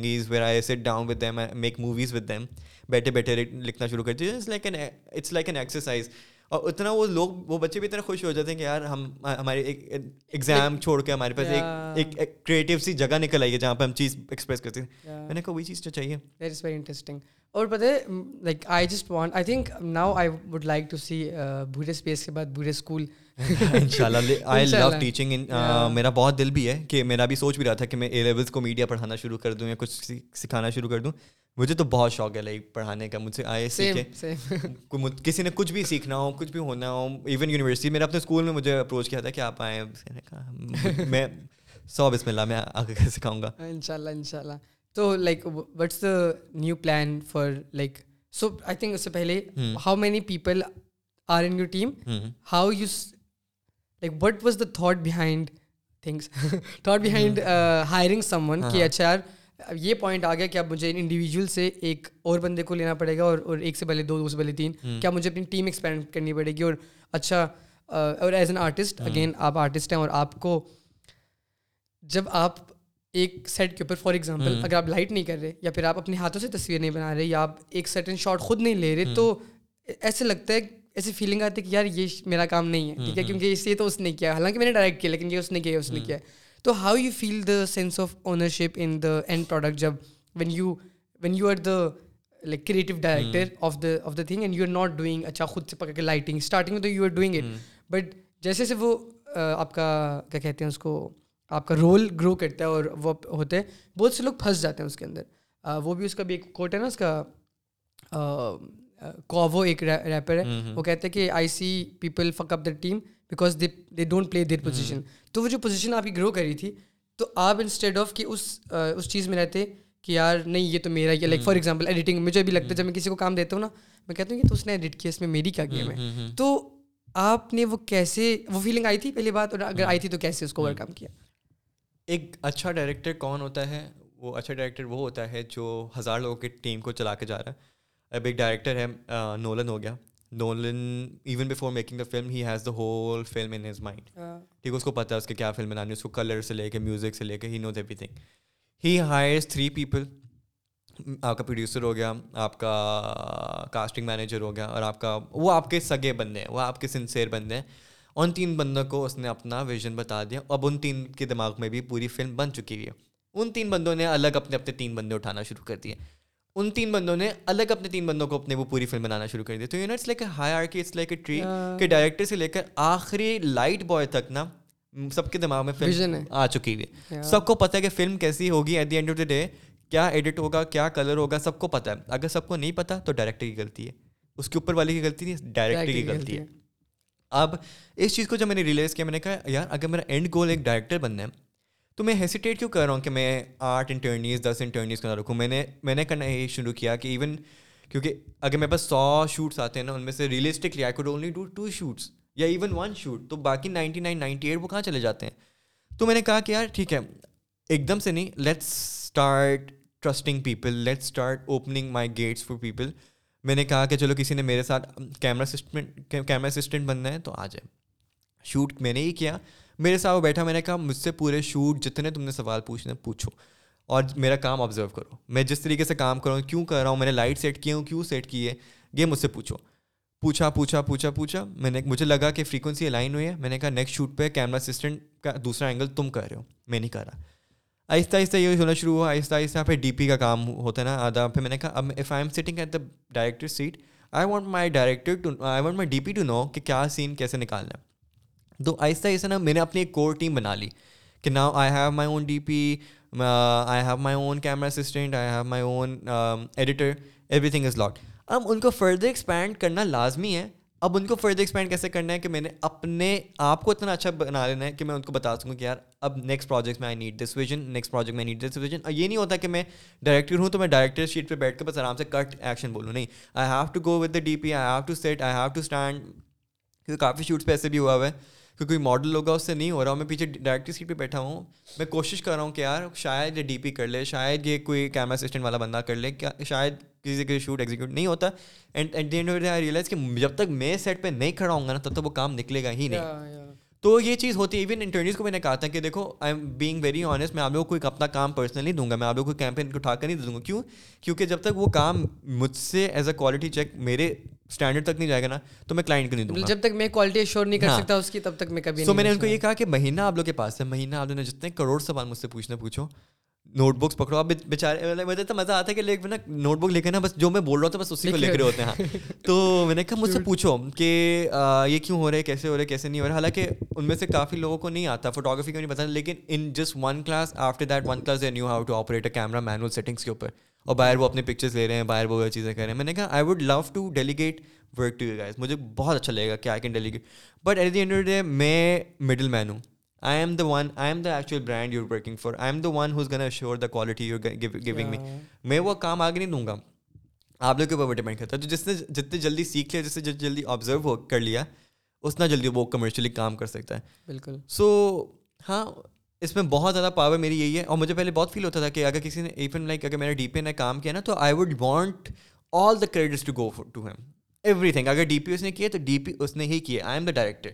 S5: these were down with them make movies with them بیٹھے بیٹھے لکھنا شروع کرتی اٹس لائک این ایکسرسائز اور اتنا وہ لوگ وہ بچے بھی اتنا خوش ہو جاتے ہیں کہ یار ہم ہمارے ایک ایگزام چھوڑ کے ہمارے پاس ایک ایک کریٹیو سی جگہ نکل آئی ہے جہاں پہ ہم چیز ایکسپریس کرتے ہیں میں نے کہا وہی چیز تو چاہیے اور پتہ ہے
S6: like I just want I think now I would like to see Bhure space کے بعد بھورے اسکول ان شاء اللہ آئی لو ٹیچنگ میرا
S5: بہت دل بھی ہے کہ میرا بھی سوچ بھی رہا تھا کہ میں اے لیولس کو میڈیا پڑھانا شروع کر دوں یا کچھ سکھانا شروع کر دوں مجھے تو بہت شوق ہے لائک پڑھانے کا مجھ سے آئے سیکھے کسی نے کچھ بھی سیکھنا ہو کچھ بھی ہونا ہو ایون یونیورسٹی میرا اپنے اسکول میں مجھے اپروچ کیا تھا کہ آپ آئیں میں سو بسم اللہ میں آگے سکھاؤں گا ان شاء اللہ ان
S6: شاء اللہ تو like what's the new plan for like so I think اس سے پہلے how many people are in your team how you like what was the thought behind things thought behind hiring someone کہ اچھا یہ پوائنٹ آ گیا کہ اب مجھے انڈیویجول سے ایک اور بندے کو لینا پڑے گا اور ایک سے پہلے دو دو سے پہلے تین hmm. کیا مجھے اپنی ٹیم ایکسپینڈ کرنی پڑے گی اور اچھا uh, اور ایز این آرٹسٹ اگین آپ آرٹسٹ ہیں اور آپ کو جب آپ ایک سیٹ کے اوپر فار ایگزامپل اگر آپ لائٹ نہیں کر رہے یا پھر آپ اپنے ہاتھوں سے تصویر نہیں بنا رہے یا آپ ایک سرٹن شاٹ خود نہیں لے رہے تو ایسے لگتا ہے ایسے فیلنگ آتی ہے کہ یار یہ میرا کام نہیں ہے ٹھیک ہے کیونکہ اس لیے تو اس نے کیا حالانکہ میں نے ڈائریکٹ کیا لیکن یہ اس نے کیا اس نے کیا تو how you feel the sense of ownership in the end product جب when you when you are the like creative director of the of the thing and you are not doing اچھا خود سے پکا کے لائٹنگ اسٹارٹنگ میں تو you are doing it but جیسے جیسے وہ آپ کا کیا کہتے ہیں اس کو آپ کا رول گرو کرتا ہے اور وہ ہوتے ہیں بہت سے لوگ پھنس جاتے ہیں اس کے اندر وہ بھی اس کا بھی ایک کوٹ ہے نا اس کا کوو ایک ریپر ہے وہ کہتے ہیں کہ آئی see people fuck up the team because they they don't play their position تو وہ جو پوزیشن آپ کی گرو کری تھی تو آپ انسٹیڈ آف کہ اس اس چیز میں رہتے کہ یار نہیں یہ تو میرا یہ لائک فار ایگزامپل ایڈیٹنگ مجھے بھی لگتا ہے جب میں کسی کو کام دیتا ہوں نا میں کہتا ہوں کہ تو اس نے ایڈٹ کیا اس میں میری کیا گیم ہے تو آپ نے وہ کیسے وہ فیلنگ آئی تھی پہلی بات اور اگر آئی تھی تو کیسے اس کو اوور کم کیا
S5: ایک اچھا ڈائریکٹر کون ہوتا ہے وہ اچھا ڈائریکٹر وہ ہوتا ہے جو ہزار لوگوں کی ٹیم کو چلا کے جا رہا ہے اب ایک ڈائریکٹر ہے نولن ہو گیا Nolan even before making the film he has the whole film in his mind ٹھیک ہے اس کو پتا ہے اس کے کیا فلم بنانی ہے اس کو کلر سے لے کے میوزک سے لے کے he know everything he hires three people آپ کا پروڈیوسر ہو گیا آپ کا کاسٹنگ مینیجر ہو گیا اور آپ کا وہ آپ کے سگے بندے ہیں وہ آپ کے سنسیئر بندے ہیں ان تین بندوں کو اس نے اپنا ویژن بتا دیا اب ان تین کے دماغ میں بھی پوری فلم بن چکی ہوئی ہے ان تین بندوں نے الگ اپنے اپنے تین بندے اٹھانا شروع کر دیے ان تین بندوں نے الگ اپنے تین بندوں کو اپنے وہ پوری فلم بنانا شروع کر دی تو you like like high or it's a tree کہ ڈائریکٹر سے لے کر آخری لائٹ بوائے تک نا سب کے دماغ میں آ چکی ہوئی ہے سب کو پتہ ہے کہ فلم کیسی ہوگی at the end of the day کیا ایڈٹ ہوگا کیا کلر ہوگا سب کو پتہ ہے اگر سب کو نہیں پتہ تو ڈائریکٹر کی غلطی ہے اس کے اوپر والے کی غلطی نہیں ڈائریکٹر کی غلطی ہے اب اس چیز کو جب میں نے ریلائز کیا میں نے کہا یار اگر میرا اینڈ گول ایک ڈائریکٹر بننا ہے تو میں ہیسیٹیٹ کیوں کر رہا ہوں کہ میں آٹھ انٹرنیز دس انٹرنیز کرنا رکھوں میں نے میں نے کرنا یہ شروع کیا کہ ایون کیونکہ اگر میرے پاس سو شوٹس آتے ہیں نا ان میں سے realistically I could only do two shoots یا ایون ون شوٹ تو باقی نائنٹی نائن نائنٹی ایٹ وہ کہاں چلے جاتے ہیں تو میں نے کہا کہ یار ٹھیک ہے ایک دم سے نہیں let's start trusting people let's start opening my gates for people میں نے کہا کہ چلو کسی نے میرے ساتھ کیمرہ اسسٹنٹ کیمرہ اسسٹنٹ بننا ہے تو آ جائے شوٹ میں نے ہی کیا میرے ساتھ وہ بیٹھا میں نے کہا مجھ سے پورے شوٹ جتنے تم نے سوال پوچھنے پوچھو اور میرا کام آبزرو کرو میں جس طریقے سے کام کروں کیوں کر رہا ہوں میں نے لائٹ سیٹ کیے ہوں کیوں سیٹ کی ہے یہ مجھ سے پوچھو پوچھا پوچھا پوچھا پوچھا میں نے مجھے لگا کہ فریکوینسی الائن ہوئی ہے میں نے کہا نیکسٹ شوٹ پہ کیمرہ اسسٹنٹ کا دوسرا اینگل تم کر رہے ہو میں نہیں کر رہا آہستہ آہستہ یہ ہونا شروع ہوا آہستہ آہستہ پھر ڈی پی کا کام ہوتا ہے نا آدھا پھر میں نے کہا اب if I am sitting at the director seat I want my director to I want my D P to know کہ کیا سین کیسے نکالنا ہے تو آہستہ آہستہ نا میں نے اپنی ایک کور ٹیم بنا لی کہ now I have my own D P I have my own camera assistant I have my own editor everything is lot اب ان کو فردر ایکسپینڈ کرنا لازمی ہے اب ان کو فردر ایکسپینڈ کیسے کرنا ہے کہ میں نے اپنے آپ کو اتنا اچھا بنا لینا ہے کہ میں ان کو بتا سکوں کہ یار اب نیکسٹ پروجیکٹ میں I need this vision next project میں نیڈ دس ویژن یہ نہیں ہوتا کہ میں ڈائریکٹر ہوں تو میں ڈائریکٹر شیٹ پہ بیٹھ کے بس آرام سے کٹ ایکشن بولوں نہیں I have to go with the D P I have to set I have to stand کیونکہ کافی شوٹس پہ ایسے بھی ہوا ہوا ہے کیونکہ کوئی ماڈل ہوگا اس سے نہیں ہو رہا ہوں میں پیچھے ڈائریکٹر سیٹ پہ بیٹھا ہوں میں کوشش کر رہا ہوں کہ یار شاید یہ ڈی پی کر لے شاید یہ کوئی کیمرہ اسسٹنٹ والا بندہ کر لے کیا شاید کسی سے شوٹ ایگزیکیوٹ نہیں ہوتا and at the end of the I realise کہ جب تک میں سیٹ پہ نہیں کھڑا ہوں گا نا تب تک وہ کام نکلے گا ہی نہیں تو یہ چیز ہوتی ہے ایون انٹرنیوز کو میں نے کہا تھا کہ دیکھو I am being very honest میں آپ لوگوں کو ایک اپنا کام پرسنلی دوں گا میں آپ لوگوں کو کیمپین اٹھا کر نہیں دوں گا کیوں کیونکہ جب تک وہ کام مجھ سے ایز اے کوالٹی چیک میرے اسٹینڈرڈ تک نہیں جائے گا نا تو میں کلائنٹ
S6: کو نہیں دوں گا جب تک میں کوالٹی ایشور نہیں کر ہاں. سکتا اس کی تب تک میں کبھی
S5: تو میں نے ان کو یہ کہا کہ مہینہ آپ لوگ کے پاس ہے مہینہ آپ نے جتنے کروڑ سوال مجھ سے پوچھنا پوچھو نوٹ بکس پکڑو آپ بےچارے مطلب مجھے تو مزہ آتا ہے کہ نوٹ بک لے کے نا بس جو میں بول رہا ہوں بس اسی کو لکھ رہے ہوتے ہیں ہاں۔ *laughs* تو میں نے کہا مجھ سے پوچھو کہ یہ کیوں ہو رہے کیسے ہو رہے ہے کیسے نہیں ہو رہے حالانکہ ان میں سے کافی لوگوں کو نہیں آتا فوٹو گرافی کو نہیں پتا لیکن in just one class after that one class knew how to operate a camera main settings کے اوپر اور باہر وہ اپنے پکچرس لے رہے ہیں باہر وہ چیزیں کر رہے ہیں میں نے کہا I would love to delegate work to you guys مجھے بہت اچھا لگے گا کہ I can delegate but at the end میں مڈل مین ہوں I am the one I am the actual brand you working for I am the one who's gonna assure the quality you giving me میں وہ کام آگے نہیں دوں گا آپ لوگوں کے اوپر ڈپینڈ کرتا ہے تو جس نے جتنے جلدی سیکھ لیا جس نے جتنے جلدی آبزرو ہو کر لیا اتنا جلدی وہ کمرشلی کام کر سکتا ہے
S7: بالکل
S5: سو ہاں اس میں بہت زیادہ پاور میری یہی ہے اور مجھے پہلے بہت فیل ہوتا تھا کہ اگر کسی نے ایون لائک اگر میں نے ڈی پی نے کام کیا نا تو I would want all the credits to go to him everything اگر ڈی پی اس نے کیا تو ڈی پی اس نے ہی کیا آئی ایم دا ڈائریکٹر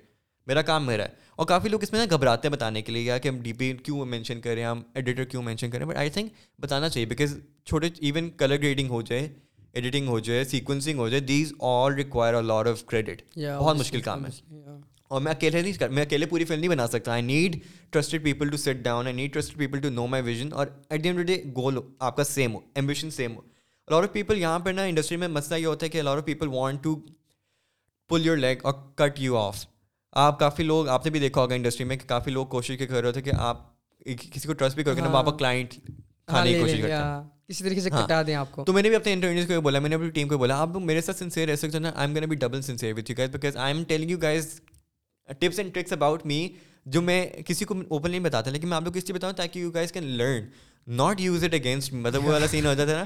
S5: میرا کام میرا ہے اور کافی لوگ اس میں نا گھبراتے ہیں بتانے کے لیے یا کہ ہم ڈی پی کیوں مینشن کریں ہم ایڈیٹر کیوں مینشن کریں بٹ آئی تھنک بتانا چاہیے بیکاز چھوٹے ایون کلر گریڈنگ ہو جائے ایڈیٹنگ ہو جائے سیکوینسنگ ہو جائے these all require a lot of credit بہت مشکل کام ہے اور میں اکیلے نہیں کر میں اکیلے پوری فلم نہیں بنا سکتا I need trusted people to set down I need trusted people to know my vision اور at the end day goal ہو آپ کا سیم ہو ایمبیشن سیم ہو لار آف پیپل یہاں پہ نا انڈسٹری میں مسئلہ یہ ہوتا ہے کہ lot of people want to pull your leg اور کٹ یو آف آپ کافی لوگ آپ نے بھی دیکھا ہوگا انڈسٹری میں کہ کافی لوگ کوشش کر رہے تھے کہ آپ کسی کو ٹرسٹ بھی کر کے نا آپ کلائنٹ کھانے کی ہاں، کوشش کرتے ہیں اسی ہاں۔ طریقے سے ہاں۔ کٹا دیں آپ کو تو میں نے بھی اپنے انٹرویوز کو بولا میں نے اپنی ٹیم کو بولا آپ میرے ساتھ سنسیئر رہ سکتے ہیں I M gonna be double sincere with you guys because I am telling you guys tips and tricks about me جو میں کسی کو اوپن نہیں بتاتا لیکن میں آپ لوگ اس لیے بتاؤں تاکہ you guys can learn not use it against مطلب وہ والا سین ہو جاتا ہے نا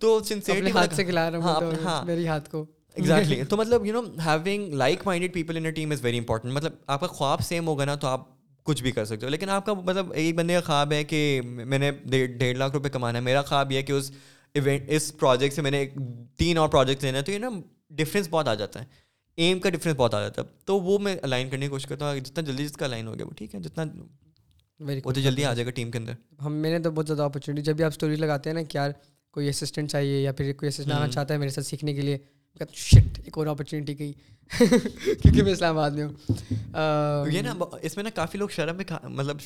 S5: تو سنسیئر ہاتھ سے کھلا رہا ہوں ہاں میری ہاتھ کو ایگزیکٹلی *laughs* تو مطلب you know having like minded people in a team is very important مطلب آپ کا خواب سیم ہوگا نا تو آپ کچھ بھی کر سکتے ہو لیکن آپ کا مطلب ایک بندے کا خواب ہے کہ میں نے ڈیڑھ لاکھ روپئے کمانا ہے میرا خواب یہ ہے کہ اس ایونٹ اس پروجیکٹ سے میں نے تین اور پروجیکٹ لینا ہے تو یہ نا ڈفرینس بہت آ جاتا ہے ایم کا ڈفرینس بہت آ جاتا ہے تو وہ میں الائن کرنے کی کوشش کرتا ہوں جتنا جلدی جس کا الائن ہو گیا وہ ٹھیک ہے جتنا وہ تو جلدی آ جائے گا ٹیم کے اندر
S7: ہم میں نے تو بہت زیادہ اپرچونیٹی جب بھی آپ اسٹوری لگاتے ہیں نا کہ یار کوئی اسسٹنٹ چاہیے یا پھر کوئی اسسٹنٹ آنا چاہتا ہے میرے ساتھ سیکھنے کے لیے شٹ ایک اور اپرچونیٹی گئی *laughs* کیونکہ میں اسلام آباد میں ہوں
S5: یہ نا اس میں نا کافی لوگ شرم میں مطلب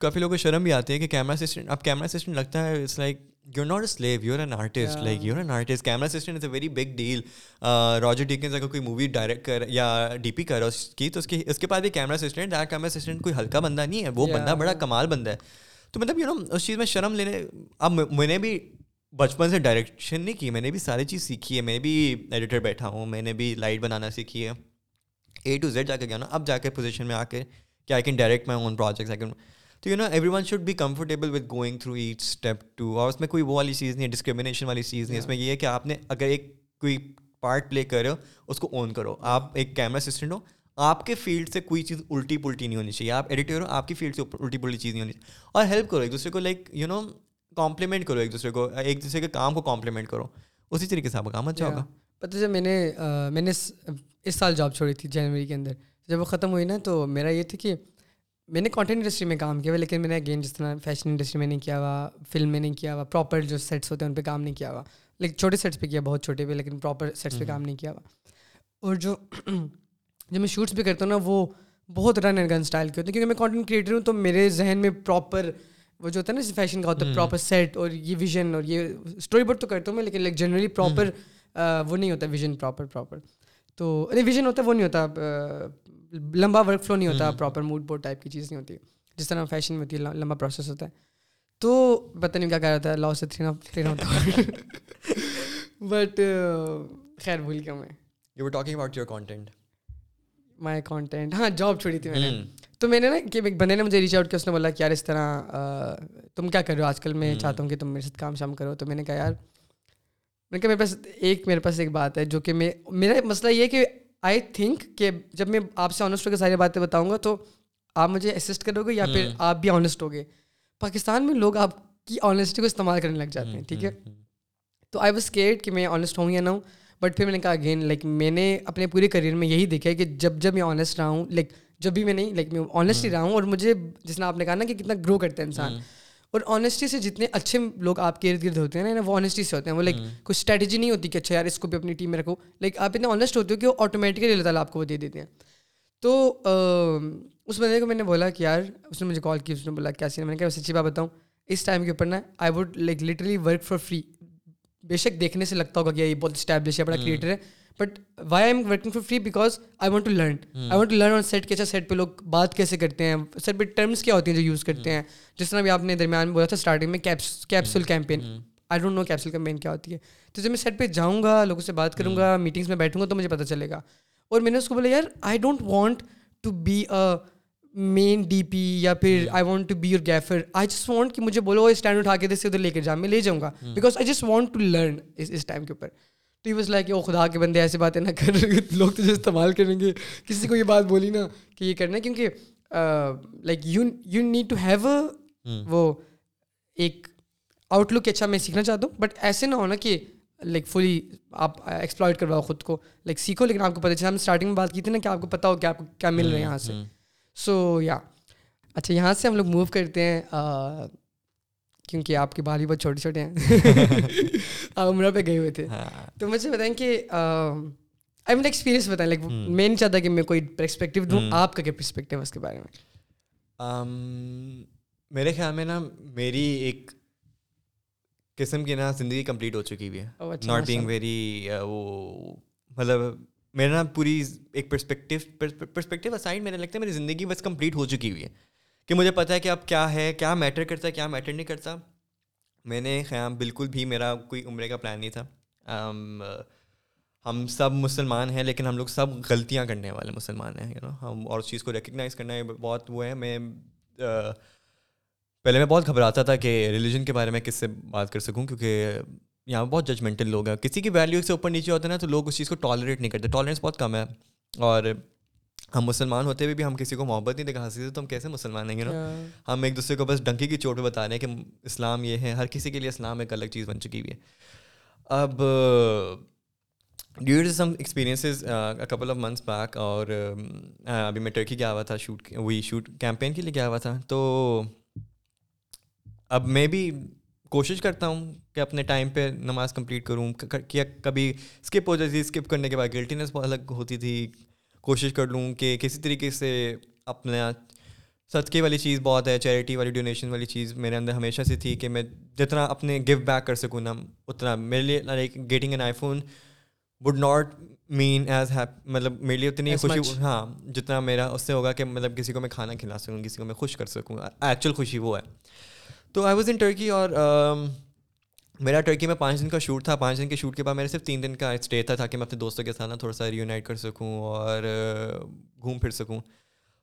S5: کافی لوگوں کو شرم بھی آتی ہے کہ کیمرہ اسسٹنٹ اب کیمرہ اسسٹنٹ لگتا ہے it's like camera is a very big deal Roger Deakins اگر کوئی مووی ڈائریکٹ کر یا ڈی پی کر اس کی تو اس کے اس کے پاس بھی camera assistant direct camera assistant کوئی ہلکا بندہ نہیں ہے وہ بندہ بڑا کمال بندہ ہے تو مطلب یو نو اس چیز میں شرم لینے اب میں نے بھی بچپن سے ڈائریکشن نہیں کی میں نے بھی ساری چیز سیکھی ہے میں بھی ایڈیٹر بیٹھا ہوں میں نے بھی لائٹ بنانا سیکھی ہے اے ٹو زیڈ جا کے گیا نا اب جا کے پوزیشن میں آ کے کہ I can direct my own projects I can تو you know everyone should be comfortable with going through each step to اور اس میں کوئی وہ والی چیز نہیں ہے ڈسکریمنیشن والی چیز نہیں ہے اس میں یہ ہے کہ آپ نے اگر ایک کوئی پارٹ پلے کر رہے ہو اس کو آن کرو آپ ایک کیمرہ اسسٹنٹ ہو آپ کے فیلڈ سے کوئی چیز الٹی پلٹی نہیں ہونی چاہیے آپ ایڈیٹر ہو آپ کی فیلڈ سے الٹی پلٹی چیز نہیں ہونی چاہیے اور ہیلپ کرو ایک دوسرے کو لائک یو نو کمپلیمنٹ کرو ایک ایک دوسرے دوسرے کو کے کام کو کمپلیمنٹ کرو اسی طریقے سے آپ کا
S7: کام اچھا ہوگا پتہ جب میں نے میں نے اس سال جاب چھوڑی تھی جنوری کے اندر جب وہ ختم ہوئی نا تو میرا یہ تھا کہ میں نے کانٹینٹ انڈسٹری میں کام کیا ہوا لیکن میں نے اگین جس طرح فیشن انڈسٹری میں نہیں کیا ہوا فلم میں نہیں کیا ہوا پراپر جو سیٹس ہوتے ہیں ان پہ کام نہیں کیا ہوا لیکن چھوٹے سیٹس پہ کیا بہت چھوٹے پہ لیکن پراپر سیٹس پہ کام نہیں کیا ہوا اور جو *clears throat* جب میں شوٹس بھی کرتا ہوں نا وہ بہت رن اینڈ گن اسٹائل کے ہوتے ہیں کیونکہ میں کانٹینٹ کریٹر ہوں تو میرے ذہن میں پراپر وہ جو ہوتا ہے نا فیشن کا ہوتا ہے پراپر سیٹ اور یہ ویژن اور یہ اسٹوری بورڈ تو کرتا ہوں میں لیکن لائک جنرلی پراپر وہ نہیں ہوتا ویژن پراپر پراپر تو ارے ویژن ہوتا ہے وہ نہیں ہوتا لمبا ورک فلو نہیں ہوتا پراپر موڈ بورڈ ٹائپ کی چیز نہیں ہوتی جس طرح فیشن میں ہوتی ہے لمبا پروسیس ہوتا ہے تو پتہ نہیں کیا کہہ کیا ہوتا تھری لاسٹ بٹ خیر بھول گیا میں میں talking
S5: about your content
S7: content my ہاں جاب چھوڑی تھی نے تو میں نے نا کہ ایک بندے نے مجھے ریچ آؤٹ کیا اس نے بولا کہ یار اس طرح تم کیا کر رہے ہو آج کل میں چاہتا ہوں کہ تم میرے ساتھ کام شام کرو تو میں نے کہا یار میں نے کہا میرے پاس ایک میرے پاس ایک بات ہے جو کہ میں میرا مسئلہ یہ ہے کہ آئی تھنک کہ جب میں آپ سے آنیسٹ ہو کے ساری باتیں بتاؤں گا تو آپ مجھے اسسٹ کرو گے یا پھر آپ بھی آنیسٹ ہوگے پاکستان میں لوگ آپ کی آنیسٹی کو استعمال کرنے لگ جاتے ہیں ٹھیک ہے تو آئی واز کیئر کہ میں آنیسٹ ہوں یا نہ ہوں بٹ پھر میں نے کہا اگین لائک میں نے اپنے پورے کریئر میں یہی دیکھا ہے کہ جب جب میں آنیسٹ رہا ہوں لائک جب بھی میں نہیں لائک میں آنیسٹلی hmm. رہا ہوں اور مجھے جس نے آپ نے کہا نا کہ کتنا گرو کرتا ہے انسان hmm. اور آنیسٹی سے جتنے اچھے لوگ آپ کے ارد گرد ہوتے ہیں نا وہ آنیسٹی سے ہوتے ہیں وہ لائک hmm. کوئی اسٹریٹجی نہیں ہوتی کہ اچھا یار اس کو بھی اپنی ٹیم میں رکھو لائک آپ اتنے آنیسٹ ہوتے ہو کہ وہ آٹومیٹکلی اللہ تعالیٰ آپ کو وہ دے دیتے ہیں تو اس بندے کو میں نے بولا کہ یار اس نے مجھے کال کی اس نے بولا کیا سین میں نے کہا سچی بات بتاؤں اس ٹائم کے اوپر نا I would like literally work for free بے شک دیکھنے سے لگتا ہوگا کہ یہ بہت اسٹیبلش ہے بڑا کریٹر ہے but why I am working for free because I want to learn I want to learn on set کیسے سیٹ پہ لوگ بات کیسے کرتے ہیں سیٹ پہ ٹرمس کیا ہوتی ہیں جو یوز کرتے ہیں hmm. جس طرح بھی آپ نے درمیان بولا تھا اسٹارٹنگ میں capsule capsule campaign I don't know campaign کیا ہوتی ہے تو جب میں سیٹ پہ جاؤں گا لوگوں سے بات کروں گا میٹنگس hmm. میں بیٹھوں گا تو مجھے پتا چلے گا اور میں نے اس کو بولا یار I don't want to be a main D P یا پھر I want to be your gaffer I just مجھے بولو اسٹینڈ اٹھا کے ادھر سے ادھر لے کے جاؤں میں لے جاؤں گا because I just want to learn اس ٹائم کے اوپر تو یہ بس لائک وہ خدا کے بندے ایسے باتیں نہ کر رہے لوگ تو استعمال کریں گے کسی کو یہ بات بولی نا کہ یہ کرنا ہے کیونکہ like you you need to have a وہ ایک آؤٹ لک اچھا میں سیکھنا چاہتا ہوں بٹ ایسے نہ ہونا کہ لائک فلی آپ ایکسپلائٹ کرواؤ خود کو لائک سیکھو لیکن آپ کو پتہ چلا ہم اسٹارٹنگ میں بات کی تھی نا کہ آپ کو پتہ ہو کہ آپ کو کیا مل رہا ہے یہاں سے سو یا اچھا یہاں سے ہم لوگ موو کرتے ہیں کیونکہ آپ کے بال بھی بہت چھوٹے چھوٹے ہیں *laughs* آپ عمرہ پہ گئے ہوئے تھے ہاں۔ تو مجھے بتائیں کہ آئی مین ایکسپیرینس بتائیں لائک میں نہیں چاہتا کہ میں کوئی پرسپیکٹیو دوں آپ کا کیا پرسپیکٹیو اس کے
S5: بارے میں میرے خیال میں نا میری ایک قسم کی نا زندگی کمپلیٹ ہو چکی ہوئی ہے ناٹ بینگ ویری وہ مطلب میرا نا پوری ایک پرسپیکٹیو پرسپیکٹیو اسائڈ میرے لگتا ہے میری زندگی بس کمپلیٹ ہو چکی ہوئی ہے کہ مجھے پتہ ہے کہ اب کیا ہے کیا میٹر کرتا ہے کیا میٹر نہیں کرتا میں نے خیام بالکل بھی میرا کوئی عمرے کا پلان نہیں تھا ہم سب مسلمان ہیں لیکن ہم لوگ سب غلطیاں کرنے والے مسلمان ہیں یو نو ہم اور اس چیز کو ریکگنائز کرنا ہے بہت وہ ہے میں پہلے میں بہت گھبراتا تھا کہ ریلیجن کے بارے میں کس سے بات کر سکوں کیونکہ یہاں بہت ججمنٹل لوگ ہیں کسی کی ویلیو سے اوپر نیچے ہوتے ہیں نا تو لوگ اس چیز کو ٹالریٹ نہیں کرتے ٹالرینس بہت کم ہے اور ہم مسلمان ہوتے ہوئے بھی ہم کسی کو محبت نہیں دکھا سکتے تو ہم کیسے مسلمان نہیں نا ہم ایک دوسرے کو بس ڈنکی کی چوٹ پہ بتا رہے ہیں کہ اسلام یہ ہے ہر کسی کے لیے اسلام ایک الگ چیز بن چکی ہوئی ہے اب due to some experiences couple of months back اور uh, ابھی میں ٹرکی گیا ہوا تھا شوٹ وہی شوٹ کیمپین کے لیے گیا ہوا تھا تو اب میں بھی کوشش کرتا ہوں کہ اپنے ٹائم پہ نماز کمپلیٹ کروں کیا کبھی اسکپ ہو جاتی تھی اسکپ کرنے کے بعد گلٹینس بہت الگ ہوتی تھی کوشش کر لوں کہ کسی طریقے سے اپنا صدقے والی چیز بہت ہے چیریٹی والی ڈونیشن والی چیز میرے اندر ہمیشہ سے تھی کہ میں جتنا اپنے گو بیک کر سکوں نا اتنا میرے لیے like getting an iPhone would not mean as happy مطلب میرے لیے اتنی خوشی ہاں جتنا میرا اس سے ہوگا کہ مطلب کسی کو میں کھانا کھلا سکوں کسی کو میں خوش کر سکوں ایکچوئل خوشی وہ ہے تو آئی واز ان ٹرکی اور um, میرا ٹرکی میں پانچ دن کا شوٹ تھا پانچ دن کے شوٹ کے بعد میں نے صرف تین دن کا اسٹے تھا تاکہ میں اپنے دوستوں کے ساتھ نا تھوڑا سا ری یونائٹ کر سکوں اور گھوم پھر سکوں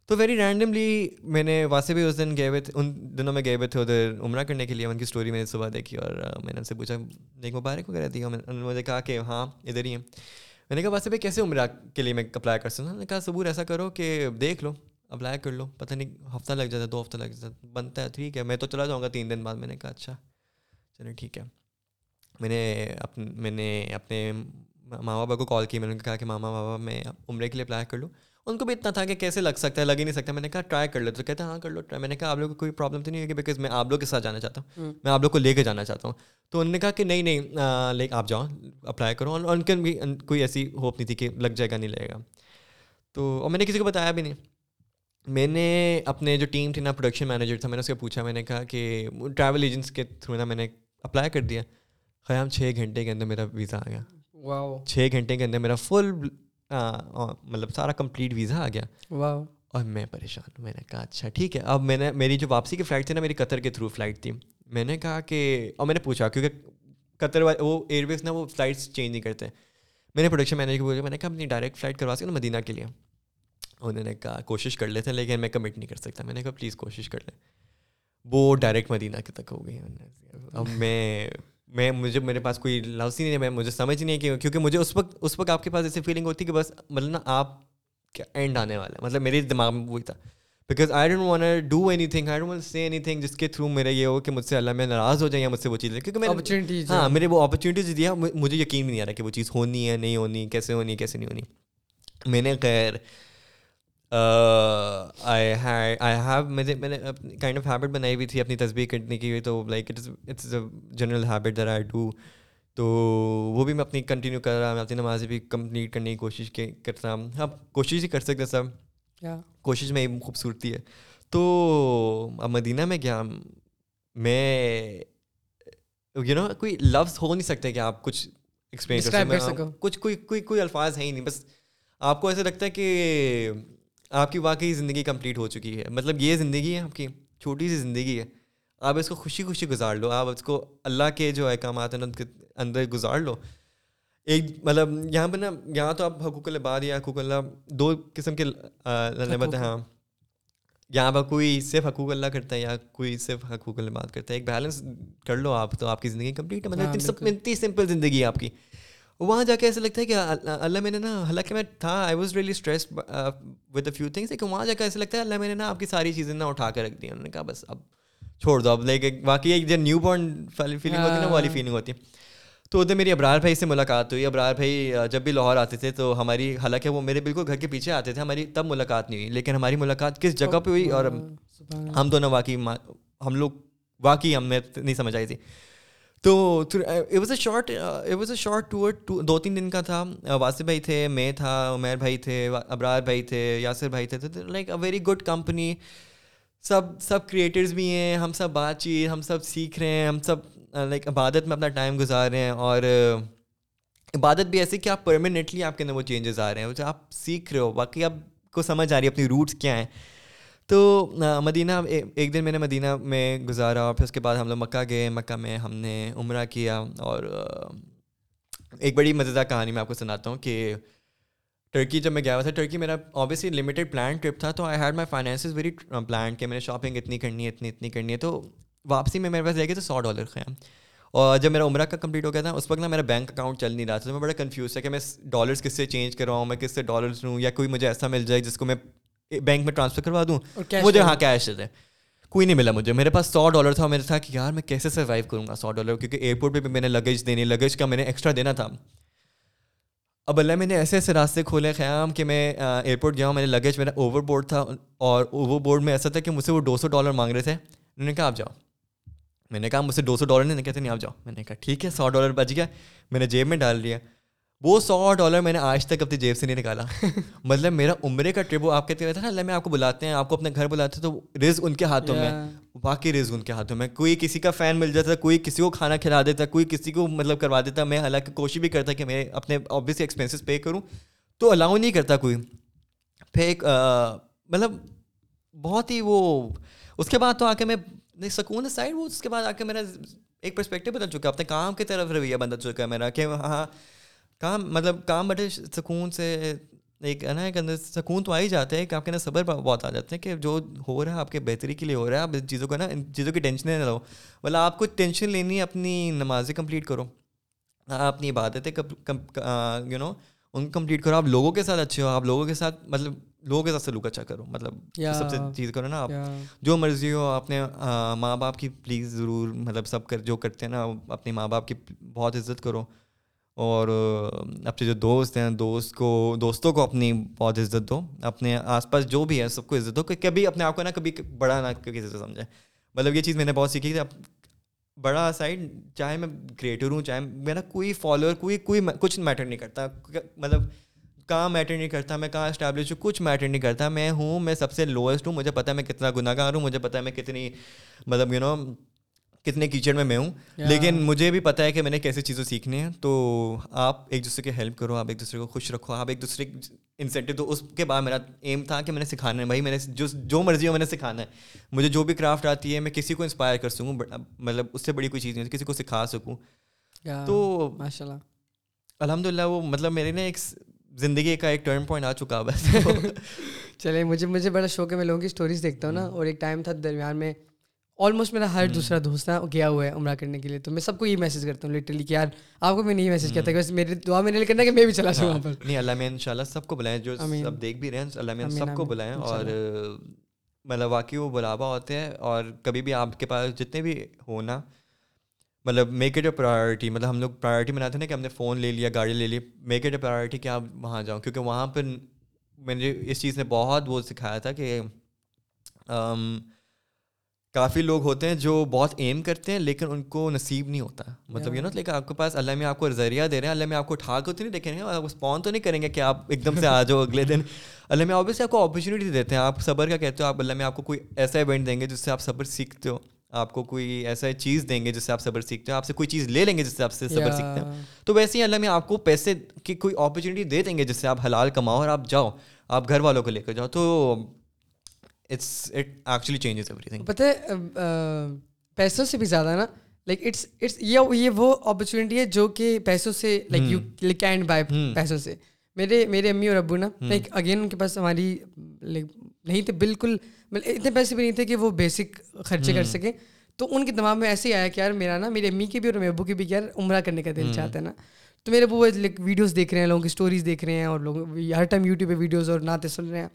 S5: تو ویری رینڈملی میں نے واسطے اس دن گئے ہوئے تھے ان دنوں میں گئے ہوئے تھے ادھر عمرہ کرنے کے لیے ان کی اسٹوری میں نے صبح دیکھی اور میں نے ان سے پوچھا دیکھ مبارک وغیرہ دیا انہوں نے انہوں نے کہا کہ ہاں ادھر ہی ہیں میں نے کہا واسطے بھی کیسے عمرہ کے لیے میں اپلائی کر سکوں نے کہا ثبور ایسا کرو کہ دیکھ لو اپلائی کر لو پتہ نہیں ہفتہ لگ جاتا دو ہفتہ لگ جاتا بنتا ہے ٹھیک ہے میں تو چلا جاؤں گا تین دن بعد میں نے کہا اچھا چلو ٹھیک ہے میں نے میں نے اپنے ماما بابا کو کال کی میں نے کہا کہ ماما بابا میں عمرے کے لیے اپلائی کر لوں ان کو بھی اتنا تھا کہ کیسے لگ سکتا ہے لگ ہی نہیں سکتا میں نے کہا ٹرائی کر لو تو کہتے ہیں ہاں کر لو ٹرائی میں نے کہا آپ لوگ کو کوئی پرابلم تو نہیں ہوگی بیکاز میں آپ لوگ کے ساتھ جانا چاہتا ہوں میں آپ لوگ کو لے کے جانا چاہتا ہوں تو انہوں نے کہا کہ نہیں نہیں لے آپ جاؤ اپلائی کرو اور ان کے بھی کوئی ایسی ہوپ نہیں تھی کہ لگ جائے گا نہیں لگے گا تو اور میں نے کسی کو بتایا بھی نہیں میں نے اپنے جو ٹیم تھی نا پروڈکشن مینیجر تھا میں نے اس سے پوچھا میں نے کہا کہ ٹریول ایجنٹس کے تھرو نا میں نے اپلائی کر دیا قیام چھ گھنٹے کے اندر میرا ویزا آ گیا چھ گھنٹے کے اندر میرا فل مطلب سارا کمپلیٹ ویزا آ گیا اور میں پریشان ہوں میں نے کہا اچھا ٹھیک ہے اب میں نے میری جو واپسی کی فلائٹ تھی نا میری قطر کے تھرو فلائٹ تھی میں نے کہا کہ اور میں نے پوچھا کیونکہ قطر والے وہ ایئر ویز نا وہ فلائٹس چینج نہیں کرتے میں نے پروڈکشن مینیجر کو پوچھا میں نے کہا اپنی ڈائریکٹ فلائٹ کروا سکا مدینہ کے لیے انہوں نے کہا کوشش کر لیتے لیکن میں کمٹ نہیں کر سکتا میں نے کہا پلیز کوشش کر لیں وہ ڈائریکٹ مدینہ کے تک ہو گئی اب میں میں مجھے میرے پاس کوئی لفظ ہی نہیں ہے میں مجھے سمجھ نہیں کہ کیونکہ مجھے اس وقت اس وقت آپ کے پاس ایسی فیلنگ ہوتی ہے کہ بس مطلب نا آپ کیا اینڈ آنے والا ہے مطلب میرے دماغ میں وہی تھا because I don't want do anything I don't see anything جس کے تھرو میرا یہ ہو کہ مجھ سے اللہ میں ناراض ہو جائیں مجھ سے وہ چیز
S7: کیونکہ
S5: میں
S7: اپرچونیٹیز
S5: ہاں میرے وہ اپرچونیٹیز دیا مجھے یقین نہیں آ رہا کہ وہ چیز ہونی ہے نہیں ہونی کیسے ہونی کیسے نہیں ہونی میں نے خیر میں نے کائنڈ آف ہیبٹ بنائی ہوئی تھی اپنی تصویر کرنے کی تو like it's a general habit there I do تو وہ بھی میں اپنی کنٹینیو کر رہا ہوں میں اپنی نمازیں بھی کمپلیٹ کرنے کی کوشش کرتا ہوں آپ کوشش ہی کر سکتے سب کوشش میں خوبصورتی ہے تو اب مدینہ میں کیا میں یو نو کوئی لفظ ہو نہیں سکتے کہ آپ کچھ ایکسپلین کچھ کوئی کوئی کوئی الفاظ ہیں ہی نہیں بس آپ کو ایسا لگتا ہے کہ آپ کی واقعی زندگی کمپلیٹ ہو چکی ہے مطلب یہ زندگی ہے آپ کی چھوٹی سی زندگی ہے آپ اس کو خوشی خوشی گزار لو آپ اس کو اللہ کے جو احکامات کے اندر گزار لو ایک مطلب یہاں پہ نا یہاں تو آپ حقوق الباد یا حقوق اللہ دو قسم کے ہاں یہاں پر کوئی صرف حقوق اللہ کرتا ہے یا کوئی صرف حقوق الباد کرتا ہے ایک بیلنس کر لو آپ تو آپ کی زندگی کمپلیٹ ہے مطلب ہاں، اتنی اتنی سمپل زندگی ہے آپ کی وہاں جا کے ایسا لگتا ہے کہ اللہ میں نے نا حالانکہ میں تھا I was really stress with a few things لیکن وہاں جا کے ایسا لگتا ہے اللہ میں نے نا آپ کی ساری چیزیں نا اٹھا کے رکھ دی انہوں نے کہا بس اب چھوڑ دو اب لائک ایک باقی نیو بورن فیلنگ ہوتی ہے نا والی فیلنگ ہاں۔ ہوتی ہے تو ادھر میری ابرار بھائی سے ملاقات ہوئی ابرار بھائی uh, جب بھی لاہور آتے تھے تو ہماری حالانکہ وہ میرے بالکل گھر کے پیچھے آتے تھے ہماری تب ملاقات نہیں ہوئی لیکن ہماری ملاقات کس جگہ پہ ہوئی اور ہم دونوں واقعی ہم لوگ واقعی ہم نے نہیں سمجھ آئی تھی was a short at was a short tour دو تین دن کا تھا uh, واسف بھائی تھے میں تھا عمیر بھائی تھے ابرار بھائی تھے یاسر بھائی تھے like a very good company سب سب کریٹرز بھی ہیں ہم سب بات چیت ہم سب سیکھ رہے ہیں ہم سب لائک uh, عبادت میں اپنا ٹائم گزار رہے ہیں اور uh, عبادت بھی ایسی کہ آپ پرماننٹلی آپ کے اندر وہ چینجز آ رہے ہیں آپ سیکھ رہے ہو باقی آپ کو سمجھ آ رہی ہے اپنی روٹس کیا ہیں تو مدینہ ایک دن میں نے مدینہ میں گزارا اور پھر اس کے بعد ہم لوگ مکہ گئے مکہ میں ہم نے عمرہ کیا اور ایک بڑی مزیدار کہانی میں آپ کو سناتا ہوں کہ ٹرکی جب میں گیا ہوا تھا ٹرکی میرا اوبیسلی لمیٹیڈ پلان ٹرپ تھا تو I had my finance is very plan کہ میں نے شاپنگ اتنی کرنی ہے اتنی اتنی کرنی ہے تو واپسی میں میرے پاس جائے گی تو سو ڈالر خیام اور جب میرا عمرہ کا کمپلیٹ ہو گیا تھا اس وقت نا میرا بینک اکاؤنٹ چل نہیں رہا تھا تو میں بڑا کنفیوز تھا کہ میں ڈالرس کس سے چینج کراؤں میں کس سے ڈالرس لوں یا کوئی مجھے ایسا مل جائے جس کو میں بینک میں ٹرانسفر کروا دوں مجھے ہاں کیش ہے کوئی نہیں ملا مجھے میرے پاس سو ڈالر تھا میں نے تھا کہ یار میں کیسے سروائیو کروں گا سو ڈالر کیونکہ ایئرپورٹ پہ بھی میں نے لگیج دینی لگیج کا میں نے ایکسٹرا دینا تھا اب اللہ میں نے ایسے ایسے راستے کھولے قیام کہ میں ایئرپورٹ گیا ہوں میں نے لگیج میرا اوور بورڈ تھا اور اوور بورڈ میں ایسا تھا کہ مجھ سے وہ دو سو ڈالر مانگ رہے تھے انہوں نے کہا آپ جاؤ میں نے کہا مجھ سے دو سو ڈالر نہیں کہتے نہیں آپ جاؤ میں نے کہا ٹھیک ہے سو ڈالر بچ گیا میں نے جیب میں ڈال دیا وہ سو ڈالر میں نے آج تک اپنی جیب سے نہیں نکالا *laughs* مطلب میرا عمرے کا ٹرپ وہ آپ نا اللہ میں آپ کو بلاتے ہیں آپ کو اپنے گھر بلاتے ہیں تو رز ان کے ہاتھوں میں باقی رز ان کے ہاتھوں میں کوئی کسی کا فین مل جاتا کوئی کسی کو کھانا کھلا دیتا کوئی کسی کو مطلب کروا دیتا میں حالانکہ کوشش بھی کرتا کہ میں اپنے آبویسلی ایکسپینسز پے کروں تو الاؤ نہیں کرتا کوئی پھر ایک مطلب بہت ہی وہ اس کے بعد تو آ کے میں سکون سائڈ وہ اس کے بعد آ کے میرا ایک پرسپیکٹو بدل چکا ہے اپنے کام کی طرف رویہ بدل چکا ہے میرا کہ ہاں کام مطلب کام بڑے سکون سے ایک ہے نا ایک اندر سکون تو آ ہی جاتا ہے کہ آپ کے اندر صبر بہت آ جاتے ہیں کہ جو ہو رہا ہے آپ کے بہتری کے لیے ہو رہا ہے آپ چیزوں کو نا ان چیزوں کی ٹینشنیں نہ لو بولے آپ کو ٹینشن لینی ہے اپنی نمازیں کمپلیٹ کرو ہاں، آپ اپنی عبادتیں یو نو ان کمپلیٹ کرو آپ لوگوں کے ساتھ اچھے ہو آپ لوگوں کے ساتھ مطلب لوگوں کے ساتھ سلوک اچھا کرو مطلب سب سے چیز کرو نا آپ جو مرضی ہو اپنے ماں باپ کی پلیز ضرور مطلب سب کر جو کرتے ہیں نا اپنے ماں باپ کی بہت عزت کرو اور اپنے جو دوست ہیں دوست کو دوستوں کو اپنی بہت عزت دو اپنے آس پاس جو بھی ہے سب کو عزت دو کہ کبھی اپنے آپ کو نہ کبھی بڑا نہ کسی سے سمجھیں مطلب یہ چیز میں نے بہت سیکھی بڑا سائڈ چاہے میں کریٹر ہوں چاہے میرا کوئی فالوور کوئی کوئی کچھ میٹر نہیں کرتا مطلب کہاں میٹر نہیں کرتا میں کہاں اسٹیبلش ہوں کچھ میٹر نہیں کرتا میں ہوں میں سب سے لوئسٹ ہوں مجھے پتا ہے میں کتنا گناہ گار ہوں مجھے پتا ہے میں کتنی مطلب یو نو کتنے کیچڑ میں میں ہوں لیکن مجھے بھی پتا ہے کہ میں نے کیسے چیزیں سیکھنی ہیں تو آپ ایک دوسرے کی ہیلپ کرو آپ ایک دوسرے کو خوش رکھو آپ ایک دوسرے انسینٹیو تو اس کے بعد میرا ایم تھا کہ میں نے سکھانا ہے بھائی میں نے جو جو مرضی ہو میں نے سکھانا ہے مجھے جو بھی کرافٹ آتی ہے میں کسی کو انسپائر کر سکوں مطلب اس سے بڑی کوئی چیز نہیں کسی کو سکھا سکوں تو ماشاء اللہ الحمد للہ وہ مطلب میرے نا ایک زندگی کا ایک ٹرن پوائنٹ آ چکا بس
S7: *laughs* چلے مجھے مجھے بڑا شوق ہے میں لوگوں کی اسٹوریز دیکھتا ہوں نا hmm. اور ایک ٹائم تھا درمیان میں آلموسٹ میرا ہر hmm. دوسرا دوست ہے گیا ہوا ہے عمرہ کرنے کے لیے تو میں سب کو یہ میسج کرتا ہوں لٹرلی کہ یار آپ کو میں
S5: نہیں
S7: میسج کرتا کہ میرے دعا میرے لیے کرنا کہ میں بھی چلا سکوں ہاں۔
S5: نہیں علامہ ان شاء اللہ سب کو بلائیں جو سب دیکھ بھی رہے ہیں علامہ سب کو بلائیں اور مطلب واقعی وہ بلاوا ہوتے ہیں اور کبھی بھی آپ کے پاس جتنے بھی ہونا مطلب میک اٹ اے پرائیورٹی مطلب ہم لوگ پرائیورٹی بناتے ہیں نا کہ ہم نے فون لے لیا گاڑی لے لی میک اٹ اے پرائیورٹی کہ آپ وہاں جاؤں کیونکہ وہاں پہ میں نے اس چیز نے بہت وہ سکھایا تھا کہ کافی لوگ ہوتے ہیں جو بہت ایم کرتے ہیں لیکن ان کو نصیب نہیں ہوتا مطلب یہ نا لیکن آپ کے پاس اللہ میں آپ کو ذریعہ دے رہے ہیں اللہ میں آپ کو اٹھا کے تو نہیں دیکھیں گے آپ اسپون تو نہیں کریں گے کہ آپ ایک دم سے آ جاؤ اگلے دن اللہ میں آبویسلی آپ کو اپرچونیٹی دیتے ہیں آپ صبر کا کہتے ہو آپ اللہ میں آپ کو کوئی ایسا ایونٹ دیں گے جس سے آپ صبر سیکھتے ہو آپ کو کوئی ایسا چیز دیں گے جس سے آپ صبر سیکھتے ہو آپ سے کوئی چیز لے لیں گے جس سے آپ سے صبر سیکھتے ہیں تو ویسے ہی اللہ میں آپ کو پیسے کی کوئی اپرچونیٹی دے دیں گے جس سے آپ حلال کماؤ اور آپ جاؤ آپ گھر والوں کو لے کر جاؤ تو
S7: پتہ پیسوں سے بھی زیادہ نا لائک یہ وہ اپرچونیٹی ہے جو کہ پیسوں سے لائک یو کینڈ بائی پیسوں سے میرے میرے امی اور ابو نا لائک اگین ان کے پاس ہماری لائک نہیں تھے بالکل مطلب اتنے پیسے بھی نہیں تھے کہ وہ بیسک خرچے کر سکیں تو ان کے دماغ میں ایسے ہی آیا کہ یار میرا نا میری امی کے بھی اور میرے ابو کی بھی یار عمرہ کرنے کا دل چاہتا ہے نا تو میرے ابو لائک ویڈیوز دیکھ رہے ہیں لوگوں کی اسٹوریز دیکھ رہے ہیں اور لوگ ہر ٹائم یوٹیوب پہ ویڈیوز اور نعتیں سن رہے ہیں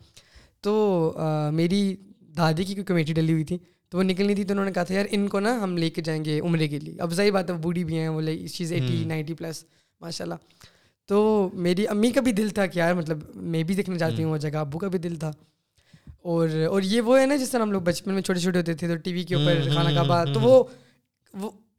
S7: تو میری دادی کی کوئی کمیٹی ڈلی ہوئی تھی تو وہ نکلنی تھی تو انہوں نے کہا تھا یار ان کو نا ہم لے کے جائیں گے عمرے کے لیے اب صحیح بات ہے بوڑھی بھی ہیں وہ لے اس چیز ایٹی نائنٹی پلس ماشاء اللہ تو میری امی کا بھی دل تھا کہ یار مطلب میں بھی دیکھنا چاہتی ہوں وہ جگہ ابو کا بھی دل تھا اور اور یہ وہ ہے نا جس طرح ہم لوگ بچپن میں چھوٹے چھوٹے ہوتے تھے تو ٹی وی کے اوپر کھانا کھا تو وہ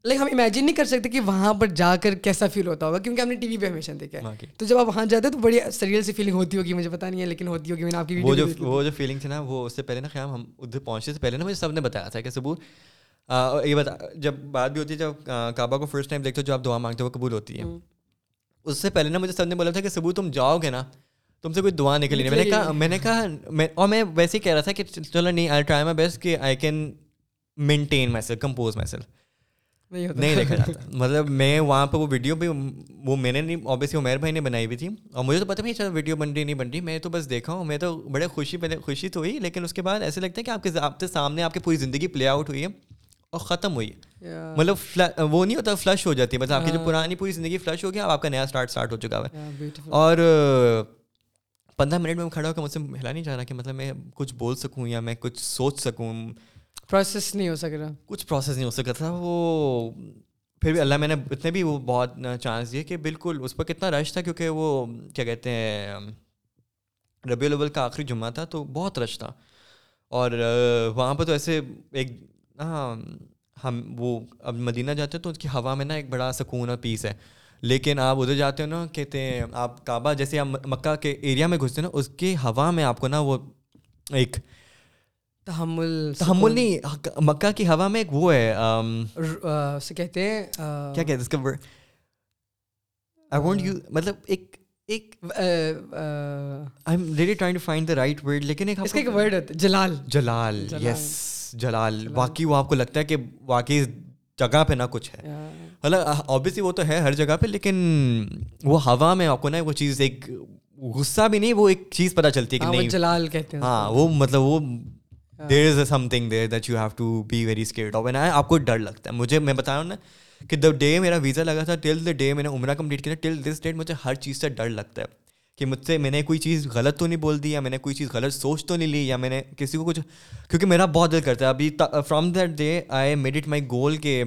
S7: لیکن ہم امیجن نہیں کر سکتے کہ وہاں پر جا کر کیسا فیل ہوتا ہوگا کیونکہ ہم نے ٹی وی پہ ہمیشہ دیکھا ہے تو جب آپ وہاں جاتے ہیں تو بڑی سریل سی فیلنگ ہوتی ہوگی مجھے پتا نہیں ہے لیکن ہوتی ہوگی میں نے آپ کی
S5: وہ جو وہ جو تھی نا وہ اس سے پہلے نا خیال ہم ادھر پہنچنے سے پہلے نا مجھے سب نے بتایا تھا کہ صبح یہ بتا جب بات بھی ہوتی ہے جب کعبہ کو فرسٹ ٹائم دیکھتے ہو جو آپ دعا مانگتے ہو وہ قبول ہوتی ہے اس سے پہلے نا مجھے سب نے بولا تھا کہ سبو تم جاؤ گے نا تم سے کوئی دعا نکلی نہیں میں نے کہا میں نے کہا میں اور میں ویسے ہی کہہ رہا تھا کہ چلو نہیں آئی ٹرائی مائی بیسٹ کہ I can maintain myself compose myself نہیں دیکھا جاتا *laughs* مطلب میں وہاں پہ وہ ویڈیو بھی وہ میں نے نہیں اوبیسلی عمیر بھائی نے بنائی ہوئی تھی اور مجھے تو پتہ بھی نہیں چلو ویڈیو بن رہی نہیں بن رہی میں تو بس دیکھا ہوں میں تو بڑے خوشی خوشی تو ہوئی لیکن اس کے بعد ایسے لگتا ہے کہ آپ کے آپ کے سامنے آپ کی پوری زندگی پلے آؤٹ ہوئی ہے اور ختم ہوئی ہے مطلب وہ نہیں ہوتا فلش ہو جاتی ہے مطلب آپ کی جو ہاں۔ پرانی پوری زندگی فلش ہو گیا آپ کا نیا اسٹارٹ اسٹارٹ ہو چکا ہے اور پندرہ منٹ میں کھڑا ہو کے مجھ سے ہلا نہیں جا رہا کہ مطلب میں کچھ بول سکوں یا میں کچھ سوچ سکوں
S7: پروسیس نہیں ہو سک رہا
S5: کچھ پروسیس نہیں ہو سکا تھا وہ پھر بھی اللہ میں نے اتنے بھی وہ بہت چانس دیے کہ بالکل اس پر کتنا رش تھا کیونکہ وہ کیا کہتے ہیں ربیع الاول کا آخری جمعہ تھا تو بہت رش تھا اور وہاں پہ تو ایسے ایک ہاں ہم وہ اب مدینہ جاتے ہیں تو اس کی ہوا میں نا ایک بڑا سکون اور پیس ہے لیکن آپ ادھر جاتے ہو نا کہتے ہیں آپ کعبہ جیسے آپ مکہ کے ایریا میں گھستے ہو نا اس کی ہوا میں آپ کو نا وہ ایک تحمل نہیں مکہ کی ہوا میں ایک وہ ہے اسے کہتے کچھ ہے وہ تو ہے ہر جگہ پہ لیکن وہ ہوا میں آپ کو نا وہ چیز ایک غصہ بھی نہیں وہ ایک چیز پتا چلتی ہے وہ وہ مطلب there is a something there that you have to be very square of and آپ کو ڈر لگتا ہے مجھے میں ہوں نا کہ دا ڈے میرا ویزا لگا تھا ٹل دا ڈے میں نے عمرہ کمپلیٹ کیا ٹل دس ڈیٹ مجھے ہر چیز سے ڈر لگتا ہے کہ مجھ سے میں نے کوئی چیز غلط تو نہیں بول دی یا میں نے کوئی چیز غلط سوچ تو نہیں لی یا میں نے کسی کو کچھ کیونکہ میرا بہت دل کرتا ہے ابھی from that day I made it my goal کہ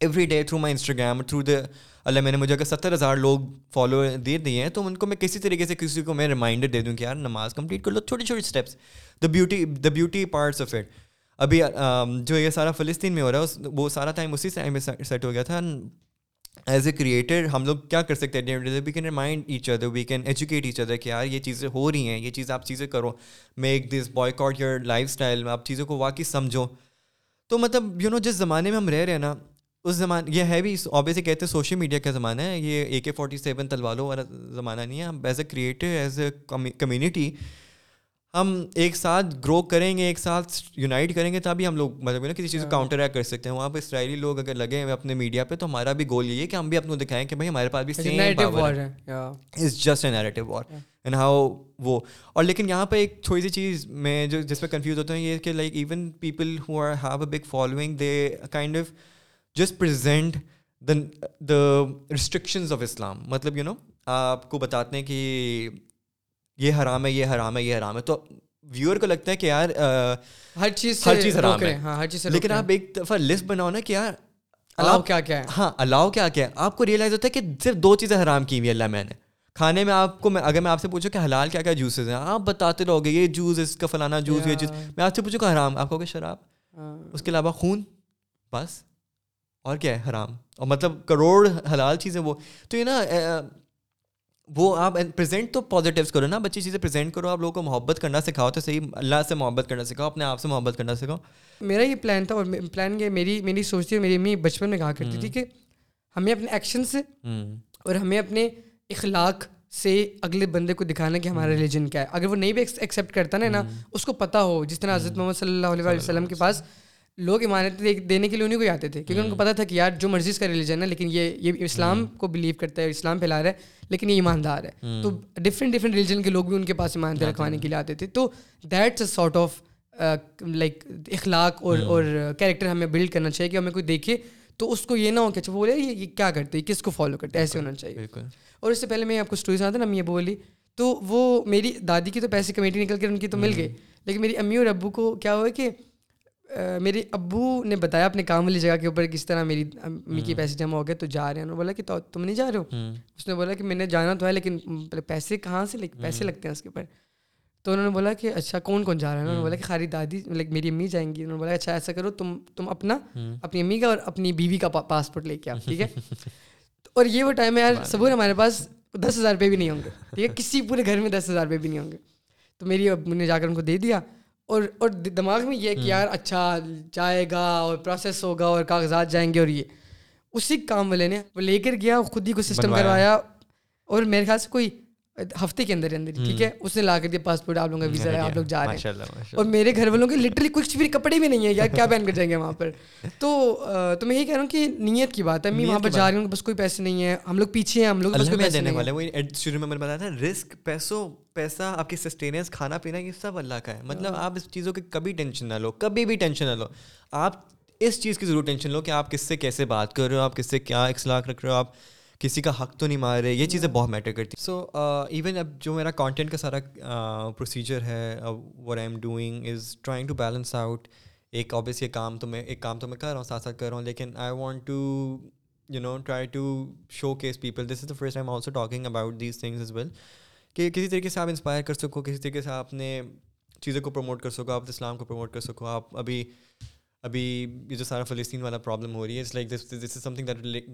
S5: every day through my Instagram through the اللہ میں نے مجھے اگر ستر ہزار لوگ فالو دے دیے ہیں تو ان کو میں کسی طریقے سے کسی کو میں ریمائنڈر دے دوں کہ یار نماز کمپلیٹ کر لو چھوٹے چھوٹے steps the beauty the beauty parts of it ابھی جو یہ سارا فلسطین میں ہو رہا ہے وہ سارا ٹائم اسی ٹائم میں سیٹ ہو گیا تھا ایز اے کریٹر ہم لوگ کیا کر سکتے ہیں we can remind each other we can educate each other کہ یار یہ چیزیں ہو رہی ہیں یہ چیز آپ چیزیں کرو make this boycott your lifestyle آپ چیزوں کو واقعی سمجھو تو مطلب یو نو جس زمانے میں ہم رہ رہے ہیں نا اس زمان یہ ہے بھی اوبیسلی کہتے ہیں سوشل میڈیا کا زمانہ ہے یہ اے کے فورٹی سیون تلوالوں والا زمانہ نہیں ہے ہم as a creative as a community ہم ایک ساتھ گرو کریں گے ایک ساتھ یونائٹ کریں گے تبھی ہم لوگ مطلب کسی چیز کو کاؤنٹر ایک کر سکتے ہیں وہاں پہ اسرائیلی لوگ اگر لگے ہوئے اپنے میڈیا پہ تو ہمارا بھی گول یہ ہے کہ ہم بھی اپنے دکھائیں کہ بھائی ہمارے پاس بھی is just a narrative war and how وہ اور لیکن یہاں پہ ایک تھوڑی سی چیز میں جو جس پہ کنفیوز ہوتا ہیں یہ کہ like even people who are have a big following they kind of just the the restrictions of اسلام مطلب یو نو آپ کو بتاتے ہیں کہ یہ حرام ہے یہ حرام ہے یہ حرام ہے تو ویور کو لگتا ہے کہ یار
S7: ہر چیز ہر چیز حرام
S5: ہے ہاں، ہر چیز لیکن آپ ایک دفعہ لسٹ بناؤ نا کہ یار الاؤ کیا کیا ہے ہاں الاؤ کیا کیا ہے آپ کو ریئلائز ہوتا ہے کہ صرف دو چیزیں حرام کی ہوئی اللہ میں نے کھانے میں آپ کو میں اگر میں آپ سے پوچھوں کہ حلال کیا کیا جوسز ہیں آپ بتاتے رہو گے یہ جوس اس کا فلانا جوس یہ چیز میں آپ سے پوچھوں کہ حرام آپ کو کہ شراب ہاں۔ اس کے علاوہ خون بس اور کیا ہے حرام اور مطلب کروڑ حلال چیزیں وہ تو یہ نا وہ آپ پریزینٹ تو پازیٹیوس کرو نا بچی چیزیں پریزینٹ کرو آپ لوگوں کو محبت کرنا سکھاؤ تو صحیح اللہ سے محبت کرنا سکھاؤ اپنے آپ سے محبت کرنا سکھاؤ
S7: میرا یہ پلان تھا اور پلان یہ میری میری سوچتی تھی میری امی بچپن میں کہا کرتی تھی کہ ہمیں اپنے ایکشن سے اور ہمیں اپنے اخلاق سے اگلے بندے کو دکھانا کہ ہمارا ریلیجن کیا ہے اگر وہ نہیں بھی ایکسیپٹ کرتا نا اس کو پتا ہو جس طرح حضرت محمد صلی اللہ علیہ وسلم کے پاس لوگ امانت دینے کے لیے انہیں کوئی آتے تھے کیونکہ ان کو پتا تھا کہ یار جو اس کا ریلیجن ہے لیکن یہ یہ اسلام کو بلیو کرتا ہے اسلام پھیلا رہا ہے لیکن یہ ایماندار ہے تو ڈفرینٹ ڈفرینٹ ریلیجن کے لوگ بھی ان کے پاس ایمانتیں رکھوانے کے لیے آتے تھے تو that's a sort of like اخلاق اور اور کیریکٹر uh, ہمیں بلڈ کرنا چاہیے کہ ہمیں کوئی دیکھے تو اس کو یہ نہ ہو کہ اچھا وہ بولے یہ کیا کرتے کس کو فالو کرتے ہیں ایسے ہونا چاہیے اور اس سے پہلے میں آپ کو اسٹوری سنا تھا نا امی ابو بولی تو وہ میری دادی کی تو پیسے کمیٹی نکل کر ان کی تو مل گئی لیکن میری امی اور ابو کو کیا ہوا کہ میرے ابو نے بتایا اپنے کام والی جگہ کے اوپر کس طرح میری امی کے پیسے جمع ہو گئے تو جا رہے ہیں انہوں نے بولا کہ تم نہیں جا رہے ہو اس نے بولا کہ میں نے جانا تو ہے لیکن مطلب پیسے کہاں سے پیسے لگتے ہیں اس کے اوپر تو انہوں نے بولا کہ اچھا کون کون جا رہا ہے انہوں نے بولا کہ خالی دادی لائک میری امی جائیں گی انہوں نے بولا اچھا ایسا کرو تم تم اپنا اپنی امی کا اور اپنی بیوی کا پاسپورٹ لے کے آؤ ٹھیک ہے *laughs* اور یہ وہ ٹائم ہے یار صبور ہمارے پاس دس ہزار روپئے بھی نہیں ہوں گے ٹھیک ہے کسی پورے گھر میں دس ہزار روپئے بھی نہیں ہوں گے تو میری ابو نے جا کر ان کو دے دیا اور اور دماغ میں یہ کہ یار اچھا جائے گا اور پروسیس ہوگا اور کاغذات جائیں گے اور یہ اسی کام والے نے وہ لے کر گیا خود ہی کو سسٹم کروایا اور میرے خیال سے کوئی ہفتے کے اندر اندر ٹھیک ہے اس نے لا کر دیا پاسپورٹ آپ لوگوں کا ویزا ہے آپ لوگ جا رہے ہیں اور میرے گھر والوں کے لٹرلی کچھ بھی کپڑے بھی نہیں ہیں یار کیا پہن کر جائیں گے وہاں پر *laughs* تو تو میں یہ کہہ رہا ہوں کہ نیت کی بات ہے میں وہاں پر جا رہی ہوں بس کوئی پیسے نہیں ہیں ہم لوگ
S5: پیچھے ہیں ہم لوگ بس کوئی پیسے نہیں ہیں میں بتایا تھا رسک پیسوں پیسہ آپ کی سسٹیننس کھانا پینا یہ سب اللہ کا ہے مطلب ہاں۔ آپ اس چیزوں کی کبھی ٹینشن نہ لو کبھی بھی ٹینشن نہ لو آپ اس چیز کی ضرور ٹینشن لو کہ آپ کس سے کیسے بات کر رہے ہو آپ کس سے کیا اخلاق رکھ رہے ہو آپ کسی کا حق تو نہیں مار رہے یہ چیزیں بہت میٹر کرتی سو ایون اب جو میرا کانٹینٹ کا سارا پروسیجر ہے what I am doing is trying to balance out ایک یہ کام تو میں ایک کام تو میں کر رہا ہوں ساتھ ساتھ کر رہا ہوں لیکن I want to you know try to show case people this is the first time also talking about these things as well کہ کسی طریقے سے آپ انسپائر کر سکو کسی طریقے سے آپ اپنے چیزوں کو پروموٹ کر سکو آپ اسلام کو پروموٹ کر سکو آپ ابھی ابھی یہ جو سارا فلسطین والا پرابلم ہو رہی ہے it's like this this is some thing that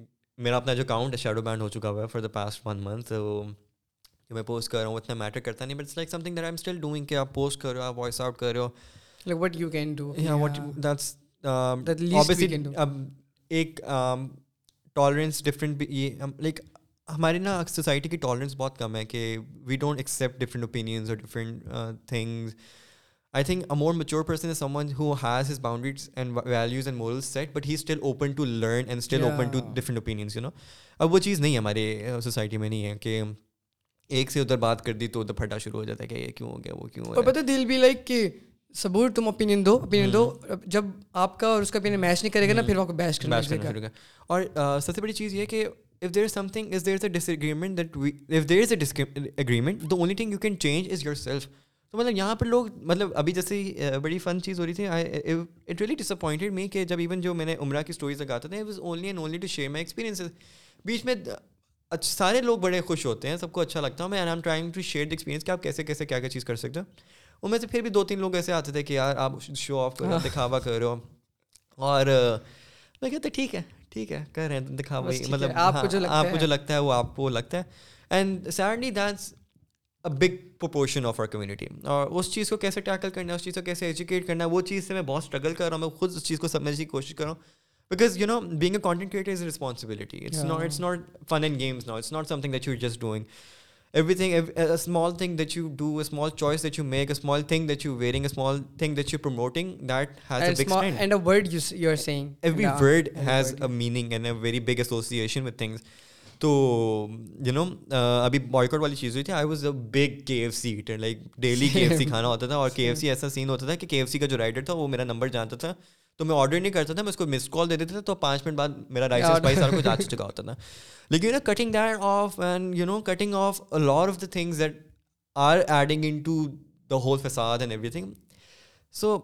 S5: میرا اپنا جو اکاؤنٹ ہے شیڈو بینڈ ہو چکا ہوا ہے for the past one month تو جو میں پوسٹ کر رہا ہوں اتنا میٹر کرتا نہیں but like some thing that I am still doing کہ آپ پوسٹ کر رہے ہو آپ وائس آؤٹ کر رہے ہو like what you can do what that's اب ایک ٹالرنس ڈفرینٹ بھی یہ لائک ہماری نا سوسائٹی کی ٹالرنس بہت کم ہے کہ we don't accept different opinions اور different things I think a more mature person is someone who has his boundaries and values and moral set but he still open to learn and still open to different opinions you know اب وہ چیز نہیں ہمارے سوسائٹی میں نہیں ہے کہ ایک سے ادھر بات کر دی تو ادھر پھٹا شروع ہو جاتا ہے کہ یہ کیوں ہو گیا وہ کیوں پتہ دل بھی لائک کہ تم اوپینین دو اوپینین دو جب آپ کا اور اس کا اوپینین میچ نہیں کرے گا نا پھر آپ کو گا اور سب سے بڑی چیز یہ کہ if there is some thing is there is a disagreement agreement that if there is a the only thing you can change is yourself تو مطلب یہاں پر لوگ مطلب ابھی جیسے بڑی فن چیز ہو رہی تھی it really disappointed me کہ جب ایون جو میں نے عمرہ کی اسٹوریز لگاتے تھے was only and only to share my experience بیچ میں سارے لوگ بڑے خوش ہوتے ہیں سب کو اچھا لگتا ہے میں I am trying to share the experience کہ آپ کیسے کیسے کیا کیا چیز کر سکتے ہیں ان میں سے پھر بھی دو تین لوگ ایسے آتے تھے کہ یار آپ شو آف کرو *laughs* دکھاوا کرو اور میں کہتے ٹھیک ہے ٹھیک ہے کر رہے ہیں دکھاوا مطلب آپ کو جو ہاں، آپ کو جو لگتا ہے وہ آپ کو لگتا ہے and sadly that's big proportion of our community اور اس چیز کو کیسے ٹیکل کرنا ہے اس چیز کو کیسے ایجوکیٹ کرنا ہے وہ چیز سے میں بہت اسٹرگل کر رہا ہوں میں خود اس چیز کو سمجھنے کی کوشش کر رہا ہوں because you know being a content creator is responsibility it's not it's not fun and games now it's not some thing that you just doing everything small thing that you do a small choice that you make a small thing that you wearing a small thing that you promoting that has and word you are seeing every word has a meaning and a very big association with things تو یو نو uh, ابھی بوائے والی چیز ہوئی تھی I was a big K F C eater like daily K F C کھانا ہوتا تھا اور کے ایف سی ایسا سین ہوتا تھا کہ کے ایف سی کا جو رائڈر تھا وہ میرا نمبر جانتا تھا تو میں آڈر نہیں کرتا تھا میں اس کو مس کال دے دیتا تھا تو پانچ منٹ بعد میرا رائس کچھ آ چکا ہوتا تھا لیکن you know cutting that off and you know cutting off lot of the things that are adding in to the whole فساد and everything so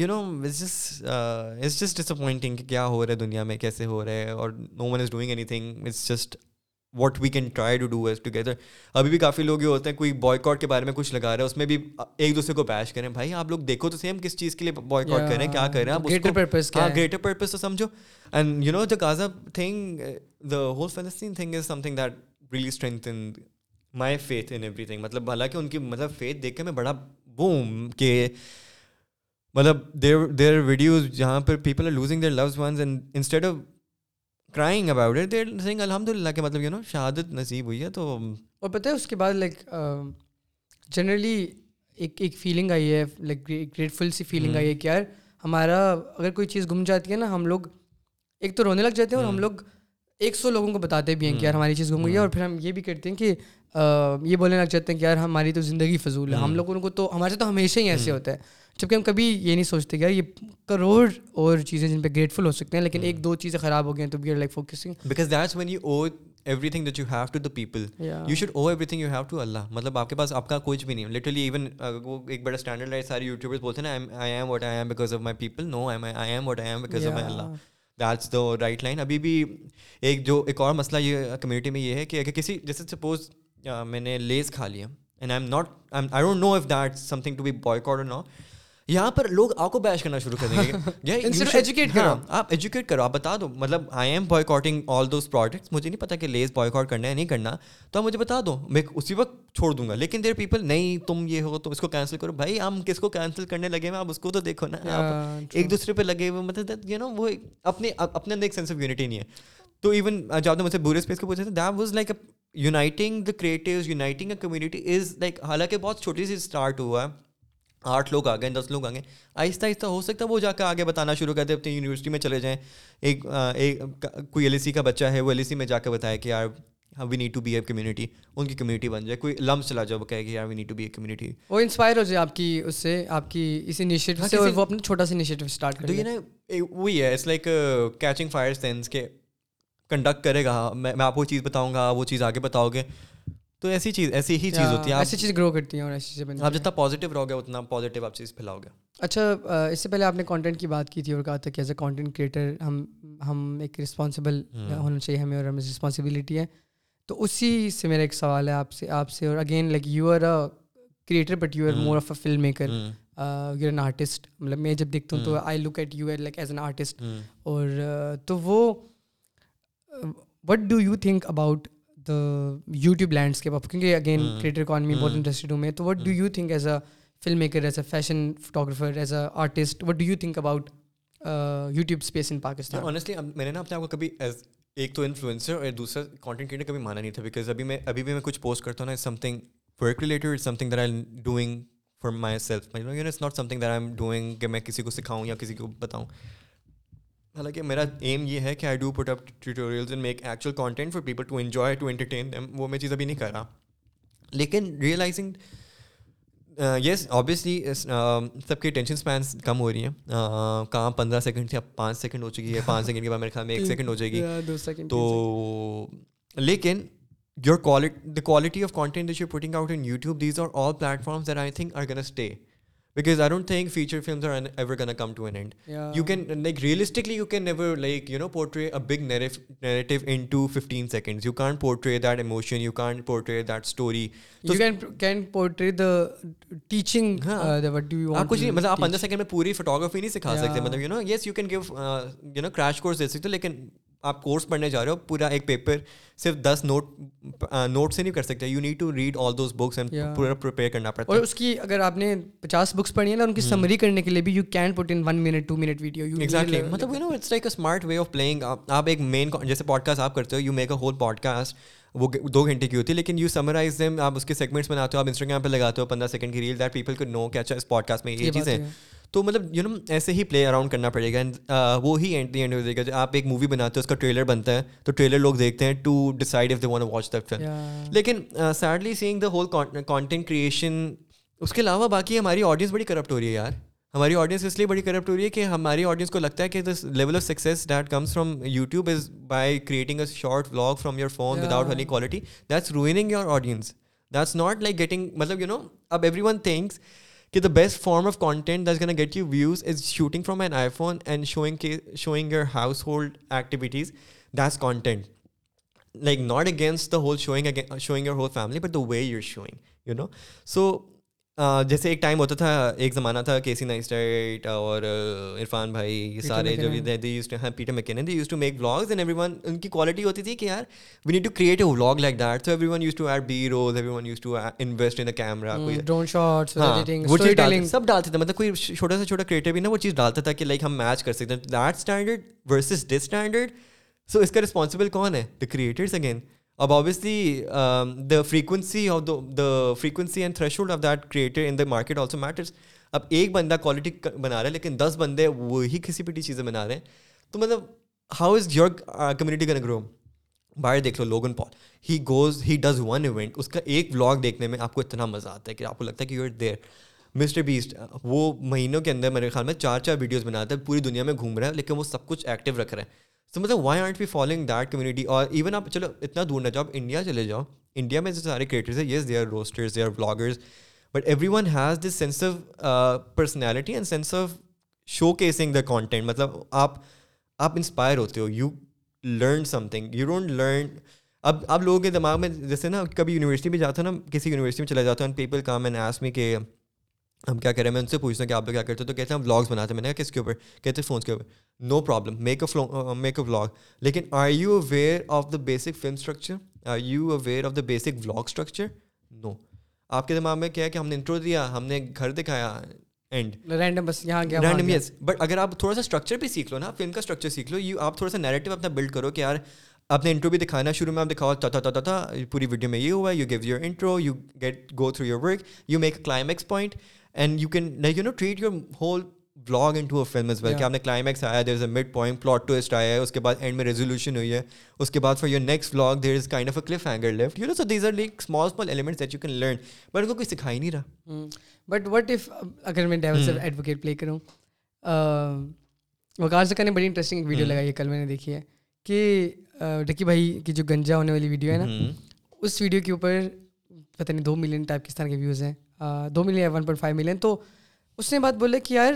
S5: you know it's just disappointing کہ کیا ہو رہا ہے دنیا میں کیسے ہو رہا ہے اور no one is doing anything it's just what we can try to do as together ابھی بھی کافی لوگ یہ ہوتے ہیں کوئی بوائے کاٹ کے بارے میں کچھ لگا رہے ہیں اس میں بھی ایک دوسرے کو بیش کریں بھائی آپ لوگ دیکھو تو سیم کس چیز کے لیے بوائے کاٹ کریں کیا کر ہیں آپ گریٹر پرپز گریٹر پرپز تو سمجھو and you know the the thing thing thing whole فلسطین is some that really strength in my faith in everything مطلب حالانکہ ان کی مطلب فیتھ دیکھ کے میں بڑا بوم کہ مطلب دیر دیر ویڈیوز جہاں پر people are losing their their loved ones and instead of crying about الحمد للہ مطلب یو نو شہادت نصیب ہوئی ہے تو اور پتہ ہے اس کے بعد لائک جنرلی um, ایک ایک فیلنگ آئی ہے لائک گریٹفل سی فیلنگ hmm. آئی ہے کہ یار ہمارا اگر کوئی چیز گم جاتی ہے نا ہم لوگ ایک تو رونے لگ جاتے ہیں اور ہم hmm. لوگ ایک سو لوگوں کو بتاتے بھی ہیں کہ hmm. یار ہماری چیز گم گئی ہے اور پھر ہم یہ بھی کرتے ہیں کہ یہ بولنے لگ جاتے ہیں کہ یار ہماری تو زندگی فضول ہے ہم لوگوں کو تو ہمارے تو ہمیشہ ہی ایسے ہوتا ہے جبکہ ہم کبھی یہ نہیں سوچتے کہ یار یہ کروڑ اور چیزیں جن پہ گریٹفل ہو سکتے ہیں لیکن ایک دو چیزیں خراب ہو گئی ہیں تو we are like focusing because that's when you owe everything that you have to the people you should owe everything you have to اللہ مطلب آپ کے پاس آپ کا کچھ بھی نہیں لٹرلی ایون وہ ایک بڑا اسٹینڈرڈ ہے سارے یوٹیوبرس بولتے ہیں نا I am what I am because of my people no I I am what I am because of my Allah that's the right line ابھی بھی ایک جو ایک اور مسئلہ یہ کمیونٹی میں یہ ہے کہ اگر کسی جیسے سپوز میں نے لیز کھا لیا and I am not I don't know if that something to be boycott نا یہاں پر لوگ آپ کو بیش کرنا شروع کر دیں گے *laughs* ہاں، آپ ایجوکیٹ کرو آپ بتا دو مطلب I am boycotting all those products مجھے نہیں پتا کہ لیز بوائے کاٹ کرنا ہے نہیں کرنا تو آپ مجھے بتا دو میں اسی وقت چھوڑ دوں گا لیکن دیر پیپل نہیں تم یہ ہو تو اس کو کینسل کرو بھائی ہم کس کو کینسل کرنے لگے ہوئے آپ اس کو تو دیکھو نا ہاں، ایک دوسرے پہ لگے ہوئے مطلب یو نو وہ اپنے اپنے اندر ایک سینس آف یونٹی نہیں ہے تو ایون جب نے مجھ سے بورے اسپیس کو پوچھا تھا that was like a uniting the creatives uniting a community is like حالانکہ بہت چھوٹی سی اسٹارٹ ہوا ہے آٹھ لوگ آ گئے دس لوگ آ گئے آہستہ آہستہ ہو سکتا ہے وہ جا کے آگے بتانا شروع کر دے اپنی یونیورسٹی میں چلے جائیں ایک ایک کوئی ایل ای سی کا بچہ ہے وہ ایل ای سی میں جا کے بتایا کہ یار we need to be a community ان کی کمیونٹی بن جائے کوئی لمس چلا جائے وہ کہے کہ یار we need to be a community وہ انسپائر ہو جائے آپ کی اس سے آپ کی اس انیشیٹو ہاں، سے وہ اپنا چھوٹا سا انیشیٹو اسٹارٹ کر دیں وہی ہے it's like catching fire sense کے کنڈکٹ کرے گا میں آپ کو چیز بتاؤں گا وہ چیز آگے بتاؤ گے تو ایسی چیز ایسی ہی چیز ہوتی ہے ایسی چیز گرو کرتی ہیں اور ایسی چیزیں آپ جتنا پازیٹیو رہو گے اتنا پازیٹیو آپ چیز پھیلاؤ گے اچھا اس سے پہلے آپ نے کانٹینٹ کی بات کی تھی اور کہا تھا کہ ایز اے کانٹینٹ کریٹر ہم ہم ایک رسپانسبل ہونا چاہیے ہمیں اور ہمیں رسپانسبلٹی ہے تو اسی سے میرا ایک سوال ہے آپ سے آپ سے اور again like you are a creator but you are more of a film maker you are an artist مطلب میں جب دیکھتا ہوں تو I look at you are like as an artist اور تو وہ what do you think about the YouTube landscape of کیونکہ اگین کریٹر اکانمی بہت انٹرسٹڈ ہوں میں تو what do you think as a film maker as a fashion photographer as a artist what do you think about YouTube space in Pakistan honestly میں نے نا اپنے آپ کو کبھی ایز ایک تو انفلوئنسر اور دوسرا کانٹینٹ کریٹر کبھی مانا نہیں تھا بیکاز ابھی میں ابھی بھی میں کچھ پوسٹ کرتا ہوں نا something work related something that I doing for myself it's not something that I M doing کہ میں کسی کو سکھاؤں یا کسی کو بتاؤں حالانکہ میرا ایم یہ ہے کہ I do put up and make actual content for people to to enjoy entertain them وہ میں چیز ابھی نہیں کرا لیکن ریئلائزنگ یس آبویسلی سب کے ٹینشن اسپینس کم ہو رہی ہیں کام پندرہ سیکنڈ سے اب پانچ سیکنڈ ہو چکی ہے پانچ سیکنڈ کے بعد میرے خیال میں ایک سیکنڈ ہو جائے گی تو لیکن your quality the quality of content putting out in YouTube these are are all I think gonna stay because I don't think feature films are ever gonna come to an end you can like realistically you can never like you know portray a big narrative in to fifteen seconds you can portray that emotion you can portray that story teaching کچھ نہیں مطلب آپ پندرہ سیکنڈ میں پوری فوٹوگرافی نہیں سکھا سکتے مطلب you know yes you can give you know crash course دے سکتے لیکن آپ کورس پڑھنے جا رہے ہو پورا ایک پیپر صرف دس نوٹ نوٹ سے نہیں کر سکتے you need to read all those books and پورا پریپیئر کرنا پڑتا ہے اور اس کی اگر آپ نے پچاس بکس پڑھی ہیں نا ان کی سمری کرنے کے لیے بھی you can put in one minute two minute video مطلب you know it's like a smart way of playing آپ ایک مین جیسے پوڈ کاسٹ آپ کرتے ہو you make a whole podcast وہ دو گھنٹے کی ہوتی ہے لیکن یو سمرائز دم آپ اس کے سیگمنٹس بناتے ہو آپ انسٹاگرام پہ لگاتے ہو پندرہ سیکنڈ کی ریل دیٹ پیپل کو نو کہ اچھا اس پوڈ کاسٹ میں یہ چیزیں تو مطلب یو نو ایسے ہی پلے اراؤنڈ کرنا پڑے گا وہی اینڈ دی اینڈ ہو جائے گا جب آپ ایک مووی بناتے ہیں اس کا ٹریلر بنتا ہے تو ٹریلر لوگ دیکھتے ہیں to decide if they want watch that film لیکن sadly seeing the whole content creation اس کے علاوہ باقی ہماری آڈینس بڑی کرپٹ ہو رہی ہے یار ہماری آڈینس اس لیے بڑی کرپٹ ہو رہی ہے کہ ہماری آڈینس کو لگتا ہے کہ this level of success that comes from YouTube is by creating a short vlog from your phone without any quality that's ruining your audience that's not like getting مطلب یو نو اب everyone things Okay, the best form of content that's gonna get you views is shooting from an iPhone and showing your household activities. That's content. Like, not against the whole showing your whole family, but the way you're showing, you know. So جیسے ایک ٹائم ہوتا تھا ایک زمانہ تھا کیسی نائسٹ اور عرفان بھائی یہ سارے جو ہاں Peter McKinnon the used to make blogs and every one ان کی کوالٹی ہوتی تھی کہ یار we need to create a blog like that so everyone used to add B rolls everyone used to invest in camera سب ڈالتے تھے مطلب کوئی چھوٹا سا چھوٹا کریٹر بھی نا وہ چیز ڈالتا تھا کہ لائک ہم میچ کر سکتے ہیں that standard versus this standard so اس کا رسپانسبل کون ہے دا کریٹرس اگین اب obviously the frequency of the frequency and threshold of that creator in the market also matters اب ایک بندہ کوالٹی بنا رہا ہے لیکن دس بندے وہی کسی کھسی پٹی چیزیں بنا رہے ہیں تو مطلب how is your community can
S8: grow باہر دیکھ لو Logan Paul he goes he does one event اس کا ایک بلاگ دیکھنے میں آپ کو اتنا مزہ آتا ہے کہ آپ کو لگتا ہے کہ you are there mister Beast وہ مہینوں کے اندر میرے خیال میں چار چار ویڈیوز بناتا ہے پوری دنیا میں گھوم رہا ہے لیکن وہ سب کچھ ایکٹیو رکھ رہے ہیں تو مطلب why aren't be following that community اور ایون آپ چلو اتنا دور نہ جاؤ آپ انڈیا چلے جاؤ انڈیا میں سارے کریٹرز ہیں yes they are roasters they are bloggers but every one has this sense of personality and sense of showcasing the content مطلب آپ آپ انسپائر ہوتے ہو you learn something you don't learn اب آپ لوگوں کے دماغ میں جیسے نا کبھی یونیورسٹی میں جاتا ہوں نا کسی یونیورسٹی میں جاتا ہوں and people come and ask me کہ ہم کیا کر رہے ہیں میں ان سے پوچھتا ہوں کہ آپ لوگ کیا کرتے تو کہتے ہیں ہم بلاگس بناتے ہیں میں نے کس کے اوپر کہتے ہیں فونس کے اوپر no problem make make a a blog لیکن are you aware of the basic film structure are you aware of the basic blog structure no آپ کے دماغ میں کیا ہے کہ ہم نے انٹرو دیا ہم نے گھر دکھایا اینڈ رینڈم بس یہاں گیا رینڈم یس بٹ اگر آپ تھوڑا سا اسٹرکچر بھی سیکھ لو نا فلم کا اسٹرکچر سیکھ لو یو آپ تھوڑا سا نیریٹو اپنا بلڈ کرو کہ یار آپ نے انٹرو بھی دکھانا شروع میں آپ دکھاؤ تا تا تھا پوری ویڈیو میں یہ ہوا ہے you give your intro you get go through your work you make climax point and you can you know treat your whole blog into film as well کہ آپ نے کلائمیکس آیا there is a mid point plot twist آیا ہے اس کے بعد اینڈ میں ریزولیوشن ہوئی ہے اس کے بعد for your next blog there is kind of a cliffhanger left you know so these are like small small elements that you can learn but ان کوئی سکھا سکھائی نہیں رہا بٹ وٹ اف اگر میں ڈیورسر ایڈوکیٹ پلے کروں وقار سے کہنے بڑی انٹرسٹنگ ویڈیو لگائی ہے کل میں نے دیکھی ہے کہ ڈکی بھائی کی جو گنجا ہونے والی ویڈیو ہے نا اس ویڈیو کے اوپر پتہ نہیں دو ملین ٹائپ کے ویوز ہیں دو ملین یا ون پوائنٹ فائیو ملین تو اس نے بات بولے کہ یار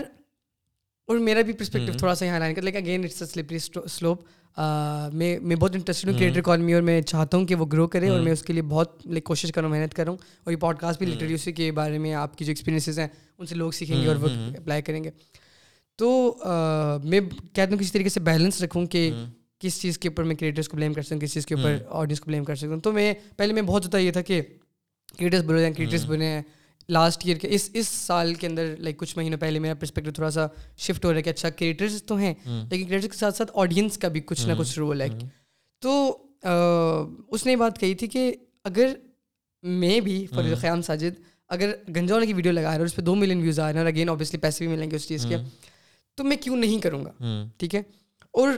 S8: اور میرا بھی پرسپیکٹو تھوڑا سا یہاں لائن کر لیکن again it's a slippery slope میں میں بہت انٹرسٹڈ ہوں کریٹر اکانمی اور میں چاہتا ہوں کہ وہ گرو کرے اور میں اس کے لیے بہت لائک کوشش کروں محنت کروں اور یہ پوڈ کاسٹ بھی لٹریسی کے بارے میں آپ کی جو ایکسپیرینسز ہیں ان سے لوگ سیکھیں گے اور وہ اپلائی کریں گے تو میں کہتا ہوں کسی طریقے سے بیلنس رکھوں کہ کس چیز کے اوپر میں کریٹرس کو بلیم کر سکوں کس چیز کے اوپر آڈینس کو بلیم کر سکوں تو میں پہلے میں بہت زیادہ یہ تھا کہ کریٹرس بنے کریٹرس بنے ہیں لاسٹ ایئر کے اس اس سال کے اندر لائک کچھ مہینوں پہلے میرا پرسپیکٹو تھوڑا سا شفٹ ہو رہا ہے کہ اچھا کریٹرز تو ہیں لیکن کریٹرز کے ساتھ ساتھ آڈینس کا بھی کچھ نہ کچھ رول ہے تو اس نے یہ بات کہی تھی کہ اگر میں بھی فل قیام ساجد اگر گنجولا کی ویڈیو لگا رہا ہے اور اس پہ دو ملین ویوز آ رہے ہیں اور اگین آبویسلی پیسے بھی ملیں گے اس چیز کے تو میں کیوں نہیں کروں گا ٹھیک ہے اور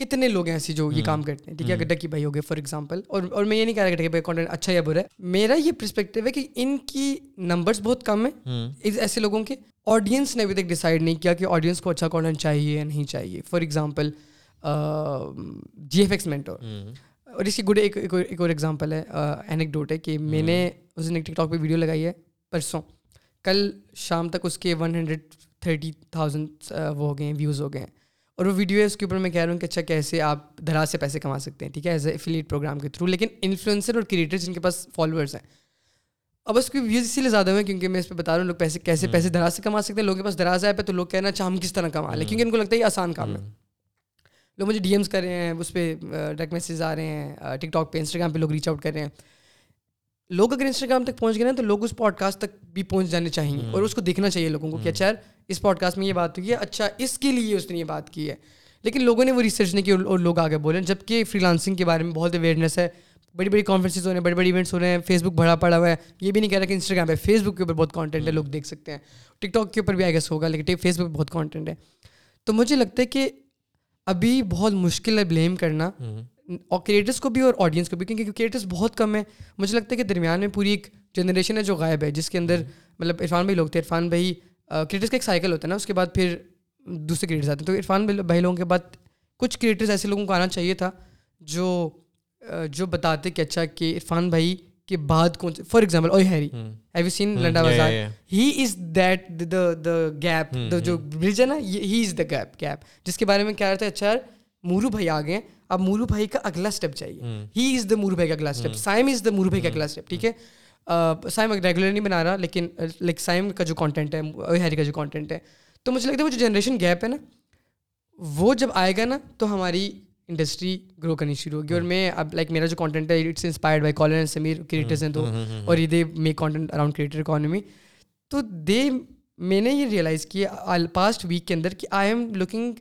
S8: کتنے لوگ ہیں ایسے جو یہ کام کرتے ہیں ٹھیک ہے اگر ڈکی بھائی ہو گئے فار ایگزامپل اور اور میں یہ نہیں کہہ رہا کہ ڈکی بھائی کانٹینٹ اچھا یا برا ہے میرا یہ پرسپیکٹیو ہے کہ ان کی نمبرس بہت کم ہیں ایسے لوگوں کے آڈینس نے ابھی تک ڈیسائڈ نہیں کیا کہ آڈینس کو اچھا کانٹینٹ چاہیے یا نہیں چاہیے for example G F X mentor اور اس کی گڈ ایک ایک اور ایگزامپل ہے اینک ہے کہ میں نے اس نے ٹک ٹاک پہ ویڈیو لگائی ہے پرسوں کل شام تک اس کے ون ہنڈریڈ تھرٹی تھاؤزینڈ وہ ہو گئے ہیں ویوز ہو گئے ہیں اور وہ ویڈیو ہے اس کے اوپر میں کہہ رہا ہوں کہ اچھا کیسے آپ دھرا سے پیسے کما سکتے ہیں ٹھیک ہے ایز اے فلیٹ پروگرام کے تھرو لیکن انفلوئنسر اور کریٹر جن کے پاس فالوورس ہیں اب اس کی ویوز اسی لیے زیادہ ہوئے کیونکہ میں اس پہ بتا رہا ہوں لوگ پیسے کیسے پیسے دراز سے کما سکتے ہیں لوگوں کے پاس دراز ہے تو لوگ کہنا اچھا ہم کس طرح کما لیں کیونکہ ان کو لگتا ہے یہ آسان کام ہے لوگ مجھے ڈی ایمس کر رہے ہیں اس پہ ڈائریکٹ میسجز آ رہے ہیں ٹک ٹاک پہ انسٹاگرام پہ لوگ ریچ آؤٹ کر رہے ہیں لوگ اگر انسٹاگرام تک پہنچ گئے نا تو لوگ اس پوڈ کاسٹ تک بھی پہنچ جانے چاہیے اور اس کو دیکھنا چاہیے لوگوں کو کہ اچھا اس پوڈ کاسٹ میں یہ بات ہوئی ہے اچھا اس کے لیے اس نے یہ بات کی ہے لیکن لوگوں نے وہ ریسرچ نہیں کی اور لوگ آگے بولے کہ فری لانسنگ کے بارے میں بہت اویئرنیس ہے بڑی بڑی کانفرنسز ہو رہے ہیں بڑے بڑے ایونٹس ہو رہے ہیں فیس بک بڑا پڑا ہوا ہے یہ بھی نہیں کہہ رہا کہ انسٹاگرام پہ فیس بک کے اوپر بہت کانٹینٹ ہے لوگ دیکھ سکتے ہیں ٹک ٹاک کے اوپر بھی آئی گیس ہوگا لیکن فیس بک پہ بہت کانٹینٹ ہے تو مجھے لگتا ہے کہ ابھی بہت مشکل ہے بلیم کرنا اور کریٹرس کو بھی اور آڈینس کو بھی کیونکہ کریٹرس بہت کم ہیں مجھے لگتا ہے کہ درمیان میں پوری ایک جنریشن ہے جو غائب ہے جس کے اندر مطلب عرفان بھائی لوگ تھے عرفان بھائی کریٹرس کا ایک سائیکل ہوتا ہے نا اس کے بعد پھر دوسرے کریٹرس آتے ہیں تو عرفان بھائی لوگوں کے بعد کچھ کریٹرس ایسے لوگوں کو آنا چاہیے تھا جو جو بتاتے کہ اچھا کہ عرفان بھائی کے بعد کون سے فار ایگزامپل اوئی Harry have you seen Landa Bazaar he is that the the gap the جو برج ہے نا he is the gap gap جس کے بارے میں کیا رہتا ہے اچھا مورو بھائی آ گئے اب مورو بھائی کا اگلا اسٹیپ چاہیے ہی از دا مورو بھائی کا اگلا step Saim is the Moro Bhai کا اگلا اسٹیپ ٹھیک ہے سائم ریگولر نہیں بنا رہا لیکن لائک سائم کا جو کانٹینٹ ہے ہیری کا جو کانٹینٹ ہے تو مجھے لگتا ہے وہ جو جنریشن گیپ ہے نا وہ جب آئے گا نا تو ہماری انڈسٹری گرو کرنی شروع ہوگی اور ہاں۔ میں اب لائک میرا جو کانٹینٹ ہے it's inspired by collar and Sameer creators ہیں تو ہاں، ہاں، اور یہ they make content around creator economy تو دے میں نے یہ ریئلائز کیا پاسٹ ویک کے اندر کہ آئی am looking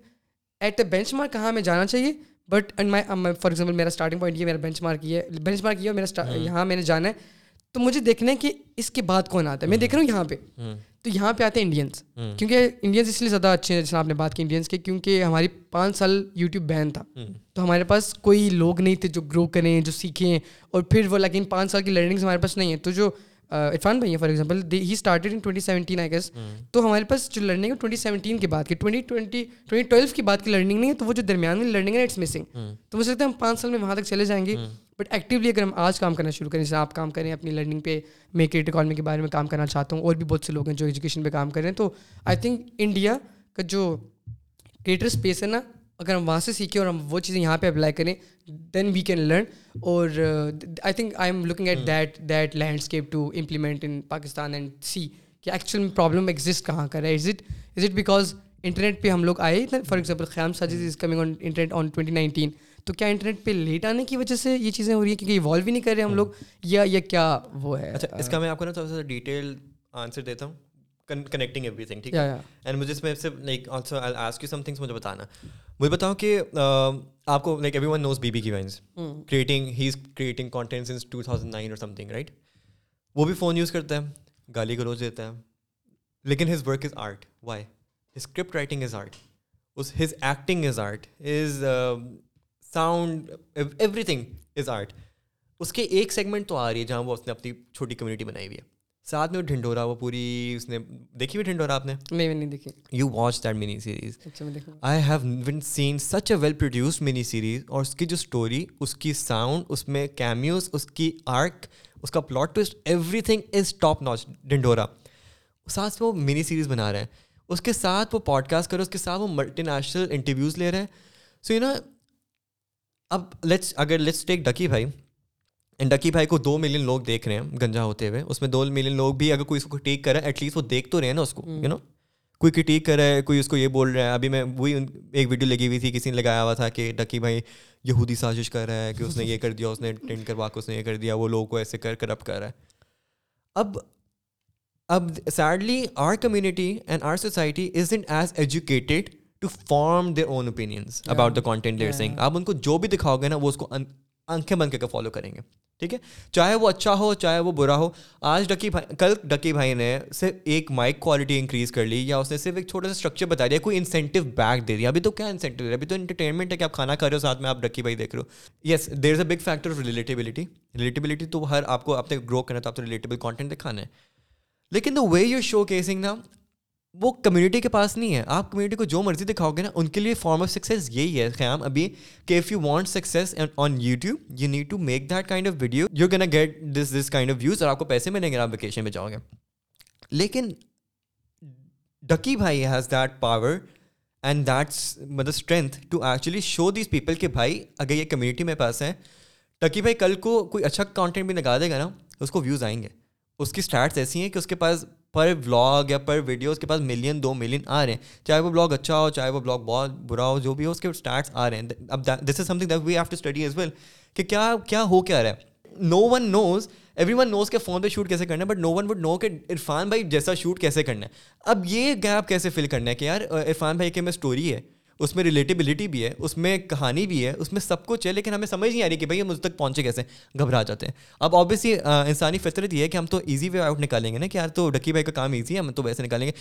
S8: at a benchmark کہاں میں جانا چاہیے but and my for example میرا اسٹارٹنگ پوائنٹ یہ میرا بینچ مارک یہ بینچ مارک یہ میرا یہاں میں نے جانا ہے تو مجھے دیکھنا ہے کہ اس کے بعد کون آتا ہے میں دیکھ رہا ہوں یہاں پہ تو یہاں پہ آتے ہیں انڈینس کیونکہ انڈینس اس لیے زیادہ اچھے ہیں جیسے آپ نے بات کی انڈینس کے کیونکہ ہماری پانچ سال یوٹیوب بین تھا تو ہمارے پاس کوئی لوگ نہیں تھے جو گرو کریں جو سیکھیں اور پھر وہ لیکن پانچ سال کی لرننگس ہمارے پاس نہیں ہے تو جو عرفان بھائی for example he started in twenty seventeen I guess تو ہمارے پاس جو لرننگ ہے ٹوئنٹی سیونٹین کے بعد ٹویلو کی بات کی لرننگ نہیں ہے تو وہ جو درمیان میں لرننگ ہے اٹس مسنگ hmm. تو ہو سکتا ہے ہم پانچ سال میں وہاں تک چلے جائیں گے بٹ hmm. ایکٹیولی اگر ہم آج کام کرنا شروع کریں جیسے آپ کام کریں اپنی لرننگ پہ میں کریٹ اکانمی کے بارے میں کام کرنا چاہتا ہوں اور بھی بہت سے لوگ ہیں جو ایجوکیشن پہ کام کر رہے ہیں تو آئی تھنک انڈیا کا جو کریٹر اسپیس ہے نا اگر ہم وہاں سے سیکھیں اور ہم وہ چیزیں یہاں پہ اپلائی کریں دین وی کین لرن اور I think I am looking at that that landscape to implement in Pakistan and see کہ ایکچوئل میں پرابلم ایگزسٹ کہاں رہا ہے is it is it because internet پہ ہم لوگ آئے for example Khayyam is coming on internet on twenty nineteen تو کیا انٹرنیٹ پہ لیٹ آنے کی وجہ سے یہ چیزیں ہو رہی ہیں کیونکہ ایوالو ہی نہیں کر رہے ہم hmm. لوگ یا یا کیا وہ ہے اچھا اس کا میں آپ کو نا تھوڑا سا ڈیٹیل آنسر دیتا ہوں کنیکٹنگ ایوری تھنگ ٹھیک ہے اینڈ مجھے اس میں سے like also I ask you some things مجھے بتانا مجھے بتاؤ کہ آپ کو like everyone knows B B کی Vines creating he is creating content two thousand nine اور سم تھنگ رائٹ وہ بھی فون یوز کرتا ہے گالی گلوز دیتا ہے لیکن his work is art why script writing is art us his acting is art is sound everything is art اس کے ایک سیگمنٹ تو آ رہی ہے جہاں وہ اس نے اپنی چھوٹی کمیونٹی بنائی ہوئی ہے ساتھ میں وہ ڈھنڈورا وہ پوری اس نے دیکھی ہوئی ڈھنڈورا آپ نے you watch that mini series I have one seen such a well produce mini series اور اس کی جو اسٹوری اس کی ساؤنڈ اس میں کیمیوز اس کی آرک اس کا plot twist everything is top notch Dhindora ساتھ وہ منی سیریز بنا رہے ہیں اس کے ساتھ وہ پوڈ کاسٹ کر رہے اس کے ساتھ وہ ملٹی نیشنل انٹرویوز لے رہے ہیں سو یو نو اب لیٹس اگر let's take Ducky Bhai and ڈکی بھائی کو دو ملین لوگ دیکھ رہے ہیں گنجا ہوتے ہوئے اس میں دو ملین لوگ بھی اگر کوئی اس کو ٹیک کرا ہے لیسٹ وہ دیکھ تو رہے ہیں نا اس کو یو نو کوئی کٹیک کر رہا ہے کوئی اس کو یہ بول رہا ہے ابھی میں وہی ایک ویڈیو لگی ہوئی تھی کسی نے لگایا ہوا تھا کہ ڈکی بھائی یہودی سازش کر رہا ہے کہ اس نے یہ کر دیا اس نے کروا کے اس نے یہ کر دیا وہ لوگ کو ایسے کر کرپٹ کر رہا ہے اب اب sadly our community and our society is as educated to form their own opinions about the content layer آپ ان کو جو بھی دکھاؤ گے نا وہ اس کو آنکھیں بند کر کے فالو کریں گے ٹھیک ہے چاہے وہ اچھا ہو چاہے وہ برا ہو آج ڈکی بھائی کل ڈکی بھائی نے صرف ایک مائک کوالٹی انکریز کر لی یا اس نے صرف ایک چھوٹا سا اسٹرکچر بتا دیا کوئی انسینٹیو بیک دے دیا ابھی تو کیا انسینٹیو انسینٹو ابھی تو انٹرٹینمنٹ ہے کہ آپ کھانا کھا رہے ہو ساتھ میں آپ ڈکی بھائی دیکھ رہے ہو yes there is a big factor of relatability relatability تو ہر آپ کو آپ نے گرو کرنا تھا آپ نے ریلیٹیبل کانٹینٹ دکھانا ہے لیکن دا وے یو شو کیسنگ نا وہ کمیونٹی کے پاس نہیں ہے آپ کمیونٹی کو جو مرضی دکھاؤ گے نا ان کے لیے فارم آف سکسیز یہی ہے قیام ابھی کہ if you want success on YouTube you need to make that kind of video you can get this this kind of views اور آپ کو پیسے ملیں گے آپ ویکیشن میں جاؤ گے لیکن ڈکی بھائی has that power and that مطلب strength to actually show these people کہ بھائی اگر یہ کمیونٹی میرے پاس ہے ڈکی بھائی کل کو کوئی اچھا کانٹینٹ بھی لگا دے گا نا اس کو ویوز آئیں گے اس کی اسٹارٹس ایسی ہیں کہ اس کے پاس پر بلاگ یا پر ویڈیو اس کے پاس ملین دو ملین آ رہے ہیں چاہے وہ بلاگ اچھا ہو چاہے وہ بلاگ بہت برا ہو جو بھی ہو اس کے اسٹارٹس آ رہے ہیں اب this is some thing that we have to study as well کہ کیا کیا ہو کیا رہا ہے no one knows everyone knows کے فون پہ شوٹ کیسے کرنا ہے but no one would know کہ عرفان بھائی جیسا شوٹ کیسے کرنا ہے اب یہ گیپ کیسے فل کرنا ہے کہ یار عرفان بھائی کے میں اسٹوری ہے اس میں ریلیٹیبلٹی بھی ہے اس میں کہانی بھی ہے اس میں سب کچھ ہے لیکن ہمیں سمجھ نہیں آ رہی کہ بھائی ہم اس تک پہنچے کیسے گھبرا جاتے ہیں اب آبویسلی انسانی فطرت یہ ہے کہ ہم تو ایزی وے آؤٹ نکالیں گے نا کہ یار تو ڈکی بھائی کا کام ایزی ہے ہم تو ویسے نکالیں گے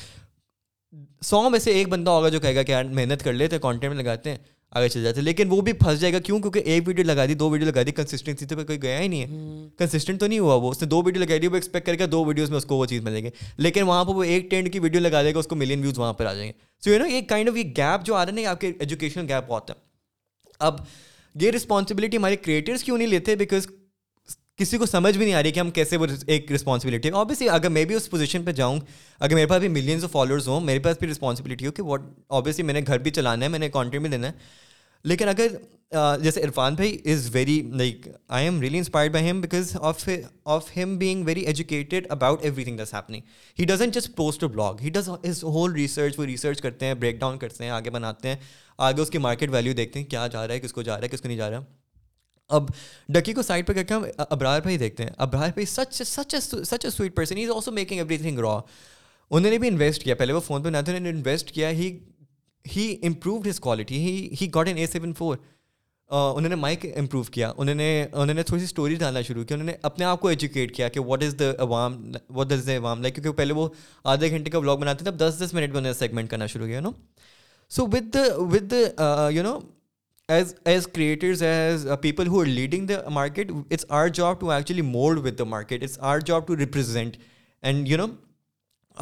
S8: سو میں سے ایک بندہ ہوگا جو کہے گا کہ یار محنت کر لیتے کانٹینٹ میں لگاتے ہیں آگے چل جاتے لیکن وہ بھی پھنس جائے گا کیوں کیونکہ ایک ویڈیو لگا دی دو ویڈیو لگا دی کنسسٹنسی تو کوئی گیا ہی نہیں ہے کنسسٹنٹ تو نہیں ہوا وہ اس نے دو ویڈیو لگائی دی وہ ایکسپیکٹ کر کے دو ویڈیوز میں اس کو وہ چیز ملیں گے لیکن وہاں پہ وہ ایک ٹینڈ کی ویڈیو لگا دے گا اس کو ملین ویوز وہاں پر آ جائیں گے سو یو نو ایک کائنڈ آف یہ گیپ جو آ رہا ہے نا آپ کے ایجوکیشن گیپ بہت ہے اب یہ رسپانسبلٹی ہمارے کریٹرس کیوں نہیں لیتے بکاز کسی کو سمجھ بھی نہیں آ رہی کہ ہم کیسے وہ ایک رسپانسبلٹی آبویسلی اگر میں بھی اس پوزیشن پہ جاؤں اگر میرے پاس بھی ملینس آف فالوورس ہوں میرے پاس بھی رسپانسبلٹی ہو کہ واٹ آبویسلی میں نے گھر بھی چلانا ہے میں نے کانٹینٹ بھی دینا ہے لیکن اگر جیسے عرفان بھائی is very like I am really inspired by him because of of him being very educated about everything this happening he doesn't just post to blog he does is whole research وہ ریسرچ کرتے ہیں بریک ڈاؤن کرتے ہیں آگے بناتے ہیں آگے اس کی مارکیٹ ویلیو دیکھتے ہیں کیا جا رہا ہے کس کو جا رہا ہے کس کو نہیں جا رہا ہے اب ڈکی کو سائڈ پہ کر کے ہم پہ بھائی دیکھتے ہیں ابرار بھائی such a sweet person is also making everything را انہوں نے بھی انویسٹ کیا پہلے وہ فون پہ نہ تھا انہوں نے انویسٹ کیا he improved his quality he got an A seven four انہوں نے مائک امپروو کیا انہوں نے انہوں نے تھوڑی سی اسٹوری ڈالنا شروع کی انہوں نے اپنے آپ کو ایجوکیٹ کیا کہ واٹ از دا عوام واٹ از دا عوام لائک کیونکہ پہلے وہ آدھے گھنٹے کا بلاگ بناتے تھے اب دس دس منٹ میں انہوں نے سیگمنٹ کرنا شروع کیا نو so with with you know as as creators as people who are leading the market it's our job to actually mould with the market it's our job to represent and you know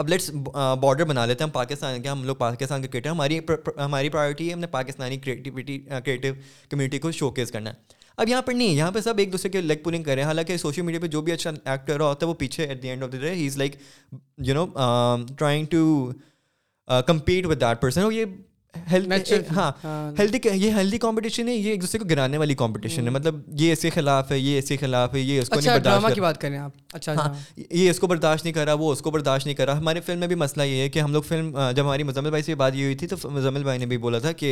S8: اب لیٹس بارڈر بنا لیتے ہیں ہم پاکستان کے ہم لوگ پاکستان کے کریٹر ہماری ہماری پرائیورٹی ہے ہم نے پاکستانی کریٹیوٹی کریٹیو کمیونٹی کو شو کیس کرنا ہے اب یہاں پر نہیں یہاں پہ سب ایک دوسرے کے لیگ پولنگ کر رہے ہیں حالانکہ سوشل میڈیا پہ جو بھی اچھا ایکٹر ہوتا ہے وہ پیچھے at the end of the day he is like you know trying to compete with that person اور یہ ہیلدی ہیلدی ہاں یہ کمپٹیشن ہے یہ ایک دوسرے کو گرانے والی کمپٹیشن ہے مطلب یہ اس کے خلاف ہے یہ اس کے خلاف ہے یہ
S9: اس کو نہیں بات کریں آپ اچھا
S8: یہ اس کو برداشت نہیں کر رہا وہ اس کو برداشت نہیں کرا ہمارے فلم میں بھی مسئلہ یہ ہے کہ ہم لوگ فلم جب ہماری مزمل بھائی سے بات یہ ہوئی تھی تو مزمل بھائی نے بھی بولا تھا کہ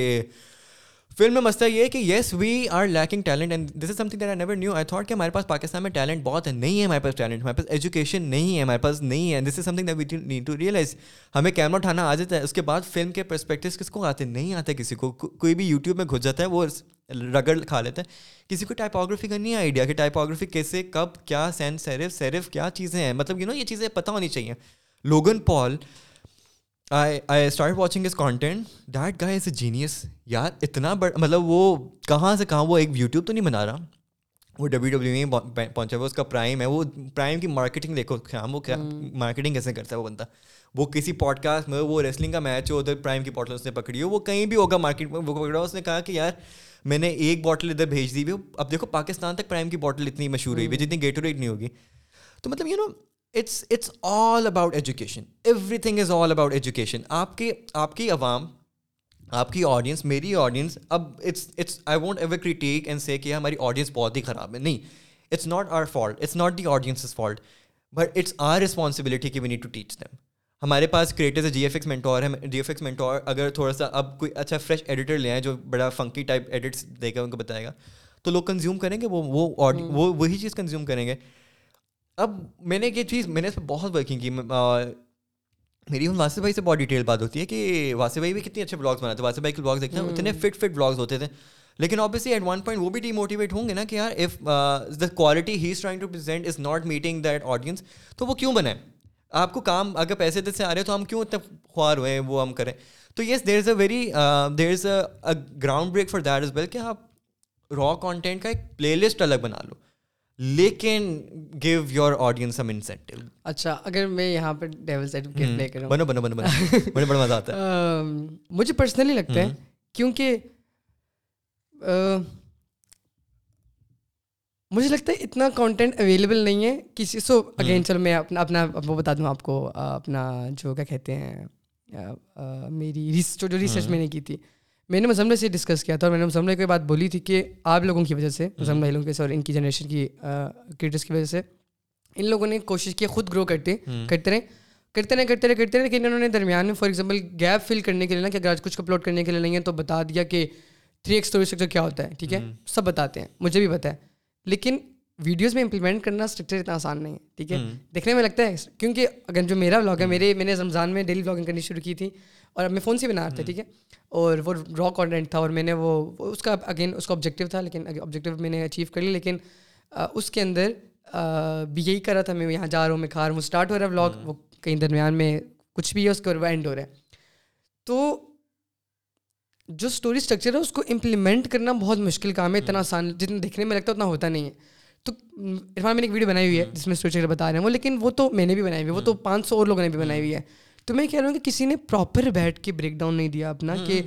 S8: فلم میں مسئلہ یہ ہے کہ yes we are lacking talent and this is some thing then I never knew I thought کہ ہمارے پاس پاکستان میں ٹیلنٹ بہت نہیں ہے ہمارے پاس ٹیلنٹ ہمارے پاس ایجوکیشن نہیں ہے ہمارے پاس نہیں ہے this is some thing that we need to realise ہمیں کیمرہ اٹھانا آ جاتا ہے اس کے بعد فلم کے پرسپیکٹیو کس کو آتے نہیں آتے کسی کو کوئی بھی یوٹیوب میں گھس جاتا ہے وہ رگڑ کھا لیتا ہے کسی کو ٹائپوگرافی کا نہیں آئیڈیا کہ ٹائپوگرافی کیسے کب کیا سین سیرف سیرف کیا چیزیں ہیں مطلب یو نو یہ چیزیں پتہ ہونی چاہیے Logan Paul I I start watching his content guy is a genius یار اتنا بڑا مطلب وہ کہاں سے کہاں وہ ایک یوٹیوب تو نہیں بنا رہا وہ ڈبلیو ڈبلیو میں پہنچا ہوا اس کا پرائم ہے وہ پرائم کی مارکیٹنگ دیکھو خیام وہ کیا مارکیٹنگ کیسے کرتا ہے وہ بندہ وہ کسی پوڈ کاسٹ میں وہ ریسلنگ کا میچ ہو ادھر پرائم کی بوٹل اس نے پکڑی ہو وہ کہیں بھی ہوگا مارکیٹ میں وہ پکڑا اس نے کہا کہ یار میں نے ایک بوٹل ادھر بھیج دی ہوئی اب دیکھو پاکستان تک پرائم کی بوٹل اتنی مشہور ہوئی ہوئی ہے جتنی گیٹ ریٹ نہیں ہوگی تو مطلب you know it's it's all about education everything is all about education آپ کے آپ کی عوام آپ کی آڈینس میری آڈینس اب it's it's I won't ever critique and say کہ ہماری آڈینس بہت ہی خراب ہے نہیں it's not our fault it's not the audience is fault but it's our responsibility کہ we need to teach them ہمارے پاس creators G F X mentor ہے جی ایف ایکس مینٹور اگر تھوڑا سا اب کوئی اچھا فریش ایڈیٹر لے آئیں جو بڑا فنکی ٹائپ ایڈیٹس دے کے ان کو بتائے گا تو لوگ کنزیوم کریں گے وہ ہاں۔ وہی چیز کنزیوم کریں گے اب میں نے یہ چیز میں نے اس پہ بہت ورکنگ کی میری واسف بھائی سے بہت ڈیٹیل بات ہوتی ہے کہ واسف بھائی بھی کتنے اچھے بلاگس بناتے ہیں بھائی کے بلاگس دیکھتے ہیں اتنے فٹ فٹ بلاگس ہوتے تھے لیکن آبیسلی ایٹ ون پوائنٹ وہ بھی ڈی موٹیویٹ ہوں گے نا کہ یار if the quality he is trying to present is not meeting that audience تو وہ کیوں بنائیں آپ کو کام اگر پیسے سے آ رہے ہیں تو ہم کیوں اتنے خوار ہوئے ہیں وہ ہم کریں تو yes there is a very there is a ground break for that as well کہ آپ را کانٹینٹ کا ایک پلے لسٹ الگ بنا لو لیکن give your audience some incentive اچھا اگر
S9: میں یہاں پہ ڈیول سرٹیفکیٹ لے کر بنو بنو بنو بنو مجھے بڑا مزہ آتا ہے مجھے پرسنلی لگتا ہے کیونکہ مجھے لگتا ہے اتنا کانٹینٹ اویلیبل نہیں ہے کسی سو اگین چلو میں اپنا اپنا وہ بتا دوں آپ کو اپنا جو کیا کہتے ہیں میری جو ریسرچ میں نے کی تھی میں نے مزمل سے ڈسکس کیا تھا اور میں نے کو یہ بات بولی تھی کہ آپ لوگوں کی وجہ سے لوگوں کے اور ان کی جنریشن کی کریٹرس کی وجہ سے ان لوگوں نے کوشش کی خود گرو کرتے کرتے رہے کرتے رہے کرتے رہے کرتے رہے لیکن انہوں نے درمیان میں فار ایگزامپل گیپ فل کرنے کے لیے نا کہ اگر آج کچھ اپلوڈ کرنے کے لیے نہیں ہے تو بتا دیا کہ تھری ایک اسٹوری اسٹرکچر کیا ہوتا ہے ٹھیک ہے سب بتاتے ہیں مجھے بھی پتا ہے لیکن ویڈیوز میں امپلیمنٹ کرنا اسٹرکچر اتنا آسان نہیں ہے ٹھیک ہے دیکھنے میں لگتا ہے کیونکہ اگر جو میرا بلاگ ہے میرے میں نے رمضان میں ڈیلی بلاگنگ کرنی شروع کی تھی اور اب میں فون سے بھی نہ رہتا ٹھیک ہے اور وہ را کانٹینٹ تھا اور میں نے وہ اس کا اگین اس کا آبجیکٹیو تھا لیکن آبجیکٹیو میں نے اچیو کر لی لیکن اس کے اندر بھی یہی کرا تھا میں یہاں جا رہا ہوں میں کھا رہا ہوں اسٹارٹ ہو رہا ہے بلاگ وہ کہیں درمیان میں کچھ بھی ہے اس کے اور وہ اینڈ ہو رہا ہے تو جو اسٹوری اسٹرکچر ہے اس کو امپلیمنٹ کرنا بہت مشکل کام ہے اتنا آسان جتنا دیکھنے میں لگتا ہے اتنا ہوتا نہیں ہے تو عرفان میں نے ایک ویڈیو بنائی ہوئی ہے جس میں اسٹوری اسٹرکچر بتا رہے ہیں وہ لیکن وہ تو میں نے بھی بنائی ہوئی ہے وہ تو پانچ سو اور لوگوں نے بھی بنائی ہوئی ہے تو میں کہہ رہا ہوں کہ کسی نے پراپر بیٹھ کے بریک ڈاؤن نہیں دیا اپنا کہ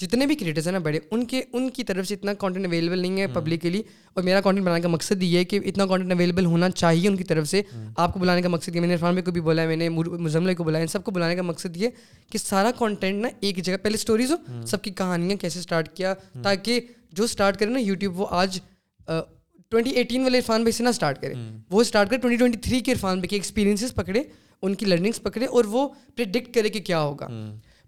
S9: جتنے بھی کریٹرز ہیں نا بڑے ان کے ان کی طرف سے اتنا کانٹینٹ اویلیبل نہیں ہے پبلک کے لیے اور میرا کانٹینٹ بنانے کا مقصد یہ ہے کہ اتنا کانٹینٹ اویلیبل ہونا چاہیے ان کی طرف سے آپ کو بلانے کا مقصد یہ میں نے عرفان بھائی کو بھی بولا ہے میں نے مزملے کو بلایا سب کو بلانے کا مقصد یہ کہ سارا کانٹینٹ نا ایک جگہ پہلے اسٹوریز ہو سب کی کہانیاں کیسے اسٹارٹ کیا تاکہ جو اسٹارٹ کرے نا یوٹیوب وہ آج ٹوئنٹی ایٹین والے عرفان بھائی سے نہ اسٹارٹ کرے وہ اسٹارٹ کرے ٹوئنٹی ٹوئنٹی تھری کے عرفان بھائی کے ایکسپیرینسز پکڑے ان کی لرننگس پکڑے اور وہ پرڈکٹ کرے کہ کیا ہوگا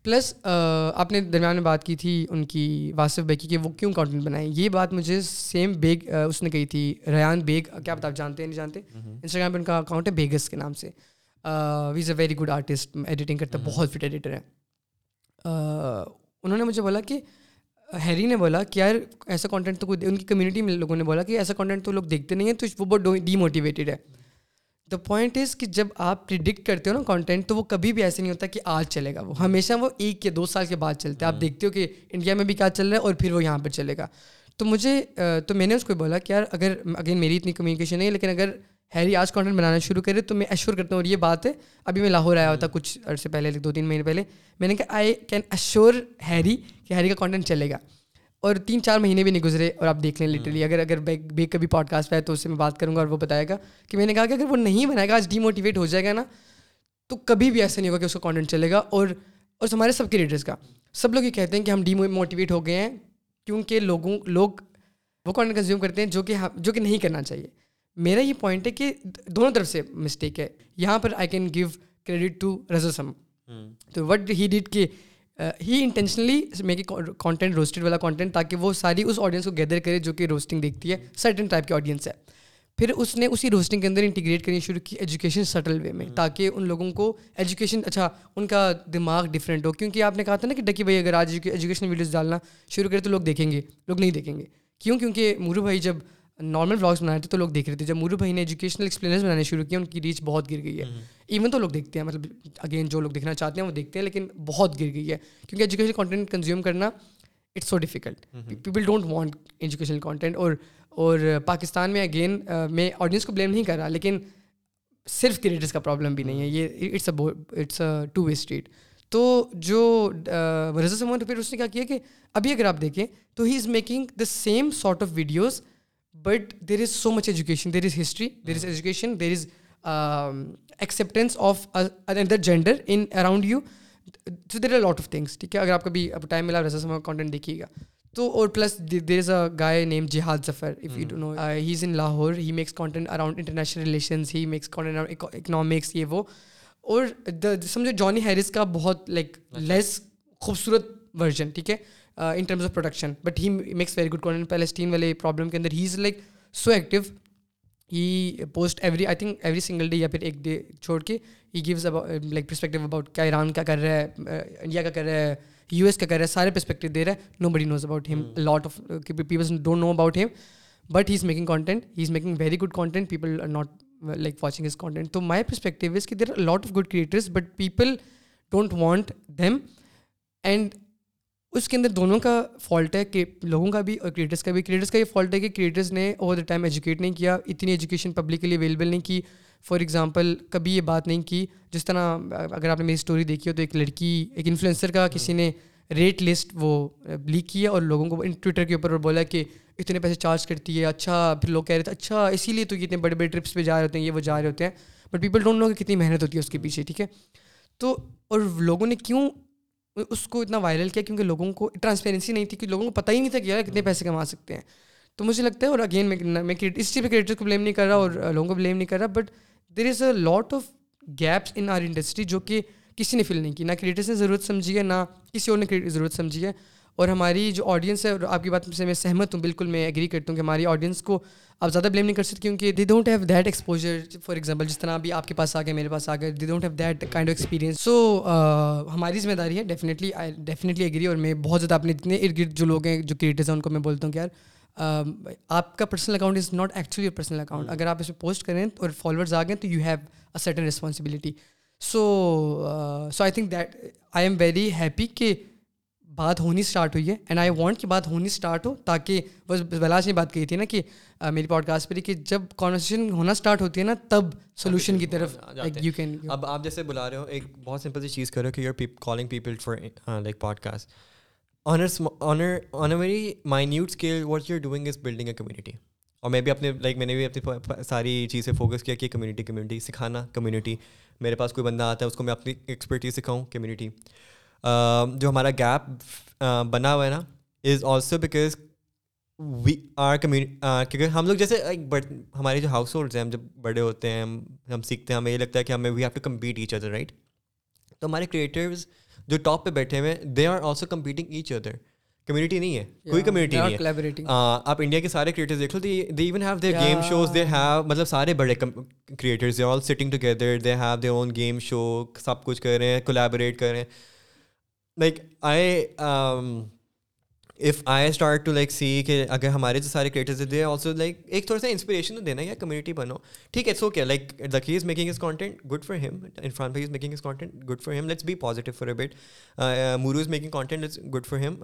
S9: پلس آپ نے درمیان میں بات کی تھی ان کی واسف بیکی کی کہ وہ کیوں کانٹینٹ بنائے یہ بات مجھے سیم بیگ اس نے کہی تھی ریان بیگ کیا آپ جانتے ہیں نہیں جانتے انسٹاگرام پہ ان کا اکاؤنٹ ہے بیگس کے نام سے وی is a very good artist editing کرتا بہت فٹ ایڈیٹر ہیں انہوں نے مجھے بولا کہ ہیری نے بولا کہ یار ایسا کانٹینٹ تو کوئی ان کی کمیونٹی میں لوگوں نے بولا کہ ایسا کانٹینٹ تو لوگ دیکھتے نہیں ہیں تو وہ بہت ڈی موٹیویٹیڈ ہے دا پوائنٹ از کہ جب آپ پرڈکٹ کرتے ہو نا کانٹینٹ تو وہ کبھی بھی ایسے نہیں ہوتا کہ آج چلے گا وہ ہمیشہ وہ ایک یا دو سال کے بعد چلتے آپ ہاں۔ دیکھتے ہو کہ انڈیا میں بھی کیا چل رہا ہے اور پھر وہ یہاں پہ چلے گا تو مجھے تو میں نے اس کو بولا کہ یار اگر اگین میری اتنی کمیونیکیشن نہیں ہے لیکن اگر ہیری آج کانٹینٹ بنانا شروع کرے تو میں ایشور کرتا ہوں اور یہ بات ہے ابھی میں لاہور آیا ہوتا ہاں۔ کچھ عرصے پہلے دو تین مہینے پہلے میں نے کہا آئی کین ایشور ہیری کہ ہیری کا کانٹینٹ چلے گا اور تین چار مہینے بھی نہیں گزرے اور آپ دیکھ لیں لٹرلی اگر اگر بھی کبھی پاڈ کاسٹ ہے تو اس سے میں بات کروں گا اور وہ بتائے گا کہ میں نے کہا کہ اگر وہ نہیں بنائے گا آج ڈی موٹیویٹ ہو جائے گا نا تو کبھی بھی ایسا نہیں ہوگا کہ اس کا کانٹینٹ چلے گا اور اور ہمارے سب کے ریڈرس کا سب لوگ یہ کہتے ہیں کہ ہم ڈی موٹیویٹ ہو گئے ہیں کیونکہ لوگوں لوگ وہ کانٹینٹ کنزیوم کرتے ہیں جو کہ جو کہ نہیں کرنا چاہیے میرا یہ پوائنٹ ہے کہ دونوں طرف سے مسٹیک ہے یہاں پر I can give credit to رز تو وٹ ہی ڈیڈ کہ he intentionally make content roasted والا کانٹینٹ تاکہ وہ ساری اس آڈینس کو گیدر کرے جو کہ روسٹنگ دیکھتی ہے سرٹن ٹائپ کی آڈینس ہے پھر اس نے اسی روسٹنگ کے اندر انٹیگریٹ کرنی شروع کی ایجوکیشن سٹل وے میں تاکہ ان لوگوں کو ایجوکیشن اچھا ان کا دماغ ڈفرینٹ ہو کیونکہ آپ نے کہا تھا نا کہ ڈکی بھائی اگر آج ایجوکیشن ویڈیوز ڈالنا شروع کرے تو لوگ دیکھیں گے لوگ نہیں دیکھیں گے کیوں کیونکہ مورو بھائی جب نارمل بلاگس بناتے تھے تو لوگ دیکھ رہے تھے جب مورو بھائی نے ایجوکیشنل ایکسپلینر بنانے شروع کیا ان کی ریچ بہت گر گئی ہے ایون تو لوگ دیکھتے ہیں مطلب اگین جو لوگ دیکھنا چاہتے ہیں وہ دیکھتے ہیں لیکن بہت گر گئی ہے کیونکہ ایجوکیشن کانٹینٹ کنزیوم کرنا it's so difficult people don't want educational content اور اور پاکستان میں اگین میں آڈینس کو بلیم نہیں کر رہا لیکن صرف کریٹرس کا پرابلم بھی نہیں ہے یہ it's it's a a two way state تو جو رضا سما پھر اس نے کیا کیا کہ ابھی اگر آپ دیکھیں تو he is making the same sort of videos but there is so much education there is history there is education there is acceptance of other gender in around you so there are lot of things ٹھیک ہے اگر آپ کا بھی اب ٹائم سما کانٹینٹ دیکھیے گا تو اور plus there is a guy name Jihad Zafar if you do know he is in Lahore he makes content around international relations he makes content economics یہ وہ اور سمجھو جانی ہیرس کا بہت لائک لیس خوبصورت ورژن ٹھیک ہے in terms of production but he makes very good content Palestine والے پرابلم کے اندر he is like so active he post every I think every single day یا پھر ایک ڈے چھوڑ کے he gives like perspective about کیا ایران کا کر رہا ہے انڈیا کا کر رہا ہے یو ایس کا کر رہا ہے سارے پرسپیکٹیو دے رہا ہے nobody knows about him lot of peoples don't know about him but he is making content he is making very good content people are not like watching his content تو مائی پرسپیکٹیو از کہ there are lot of good creators but people don't want them and اس کے اندر دونوں کا فالٹ ہے کہ لوگوں کا بھی اور کریٹرس کا بھی کریٹرس کا یہ فالٹ ہے کہ کریٹرس نے اوور دا ٹائم ایجوکیٹ نہیں کیا اتنی ایجوکیشن پبلک کے لیے اویلیبل نہیں کی فار ایگزامپل کبھی یہ بات نہیں کی جس طرح اگر آپ نے میری اسٹوری دیکھی ہو تو ایک لڑکی ایک انفلوئنسر کا کسی نے ریٹ لسٹ وہ لیک کی اور لوگوں کو ان ٹویٹر کے اوپر بولا کہ اتنے پیسے چارج کرتی ہے اچھا پھر لوگ کہہ رہے تھے اچھا اسی لیے تو یہ اتنے بڑے بڑے ٹرپس پہ جا رہے ہوتے ہیں یہ وہ جا رہے ہوتے ہیں بٹ پیپل ڈونٹ نو کہ کتنی محنت ہوتی ہے اس کے پیچھے ٹھیک ہے تو اور لوگوں نے کیوں اس کو اتنا وائرل کیا کیونکہ لوگوں کو ٹرانسپیرنسی نہیں تھی کہ لوگوں کو پتہ ہی نہیں تھا کہ یار کتنے پیسے کما سکتے ہیں تو مجھے لگتا ہے اور اگین میں میں اس چیز پہ کریٹر کو بلیم نہیں کر رہا اور لوگوں کو بلیم نہیں کر رہا but there is a lot of gaps in our industry جو کہ کسی نے فل نہیں کی نہ کریٹرس نے ضرورت سمجھی ہے نہ کسی اور نے ضرورت سمجھی ہے اور ہماری جو آڈینس ہے آپ کی بات سے میں سہمت ہوں بالکل میں ایگری کرتا ہوں کہ ہماری آڈینس کو آپ زیادہ بلیم نہیں کر سکتے کیونکہ they don't have that exposure for example جس طرح ابھی آپ کے پاس آ گئے میرے پاس آ گئے they don't have that kind of experience so ہماری ذمہ داری ہے ڈیفینیٹلی آئی ڈیفینیٹلی اگری اور میں بہت زیادہ اپنے اتنے ارد گرد جو لوگ ہیں جو کریٹرز ہیں ان کو میں بولتا ہوں کہ یار آپ کا personal account is not actually your personal account اگر آپ اس پہ پوسٹ کریں اور فالوورز آ گئے تو you have a certain responsibility so so I think that I am very happy کہ بات ہونی اسٹارٹ ہوئی ہے اینڈ آئی وانٹ کہ بات ہونی اسٹارٹ ہو تاکہ بس بلاش نے بات کہی تھی نا کہ میری پوڈ کاسٹ پہ کہ جب کانورسیشن ہونا اسٹارٹ ہوتی ہے نا تب سولوشن کی طرف
S8: یو کین اب آپ جیسے بلا رہے ہو ایک بہت سمپل سی چیز کر رہے ہو کہ you are calling people for like podcast honour on a very minute scale what you doing is building a community اور میں بھی اپنے لائک میں نے بھی اپنی ساری چیز سے فوکس کیا کہ کمیونٹی کمیونٹی سکھانا کمیونٹی میرے پاس کوئی بندہ آتا ہے اس کو میں اپنی ایکسپرٹیز سکھاؤں کمیونٹی جو ہمارا گیپ بنا ہوا ہے نا is also because we are کیونکہ ہم لوگ جیسے ہمارے جو ہاؤس ہولڈس ہیں ہم جب بڑے ہوتے ہیں ہم سیکھتے ہیں ہمیں یہ لگتا ہے کہ ہمیں we have to compete each other right تو ہمارے کریٹرز جو ٹاپ پہ بیٹھے ہوئے they are also competing each other community نہیں ہے کوئی کمیونٹی نہیں ہے آپ انڈیا کے سارے کریٹرز دیکھ لو they even have their game shows they have مطلب سارے بڑے creators they all sitting together they have own game show سب کچھ کر رہے ہیں کولیبریٹ کر رہے ہیں like I if I start to like see کہ اگر ہمارے جو سارے کریٹرز دے آلسو لائک ایک تھوڑا سا انسپریشن تو دینا یا کمیونٹی بنو ٹھیک ہے it's okay like Ducky is making his content good for ہم بھائی is making his content good for ہم let's be positive for but Mooroo is making content it's good for ہم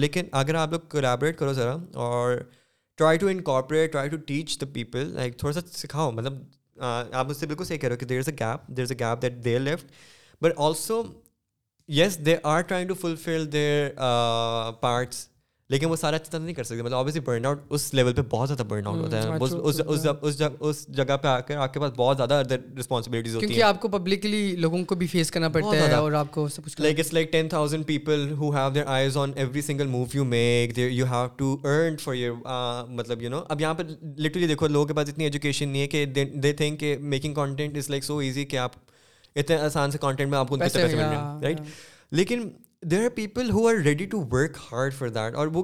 S8: لیکن اگر آپ لوگ کولیبریٹ کرو ذرا اور try to incorporate try to teach the people like تھوڑا سا سکھاؤ مطلب آپ مجھ سے بالکل صحیح کرو کہ there is a gap there is a gap that they left but also yes they are trying to fulfil their parts لیکن وہ سارا اچھی طرح نہیں کر سکتے مطلب آبویسلی برن آؤٹ اس لیول پہ بہت زیادہ برن آؤٹ ہوتا ہے اس جگہ پہ آ کر آپ کے پاس بہت زیادہ ادر رسپانسبلٹیز ہوتی
S9: ہیں آپ کو پبلکلی لوگوں کو بھی فیس کرنا پڑتا ہے اور آپ کو سب کچھ
S8: like it's like ten thousand people who have their eyes on every single move you make there you have to earn for your مطلب یو نو اب یہاں پہ لٹرلی دیکھو لوگوں کے پاس اتنی ایجوکیشن نہیں ہے کہ دے تھنک کہ making content is like so easy کہ آپ اتنے آسان سے کانٹینٹ میں آپ کو پیسے مل رہے ہاں، ہیں رائٹ ہاں۔ لیکن there are people who are ready to work hard for that اور وہ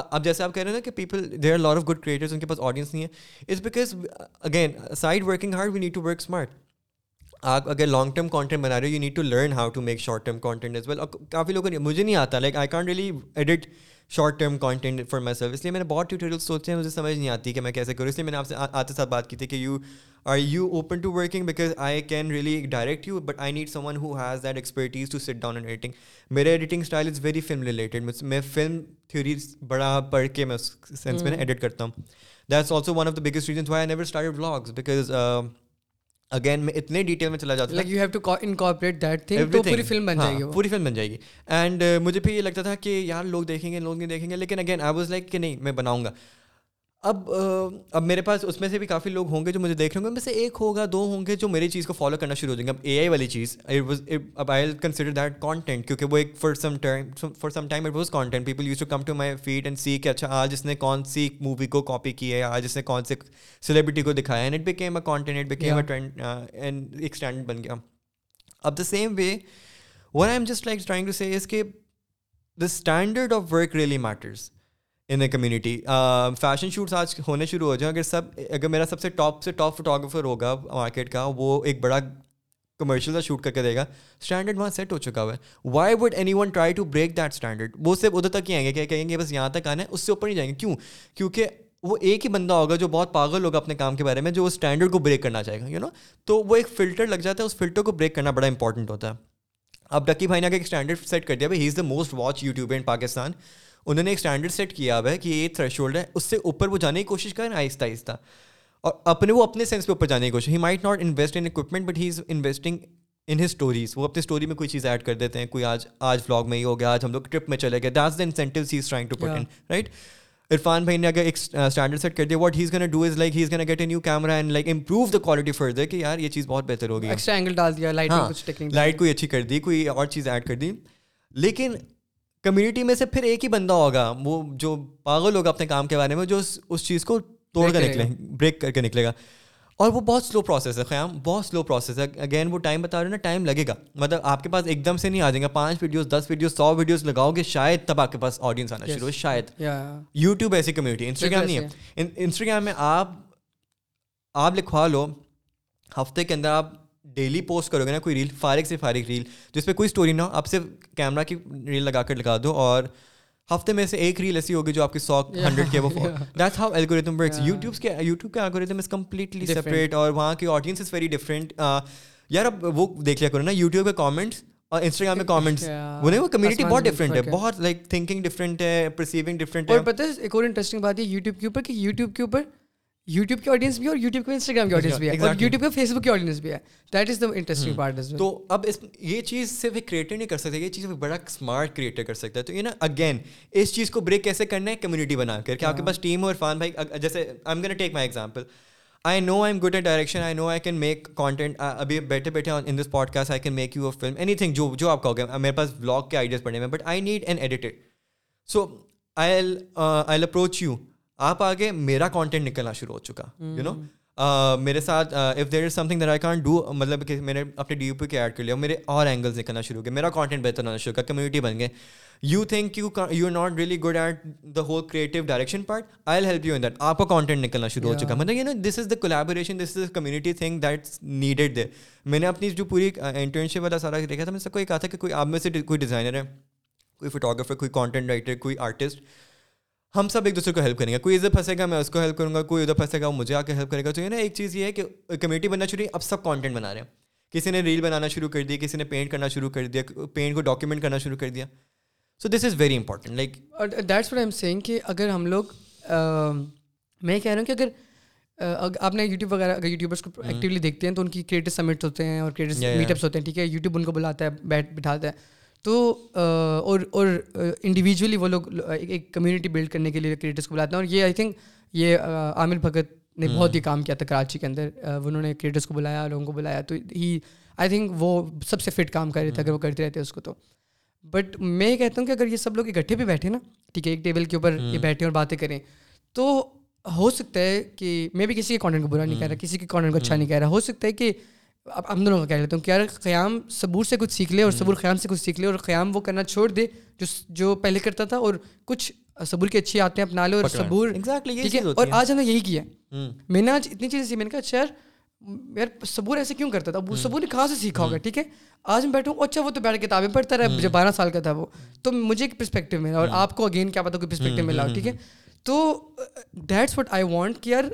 S8: اب جیسے آپ کہہ رہے ہیں نا کہ people there are lot of good creators ان کے پاس آڈینس نہیں ہے it's because again side working hard we need to work smart آپ اگر لانگ ٹرم کانٹینٹ بنا رہے ہو you need to learn how to make short term content as well اور کافی لوگوں نے مجھے نہیں آتا like I can't really edit short term content for myself اس لیے میں نے بہت ٹیوٹوریل سوچے ہیں مجھے سمجھ نہیں آتی کہ میں کیسے کروں اس لیے میں نے آپ سے آتے ساتھ بات کی تھی کہ you are you open to working because I can really direct you but I need someone who has that expertise to sit down editing میرے editing style is very film related میں فلم تھیوریز بڑا پڑھ کے میں اس سینس میں ایڈٹ hmm. کرتا ہوں that's also one of the biggest reasons why I never start you blogs because again میں اتنے ڈیٹیل میں چلا جاتا
S9: ہوں پوری فلم
S8: ہاں، بن جائے گی اینڈ uh, مجھے بھی یہ لگتا تھا کہ یار لوگ دیکھیں گے لوگ نہیں دیکھیں گے لیکن اگین آئی واز لائک کہ نہیں میں بناؤں گا اب اب میرے پاس اس میں سے بھی کافی لوگ ہوں گے جو مجھے دیکھ رہے ہوں گے میں سے ایک ہوگا دو ہوں گے جو میری چیز کو فالو کرنا شروع ہو جائیں گے اب اے آئی والی چیز اب آئی کنسڈر دیٹ کانٹینٹ کیونکہ وہ ایک for some time for some time it was content people use to come to my feed and see کہ اچھا آج اس نے کون سی مووی کو کاپی کی ہے آج اس نے کون سے سیلیبریٹی کو دکھایا and and it it a a content trend ایک اسٹینڈ بن گیا اب the same way one I am just like trying to اس کے the standard of work really matters in a community fashion shoots آج ہونے شروع ہو جائیں اگر سب اگر میرا سب سے ٹاپ سے ٹاپ فوٹوگرافر ہوگا مارکیٹ کا وہ ایک بڑا کمرشل کا شوٹ کر کے دے گا اسٹینڈرڈ وہاں سیٹ ہو چکا ہوا ہے why would anyone try to break that standard وہ صرف ادھر تک ہی آئیں گے کہ کہیں گے بس یہاں تک آنا ہے اس سے اوپر نہیں جائیں گے کیوں کیونکہ وہ ایک ہی بندہ ہوگا جو بہت پاگل ہوگا اپنے کام کے بارے میں جو اسٹینڈرڈ کو بریک کرنا چاہے گا یو نو تو وہ ایک فلٹر لگ جاتا ہے اس فلٹر کو بریک کرنا بڑا امپورٹنٹ ہوتا ہے اب ڈکی بھائی نے ایک اسٹینڈرڈ سیٹ کر دیا بھائی he is the most watch YouTuber in Pakistan انہوں نے ایک اسٹینڈرڈ سیٹ کیا ہوا ہے کہ یہ تھریش ہولڈ ہے اس سے اوپر وہ جانے کی کوشش کریں آہستہ آہستہ اور اپنے وہ اپنے سینس پہ اوپر جانے کی کوشش he might not invest in equipment but he is investing in his stories وہ اپنی اسٹوری میں کوئی چیز ایڈ کر دیتے ہیں کوئی آج آج بلاگ میں ہی ہو گیا آج ہم لوگ ٹرپ میں چلے گئے the incentive he is trying to put right Irfan بھائی نے اگر ایک اسٹینڈرڈ سیٹ کر دیا what he's gonna do is like he's gonna get a new camera quality further کہ یار یہ چیز بہت بہتر ہوگی لائٹ ہاں، کوئی اچھی کر دی کوئی اور چیز ایڈ کر دی لیکن کمیونٹی میں سے پھر ایک ہی بندہ ہوگا وہ جو پاگل ہوگا اپنے کام کے بارے میں جو اس چیز کو توڑ کر نکلے بریک کر کے نکلے گا اور وہ بہت سلو پروسیس ہے خیام بہت سلو پروسیس ہے اگین وہ ٹائم بتا رہے ہیں نا ٹائم لگے گا مطلب آپ کے پاس ایک دم سے نہیں آ جائیں گا پانچ ویڈیوز دس ویڈیوز سو ویڈیوز لگاؤ گے شاید تب آپ کے پاس آڈینس آنا شروع ہو شاید یوٹیوب ایسی کمیونٹی انسٹاگرام نہیں ہے انسٹاگرام میں آپ آپ لکھوا لو ہفتے کے اندر آپ ڈیلی پوسٹ کرو گے نا کوئی ریل فارغ سے فارغ ریل جس پہ کوئی اسٹوری نہ ہو آپ صرف کیمرہ کی ریل لگا کر لگا دو اور ہفتے میں سے ایک ریل ایسی ہوگی جو آپ کی سو ہنڈریڈ کے وہ that's how algorithm works YouTube کے یوٹیوب کے الگوریتم از کمپلیٹلی سیپریٹ اور وہاں کی آڈینس از ویری ڈفرینٹ یار اب وہ دیکھ لیا کرو نا یوٹیوب کے کامنٹس اور انسٹاگرام میں کامنٹس وہ نہیں وہ کمیونٹی بہت ڈفرینٹ ہے بہت لائک تھنکنگ ڈفرینٹ ہے پرسیونگ ڈفرینٹ ہے اور پتہ ہے ایک اور
S9: انٹرسٹنگ بات ہے یوٹیوب کے اوپر کہ یوٹیوب کے اوپر یوٹیوب کی آڈینس بھی اور یوٹیوب کے انسٹاگرام کی آڈینس بھی ہے اور یوٹیوب کے فیس بک کی آڈینس بھی ہے that is the interesting part
S8: تو اب اس یہ چیز صرف ایک کریٹر نہیں کر سکتا یہ چیز بڑا اسمارٹ کریٹر کر سکتا ہے تو یہ نا اگین اس چیز کو بریک کیسے کرنا ہے کمیونٹی بنا کر کے آپ کے پاس ٹیم اور فان بھائی جیسے I M gonna take my example I know I am good a direction I know I can make content ابھی بیٹھے بیٹھے in this podcast I can make you are film anything جو جو آپ گے میرے پاس بلاگ کے آئیڈیاز پڑھنے میں but I need an edited so I'll approach you آپ آگے میرا کانٹینٹ نکلنا شروع ہو چکا یو نو میرے ساتھ if there is some thing that I can't do مطلب کہ میں نے اپنے ڈی یو پی کے ایڈ کر لیا میرے اور اینگلس نکلنا شروع ہو گیا میرا کانٹینٹ بہتر ہونا شروع کیا کمیونٹی بن گئے you think you you are not really good at the whole creative direction part I'll help you in that آپ کا کانٹینٹ نکلنا شروع ہو چکا مطلب you know this is the this the community think that's needed they میں نے اپنی جو پوری انٹرنشپ والا سارا دیکھا تھا میں سب کو یہ کہا تھا کہ کوئی آپ میں سے کوئی ڈیزائنر ہے کوئی فوٹوگرافر کوئی کانٹینٹ رائٹر کوئی آرٹسٹ ہم سب ایک دوسرے کو ہیلپ کریں گے کوئی ادھر پھنسے گا میں اس کو ہیلپ کروں گا کوئی ادھر پھنسے گا وہ مجھے آ کے ہیلپ کرے گا تو یہ نا ایک چیز یہ ہے کہ کمیٹی بننا شروع اب سب کانٹینٹ بنا رہے ہیں کسی نے ریل بنانا شروع کر دی کسی نے پینٹ کرنا شروع کر دیا پینٹ کو ڈاکیومنٹ کرنا شروع کر دیا so this is very important like
S9: that's what I'm saying کہ اگر ہم لوگ میں کہہ رہا ہوں کہ اگر آپ نے یوٹیوب وغیرہ اگر یوٹیوبرس کو ایکٹیولی دیکھتے ہیں تو ان کی کریٹر سمٹس ہوتے ہیں اور میٹ اپس ہوتے ہیں بلاتا ہے بیٹھ بٹھاتا ہے تو اور اور انڈیویجولی وہ لوگ ایک کمیونٹی بلڈ کرنے کے لیے کریٹرس کو بلاتے ہیں اور یہ آئی تھنک یہ عامر بھگت نے بہت ہی کام کیا تھا کراچی کے اندر انہوں نے کریٹرس کو بلایا لوگوں کو بلایا تو ہی آئی تھنک وہ سب سے فٹ کام کر رہے تھے اگر وہ کرتے رہتے اس کو تو بٹ میں یہ کہتا ہوں کہ اگر یہ سب لوگ اکٹھے بھی بیٹھے نا ٹھیک ہے ایک ٹیبل کے اوپر یہ بیٹھے اور باتیں کریں تو ہو سکتا ہے کہ میں بھی کسی کے کانٹینٹ کو برا نہیں کہہ رہا کسی کے کانٹینٹ کو اچھا نہیں کہہ رہا ہو سکتا ہے کہ آپ کا کہہ لیتا ہوں کہ یار قیام صبور سے کچھ سیکھ لے اور صبور قیام سے کچھ سیکھ لے اور قیام وہ کرنا چھوڑ دے جو جو پہلے کرتا تھا اور کچھ صبور کی اچھی آتے ہیں اپنا لے اور صبور اور آج ہم نے یہی کیا میں نے آج اتنی چیزیں سی میں نے کہا اچھا یار یار صبور ایسے کیوں کرتا تھا وہ صبور نے کہاں سے سیکھا ہوگا ٹھیک ہے آج میں بیٹھوں اچھا وہ تو بیٹھ کتابیں پڑھتا رہا جب بارہ سال کا تھا وہ تو مجھے ایک پرسپیکٹیو ملا اور آپ کو اگین کیا پتا کوئی پرسپیکٹیو ملا ٹھیک ہے تو دیٹس واٹ آئی وانٹ کہ یار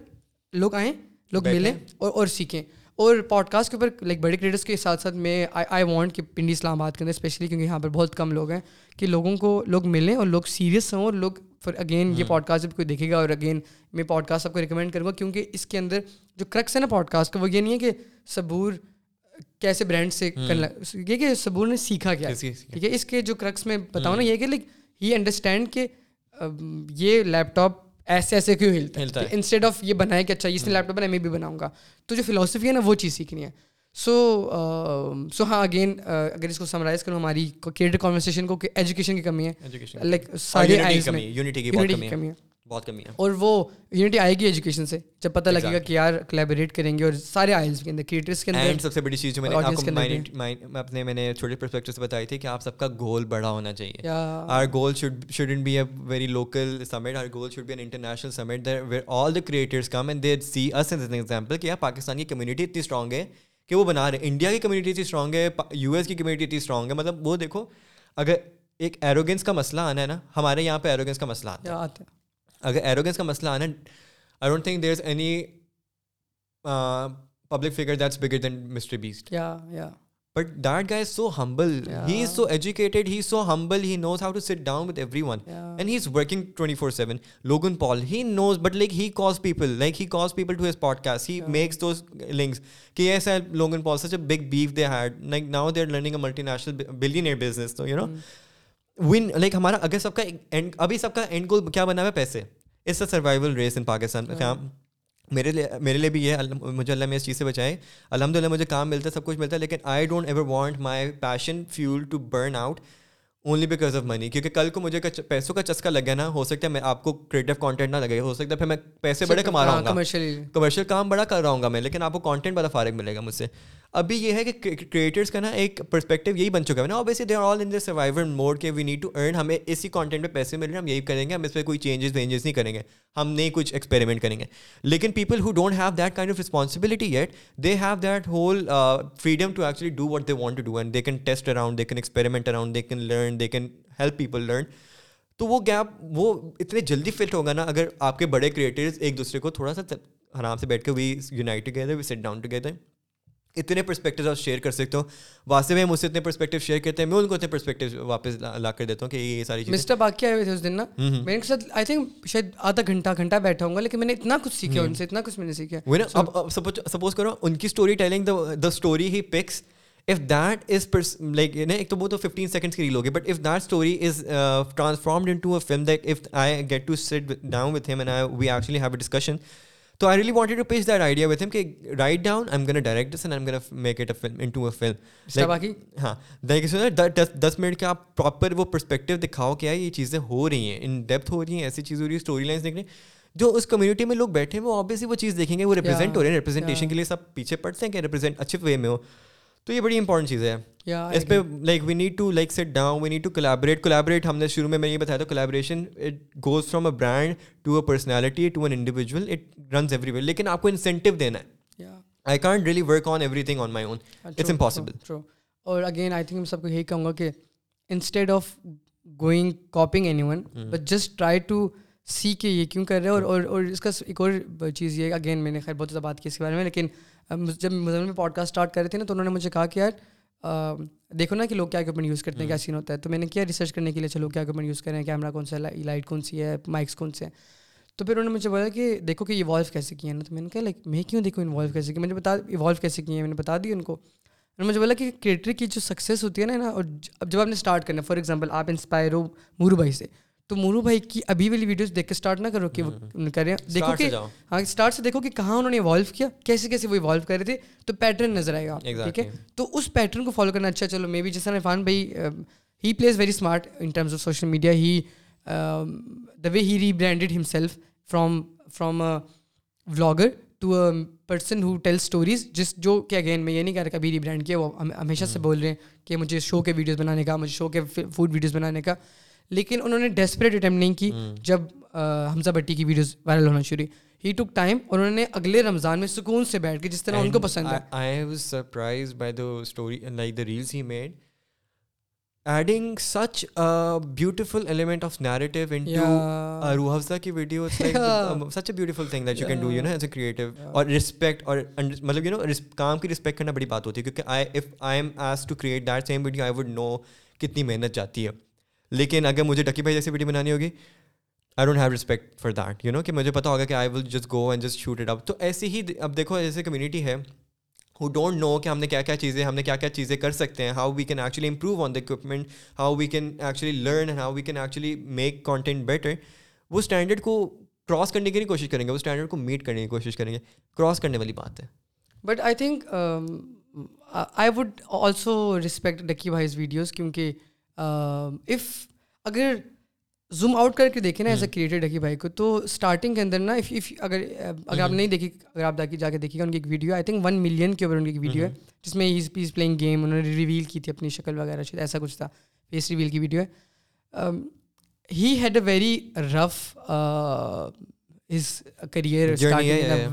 S9: لوگ آئیں لوگ ملیں اور اور سیکھیں اور پوڈ کاسٹ کے اوپر لائک بڑے کریٹرس کے ساتھ ساتھ میں آئی وانٹ کہ پنڈی اسلام آباد کے اندر اسپیشلی کیونکہ یہاں پر بہت کم لوگ ہیں کہ لوگوں کو لوگ ملیں اور لوگ سیریس ہوں اور لوگ پھر اگین یہ پوڈ hmm. کاسٹ جب کوئی دیکھے گا اور اگین میں پوڈ کاسٹ آپ کو ریکمینڈ کروں گا کیونکہ اس کے اندر جو کرکس ہے نا پوڈ کاسٹ کا وہ یہ نہیں ہے کہ صبور کیسے برانڈ سے hmm. کرنا یہ کہ صبور نے سیکھا کیا ٹھیک ہے اس کے جو کرکس میں بتاؤں نا hmm. یہ کہ لائک ہی انڈرسٹینڈ کہ یہ لیپ ٹاپ ایسے ایسے کیوں ہلتا ہے انسٹیڈ آف یہ بنائے کہ اچھا اس نے لیپ ٹاپ بنایا میں بھی بناؤں گا تو جو فلاسفی ہے نا وہ چیز سیکھنی ہے سو سو um, ہاں اگین uh, اگر اس کو سمرائز کروں ہماری کانورسیشن کو کہ ایجوکیشن کی کمی ہے
S8: لائک کی کمی ہے بہت
S9: کمی ہے اور وہ یونٹی آئے گی ایجوکیشن سے جب پتہ لگے گا کہ یار کلیبریٹ کریں گے اور سارے آئلس کے اندر کریٹرس کے اندر
S8: سب سے بڑی چیز جو میں نے اپنے میں نے چھوٹے پرسپیکٹو سے بتائی تھی کہ آپ سب کا گول بڑا ہونا چاہیے are goal should should be a very local summit are goal should be an international summit there where all the creators come and there see as an example کہ یار پاکستان کی کمیونٹی اتنی اسٹرانگ ہے کہ وہ بنا رہے ہیں انڈیا کی کمیونٹی اتنی اسٹرانگ ہے یو ایس کی کمیونٹی اتنی اسٹرانگ ہے مطلب وہ دیکھو اگر ایک ایروگینس کا مسئلہ آنا ہے نا ہمارے یہاں پہ ایروگینس کا مسئلہ آتا ہے اگر ایروگنس کا مسئلہ آنا I don't think there is any public figure that's bigger than Mr Beast but that guy is so humble he is so educated he so humble he knows how to sit down with everyone and he is working twenty four seven Logan Paul he knows but like he calls people like he calls people to his podcast he makes those links کہ ایسا L Logan Paul such a big beef they had like now they are learning a multinational billion year business تو یو نو ون لائک ہمارا اگر سب کا ابھی سب کا اینڈ گول کیا بنا ہوا ہے پیسے it's a survival race in Pakistan میرے لیے میرے لیے بھی ہے مجھے اللہ میں اس چیز سے بچائے الحمد للہ مجھے کام ملتا ہے سب کچھ ملتا ہے لیکن I don't ever want my passion fuel to burn out only because of money کیونکہ کل کو مجھے پیسوں کا چسکا لگ گیا نا ہو سکتا ہے میں آپ کو کریٹو کانٹینٹ نہ لگے ہو سکتا ہے پھر میں پیسے اچھا، بڑے کما رہا ہوں کمرشیل ہاں، کام بڑا کر رہا ہوں گا میں لیکن آپ کو کانٹینٹ بڑا فارغ ملے گا مجھ سے ابھی یہ ہے کہ کریٹرس کا نا ایک پرسپیکٹو یہی بن چکا ہے نا obviously they are all in the survivor mode کے وی نیڈ ٹو ارن ہمیں اسی کانٹینٹ پہ پیسے مل رہے ہیں ہم یہی کریں گے ہم اس پہ کوئی چینجز وینجز نہیں کریں گے ہم نہیں کچھ ایکسپیریمنٹ کریں گے لیکن people who don't have that kind of responsibility at they have that whole freedom to actually do what they want to do and they can test around they can experiment around they can learn they can help people learn تو وہ گیپ وہ اتنے جلدی فٹ ہوگا نا اگر آپ کے بڑے کریٹرز ایک دوسرے کو تھوڑا سا آرام سے بیٹھ کے we unite together we sit down together اتنے پرسپیکٹیو آپ شیئر کر سکتے ہو واسطے میں مجھ سے اتنے پرسپیکٹیو شیئر کرتے ہیں میں ان کو اتنے پرسپیکٹیو واپس لا کر دیتا ہوں کہ یہ ساری چیز مسٹر باقی آئے ہوئے تھے اس دن نا میں ان کے ساتھ آئی تھنک شاید آدھا گھنٹہ گھنٹہ بیٹھا ہوں گا لیکن میں نے اتنا کچھ سیکھا ان سے اتنا کچھ میں نے سیکھا وہ نا اب سپوز کرو ان کی storytelling the the story he picks if that is like ایک تو وہ تو ففٹین سیکنڈس کی ریل ہوگی but if that story is transformed into a film that if I get to set down with him and I we actually have a discussion تو I really wanted to pitch that idea with him کہ write down I M gonna direct this and I am gonna make it a film into a film باقی ہاں دیکھ سو دس منٹ کا آپ پراپر وہ پرسپیکٹو دکھاؤ کیا یہ چیزیں ہو رہی ہیں ان ڈیپتھ ہو رہی ہیں ایسی چیز ہو رہی ہے اسٹوری لائنس دیکھ رہے ہیں جو اس کمیونٹی میں لوگ بیٹھے ہیں وہ آبویسلی وہ چیز دیکھیں گے وہ ریپرزینٹ ہو رہے ہیں ریپرزینٹیشن کے لیے سب پیچھے پڑتے ہیں کہ ریپرزینٹ اچھے وے میں ہو تو یہ بڑی امپورٹنٹ چیز ہے اس پہ like we need to like set down we need to collaborate collaborate ہم نے شروع میں میں یہ بتایا تھا collaboration it goes from a brand to a personality to an individual it runs everywhere لیکن آپ کو انسینٹیو دینا ہے I can't really work on everything on my own it's impossible اور اگین آئی تھنک میں سب کو یہی کہوں گا کہ instead of going copying anyone but just try to سیکھ کے یہ کیوں کر رہے ہیں اور اور اور اس کا ایک اور چیز یہ اگین میں نے خیر بہت زیادہ بات کی اس کے بارے میں لیکن جب مزمل میں پوڈ کاسٹ اسٹارٹ کر رہے تھے نا تو انہوں نے مجھے کہا کہ یار دیکھو نا کہ لوگ کیا اکوپمنٹ یوز کرتے ہیں ہاں۔ کیا سین ہوتا ہے تو میں نے کیا ریسرچ کرنے کے لیے چلو کیا اکوپمنٹ یوز کر رہے ہیں کیمرہ کون سا ہے لائٹ کون سی ہے مائکس کون سے ہیں تو پھر انہوں نے مجھے بولا کہ دیکھو کہ ایوالو کیسے کیے ہیں نا تو میں نے کہا لائک میں کیوں دیکھوں انوالو کیسے کیا مجھے بتا ایوالو کیسے کیے ہیں میں نے بتا دی ان کو انہوں نے مجھے بولا کہ کریٹر کی جو سکسیز ہوتی ہے نا اور جب آپ نے اسٹارٹ کرنا فار ایگزامپل آپ انسپائر ہو مورو بھائی سے تو مورو بھائی کی ابھی والی ویڈیوز دیکھ کے اسٹارٹ نہ کرو کہ وہ کر رہے ہیں دیکھو کہ ہاں اسٹارٹ سے دیکھو کہ کہاں انہوں نے ایوالو کیا کیسے کیسے وہ ایوالو کر رہے تھے تو پیٹرن نظر آئے گا ٹھیک ہے تو اس پیٹرن کو فالو کرنا اچھا چلو مے بی جیسا عرفان بھائی ہی plays very smart in terms of social media he the way he rebranded from from vlogger to person who tell stories جس جو کہ اگین میں یہ نہیں کہہ رہا کہ ابھی ری برانڈ کیا وہ ہمیشہ سے بول رہے ہیں کہ مجھے شو کے ویڈیوز بنانے کا مجھے شو کے فوڈ ویڈیوز بنانے کا لیکن انہوں نے ڈیسپریٹ اٹمپٹ نہیں کی جب حمزہ بھٹی کی ویڈیوز وائرل ہونا شروع ہی ٹک ٹائم اور انہوں نے اگلے رمضان میں سکون سے بیٹھ کے جس طرح ان کو پسند ہے surprise by the story like the reels he made adding such beautiful element of narrative in Rooh Afza کی video such a beautiful thing that you can do you know as a creative اور رسپیکٹ اور مطلب یو نو کام کی رسپیکٹ کرنا بڑی بات ہوتی ہے کیونکہ I F I am as to create that same video I would know کتنی محنت جاتی ہے لیکن اگر مجھے ڈکی بھائی جیسی ویڈیو بنانی ہوگی I don't have respect for that you know کہ مجھے پتا ہوگا کہ I will just go and just shoot it up تو ایسی ہی اب دیکھو ایسی کمیونٹی ہے ہو ڈونٹ نو کہ ہم نے کیا کیا چیزیں ہم نے کیا کیا چیزیں کر سکتے ہیں how we can actually improve on the equipment how we can actually learn how we can actually make content better وہ اسٹینڈرڈ کو کراس کرنے کی نہیں کوشش کریں گے وہ اسٹینڈرڈ کو میٹ کرنے کی کوشش کریں گے کراس کرنے والی بات ہے but I think I would also respect Ducky بھائیز ویڈیوز کیونکہ اف um, اگر زوم آؤٹ کر کے دیکھیں نا ایز اے کریٹر ڈکی بھائی کو تو اسٹارٹنگ کے اندر نا اف اف اگر اگر آپ hmm. نہیں دیکھی اگر آپ جا کے دیکھیے گا ان کی ایک video I think one million کے اوپر ان کی ایک ویڈیو ہے hmm. جس میں ہی پیز پلینگ گیم انہوں نے ریویل کی تھی اپنی شکل وغیرہ شکل ایسا کچھ تھا فیس ریویل کی ویڈیو ہے he had a very rough his career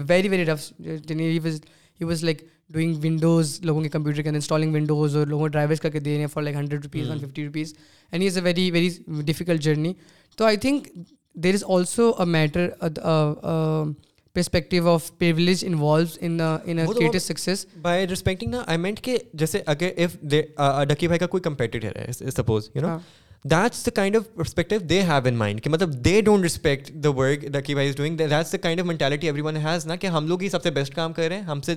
S8: very very rough he was like doing Windows لوگوں کے کمپیوٹر کے اندر انسٹالنگ ونڈوز اور لوگوں کو ڈرائیورس کر کے دے رہے ہیں for like hundred rupees one fifty rupees and is a very very difficult journey تو I think there is also a matter perspective of پیولیز involves success by respecting I meant کہ جیسے اگر اف ڈکی بھائی کا کوئی ہے suppose you know that's the kind of perspective they have in mind کہ مطلب they don't respect the work Ducky بھائی is doing that's the kind of mentality every one has نا کہ ہم لوگ ہی سب سے بیسٹ کام کر رہے ہیں ہم سے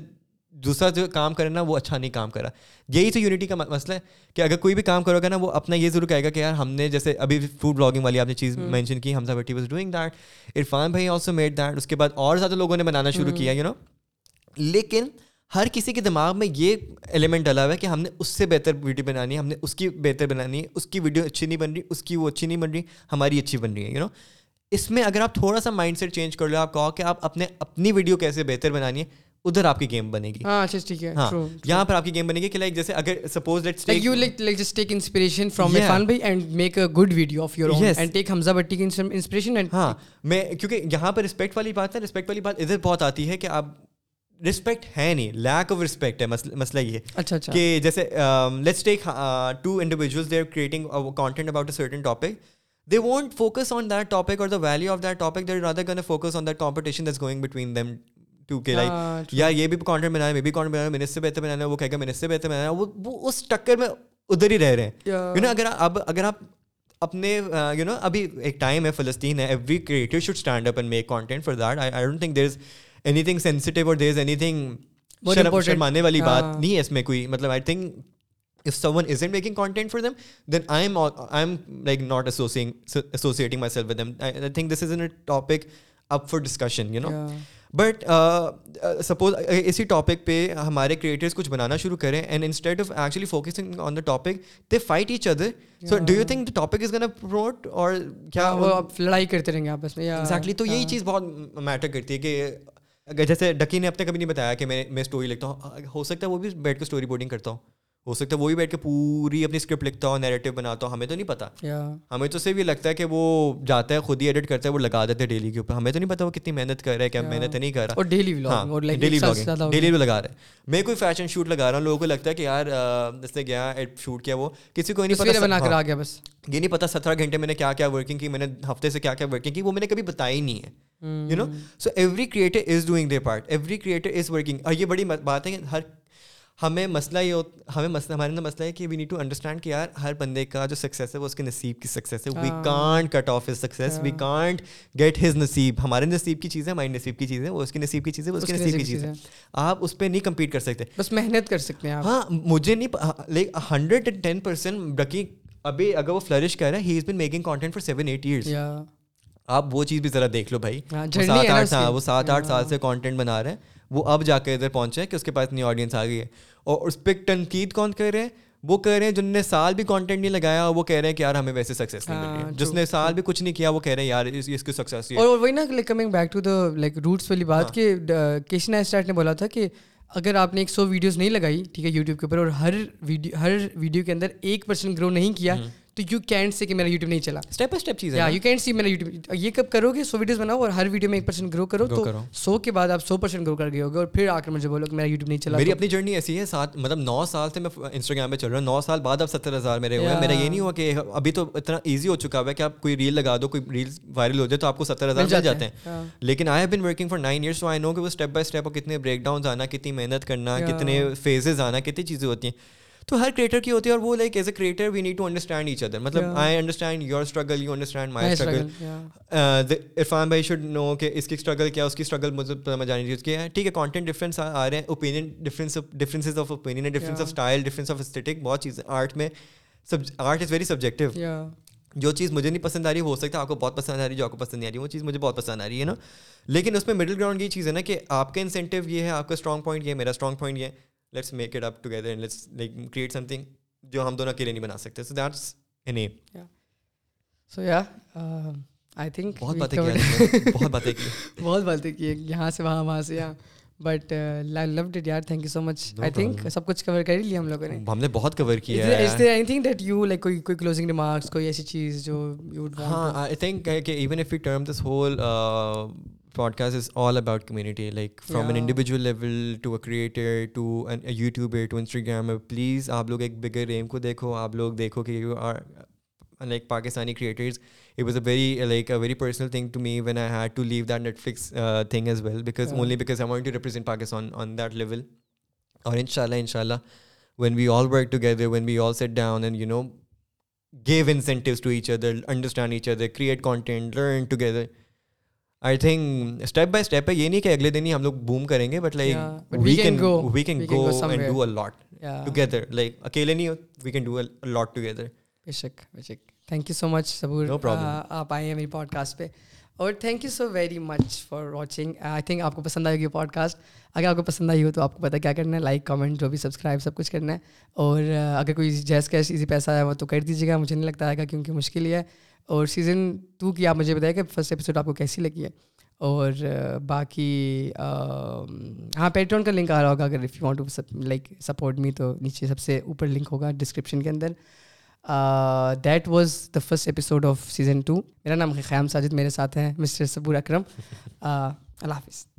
S8: دوسرا جو کام کرے نا وہ اچھا نہیں کام کرا یہی تو یونٹی کا مسئلہ ہے کہ اگر کوئی بھی کام کرو گا نا وہ اپنا یہ ضرور کہے گا کہ یار ہم نے جیسے ابھی فوڈ بلاگنگ والی آپ نے چیز مینشن کی واز ڈوئنگ دیٹ عرفان بھائی آلسو میڈ دیٹ اس کے بعد اور زیادہ لوگوں نے بنانا شروع کیا یو نو لیکن ہر کسی کے دماغ میں یہ ایلیمنٹ ڈلا ہوا ہے کہ ہم نے اس سے بہتر ویڈیو بنانی ہے ہم نے اس کی بہتر بنانی ہے اس کی ویڈیو اچھی نہیں بن رہی اس کی وہ اچھی نہیں بن رہی ہماری اچھی بن رہی ہے یو نو اس میں اگر آپ تھوڑا سا مائنڈ سیٹ چینج کر لو آپ کہو کہ آپ اپنے اپنی ویڈیو کیسے بہتر بنانی ہے ادھر آپ کی گیم بنے گی ہاں، اچھا،, اچھا ٹھیک ہے ہاں، یہاں پر آپ کی گیم بنے گی کہ لائک جیسے اگر suppose let's you like like just take inspiration from Irfan بھائی and make a good video of your own and take Hamza Bhatti کی انسپریشن اینڈ ہاں میں کیونکہ یہاں پر رسپیکٹ والی بات ہے رسپیکٹ والی بات ادھر بہت آتی ہے کہ آپ رسپیکٹ ہے نہیں لیک آف رسپیکٹ ہے مسئلہ یہ اچھا اچھا کہ جیسے let's take two individuals they are creating content about a certain topic they won't focus on that topic اور the value of that topic there are gonna focus on that competition this going between them کیونکہ لائک یار یہ بھی کانٹینٹ بنایا میں بھی کانٹینٹ بنایا میں نے اس سے بہتر بنانا ہے وہ کہے گا میں نے اس سے بہتر بنانا ہے وہ اس ٹکر میں ادھر ہی رہ رہے ہیں یو نا اگر اب اگر آپ اپنے یو نو ابھی ایک ٹائم ہے فلسطین ہے every creator should stand up and make content for that I don't think there is anything sensitive اور دیر از اینی تھنگ ماننے والی بات نہیں ہے اس میں کوئی مطلب I think if someone is ain't making content for them then I am I am like not associating myself with them I think this is an a topic up for discussion you know but suppose اسی ٹاپک پہ ہمارے کریٹرس کچھ بنانا شروع کریں and instead of actually focusing on the topic they fight each other so do you think the topic is gonna گنوٹ اور کیا لڑائی کرتے رہیں گے آپس میں ایگزیکٹلی تو یہی چیز بہت میٹر کرتی ہے کہ جیسے ڈکی نے اپنے کبھی نہیں بتایا کہ میں میں اسٹوری لکھتا ہوں ہو سکتا ہے وہ بھی بیٹھ کے اسٹوری بورڈنگ کرتا ہوں ہو سکتا ہے وہی بیٹھ کے پوری اپنی اسکرپٹ لکھتا ہو نیریٹو بناتا ہو ہمیں تو نہیں پتا ہمیں تو صرف یہ لگتا ہے کہ وہ جاتا ہے خود ہی ایڈٹ کرتا ہے وہ لگا دیتے ہیں ڈیلی کے اوپر ہمیں تو نہیں پتا وہ کتنی محنت کر رہا ہے کیا محنت نہیں کر رہا ڈیلی ڈیلی ڈیلی لگا رہا ہے میں کوئی فیشن شوٹ لگا رہا ہوں لوگوں کو لگتا ہے کہ یار اس نے گیا شوٹ کیا وہ کسی کو نہیں پتا بنا کر ہاں۔ آ گیا بس یہ نہیں پتا سترہ گھنٹے میں نے کیا کیا ورکنگ کی میں نے ہفتے سے کیا کیا ورکنگ کی وہ میں نے کبھی بتایا ہی نہیں ہے you know so every creator is doing they part every creator is working اور یہ بڑی بات ہے کہ ہر ہمیں مسئلہ یہ ہمیں مسئلہ ہمارے اندر مسئلہ ہے کہ وی نیڈ ٹو انڈرسٹینڈ کہ یار ہر بندے کا جو سکسیس ہے وہ اس کے نصیب کی سکسیس ہے we can't cut off his success we can't get his نصیب ہمارے نصیب کی چیز ہے ہماری نصیب کی چیز ہے وہ اس کے نصیب کی چیز ہے وہ اس کے نصیب کی چیز ہے آپ اس پہ نہیں کمپیٹ کر سکتے بس محنت کر سکتے ہیں ہاں مجھے نہیں like hundred and ten percent Ducky ابھی اگر وہ فلرش کر رہا ہے he is been making content for seven eight years آپ وہ چیز بھی ذرا دیکھ لو بھائی ہاں، سات آٹھ وہ سات آٹھ ہاں. سال سے کانٹینٹ بنا رہے ہیں وہ اب جا کے ادھر پہنچے کہ اس کے پاس اتنی آڈینس آ گئی ہے اور اس پہ تنقید کون کہہ رہے ہیں وہ کہہ رہے ہیں جن نے سال بھی کانٹینٹ نہیں لگایا وہ کہہ رہے ہیں کہ یار ہمیں ویسے نہیں ملی ہاں، جس نے سال بھی کچھ نہیں کیا وہ کہہ رہے ہیں یار اور وہی نا like like coming back to the roots والی بات ہاں۔ کہ کہ کشنا اسٹارٹ نے بولا تھا اگر آپ نے ایک سو ویڈیوز نہیں لگائی ٹھیک ہے یوٹیوب کے اوپر اور ہر ویڈیو ہر ویڈیو کے اندر ایک پرسینٹ گرو نہیں کیا ہاں۔ تو یو کینٹ سے کہ میرا یوٹیوب نہیں چلا اسٹیپ بائی اسٹیپ چیز ہے یو کینٹ سی میرا یوٹیوب یہ کب کرو گے سو ویڈیوز بناؤ اور ہر ویڈیو میں ایک پرسینٹ گرو کرو تو سو کے بعد آپ سو پرسینٹ گرو کر گئے ہوگے اور پھر آ کر مجھے بولو کہ میرا یوٹیوب نہیں چلا میری اپنی جرنی ایسی ہے سات مطلب نو سال سے میں انسٹاگرام پہ چل رہا ہوں نو سال بعد اب ستر ہزار میرے ہوئے میرا یہ نہیں ہوا کہ ابھی تو اتنا ایزی ہو چکا ہوا ہے کہ آپ کوئی ریل لگا دو کوئی ریل وائرل ہو جائے تو آپ کو ستر ہزار مل جاتے ہیں ہاں۔ لیکن I have been working for nine years تو آئی نو کہ وہ اسٹیپ بائی اسٹیپ کتنے بریک ڈاؤنس آنا کتنی محنت کرنا کتنے فیزز آنا کتنی چیزیں ہوتی ہیں تو ہر کریٹر کی ہوتی ہے اور وہ like as a creator we need to understand each other مطلب I understand your struggle you understand my struggle Irfan بھائی شوڈ نو کہ اس کی اسٹرگل کیا اس کی اسٹرگل چاہیے ہے ٹھیک ہے کانٹینٹ ڈفرینس آ رہے ہیں opinion difference differences of opinion difference of style difference of aesthetic بہت چیزیں آرٹ میں آرٹ از ویری سبجیکٹو جو چیز مجھے نہیں پسند آ رہی ہو سکتا ہے آپ کو بہت پسند آ رہی ہے جو آپ کو پسند نہیں آ رہی ہے وہ چیز مجھے بہت پسند آ رہی ہے نا لیکن اس میں مڈل گراؤنڈ یہ چیز ہے نا کہ آپ کا انسینٹیو یہ ہے آپ کا اسٹرانگ پوائنٹ یہ ہے میرا اسٹرانگ پوائنٹ یہ let's make it up together and let's like create some thing جو ہم دونوں اکیلے نہیں بنا سکتے so that's an aim so یا آئی تھنک بہت باتیں کی *laughs* بہت باتیں کی بہت باتیں کی یہاں سے وہاں وہاں سے یہاں بٹ آئی لو ڈٹ یار thank you so much I think سب کچھ کور کر ہی لیا ہم لوگوں نے ہم نے بہت کور کیا ہے I think that you like کوئی کوئی کلوزنگ ریمارکس کوئی ایسی چیز جو یو ہاں آئی تھنک کہ even if you term this whole podcast is all about community like from an individual level to a creator to YouTuber to Instagram please آپ لوگ ایک بگر ریم کو دیکھو آپ لوگ دیکھو کہ you are like Pakistani creators it was a very like a very personal thing to me when I had to leave that Netflix thing is because only because I want to represent Pakistan on that level اور ان شاء اللہ ان شاء اللہ when we all work together when we all sit down and you know give incentives to each other understand each other create content learn together I think step by step ہے یہ نہیں کہ اگلے دن ہی ہم لوگ بوم کریں گے but like we can go we can go and do a lot together like اکیلے نہیں ہو we can do a lot together بے شک بے شک thank you so much Saboor آپ آئے ہیں میری پوڈ کاسٹ پہ اور thank you so very much for watching I think آپ کو پسند آئے گی یہ پوڈ کاسٹ اگر آپ کو پسند آئی ہو تو آپ کو پتا کیا کرنا ہے لائک کامنٹ جو بھی سبسکرائب سب کچھ کرنا ہے اور uh, اگر کوئی جیس کیش ایزی پیسہ آیا ہوا تو کر دیجیے گا مجھے نہیں لگتا آئے گا کیونکہ مشکل ہی ہے اور سیزن ٹو کی آپ مجھے بتائیے کہ فرسٹ ایپیسوڈ آپ کو کیسی لگی ہے اور باقی ہاں پیٹرون کا لنک آ رہا ہوگا اگر if you want to like support me تو نیچے سب سے اوپر لنک ہوگا ڈسکرپشن کے اندر that was the first episode of season two میرا نام خیام ساجد میرے ساتھ ہیں مسٹر صبور اکرم اللہ حافظ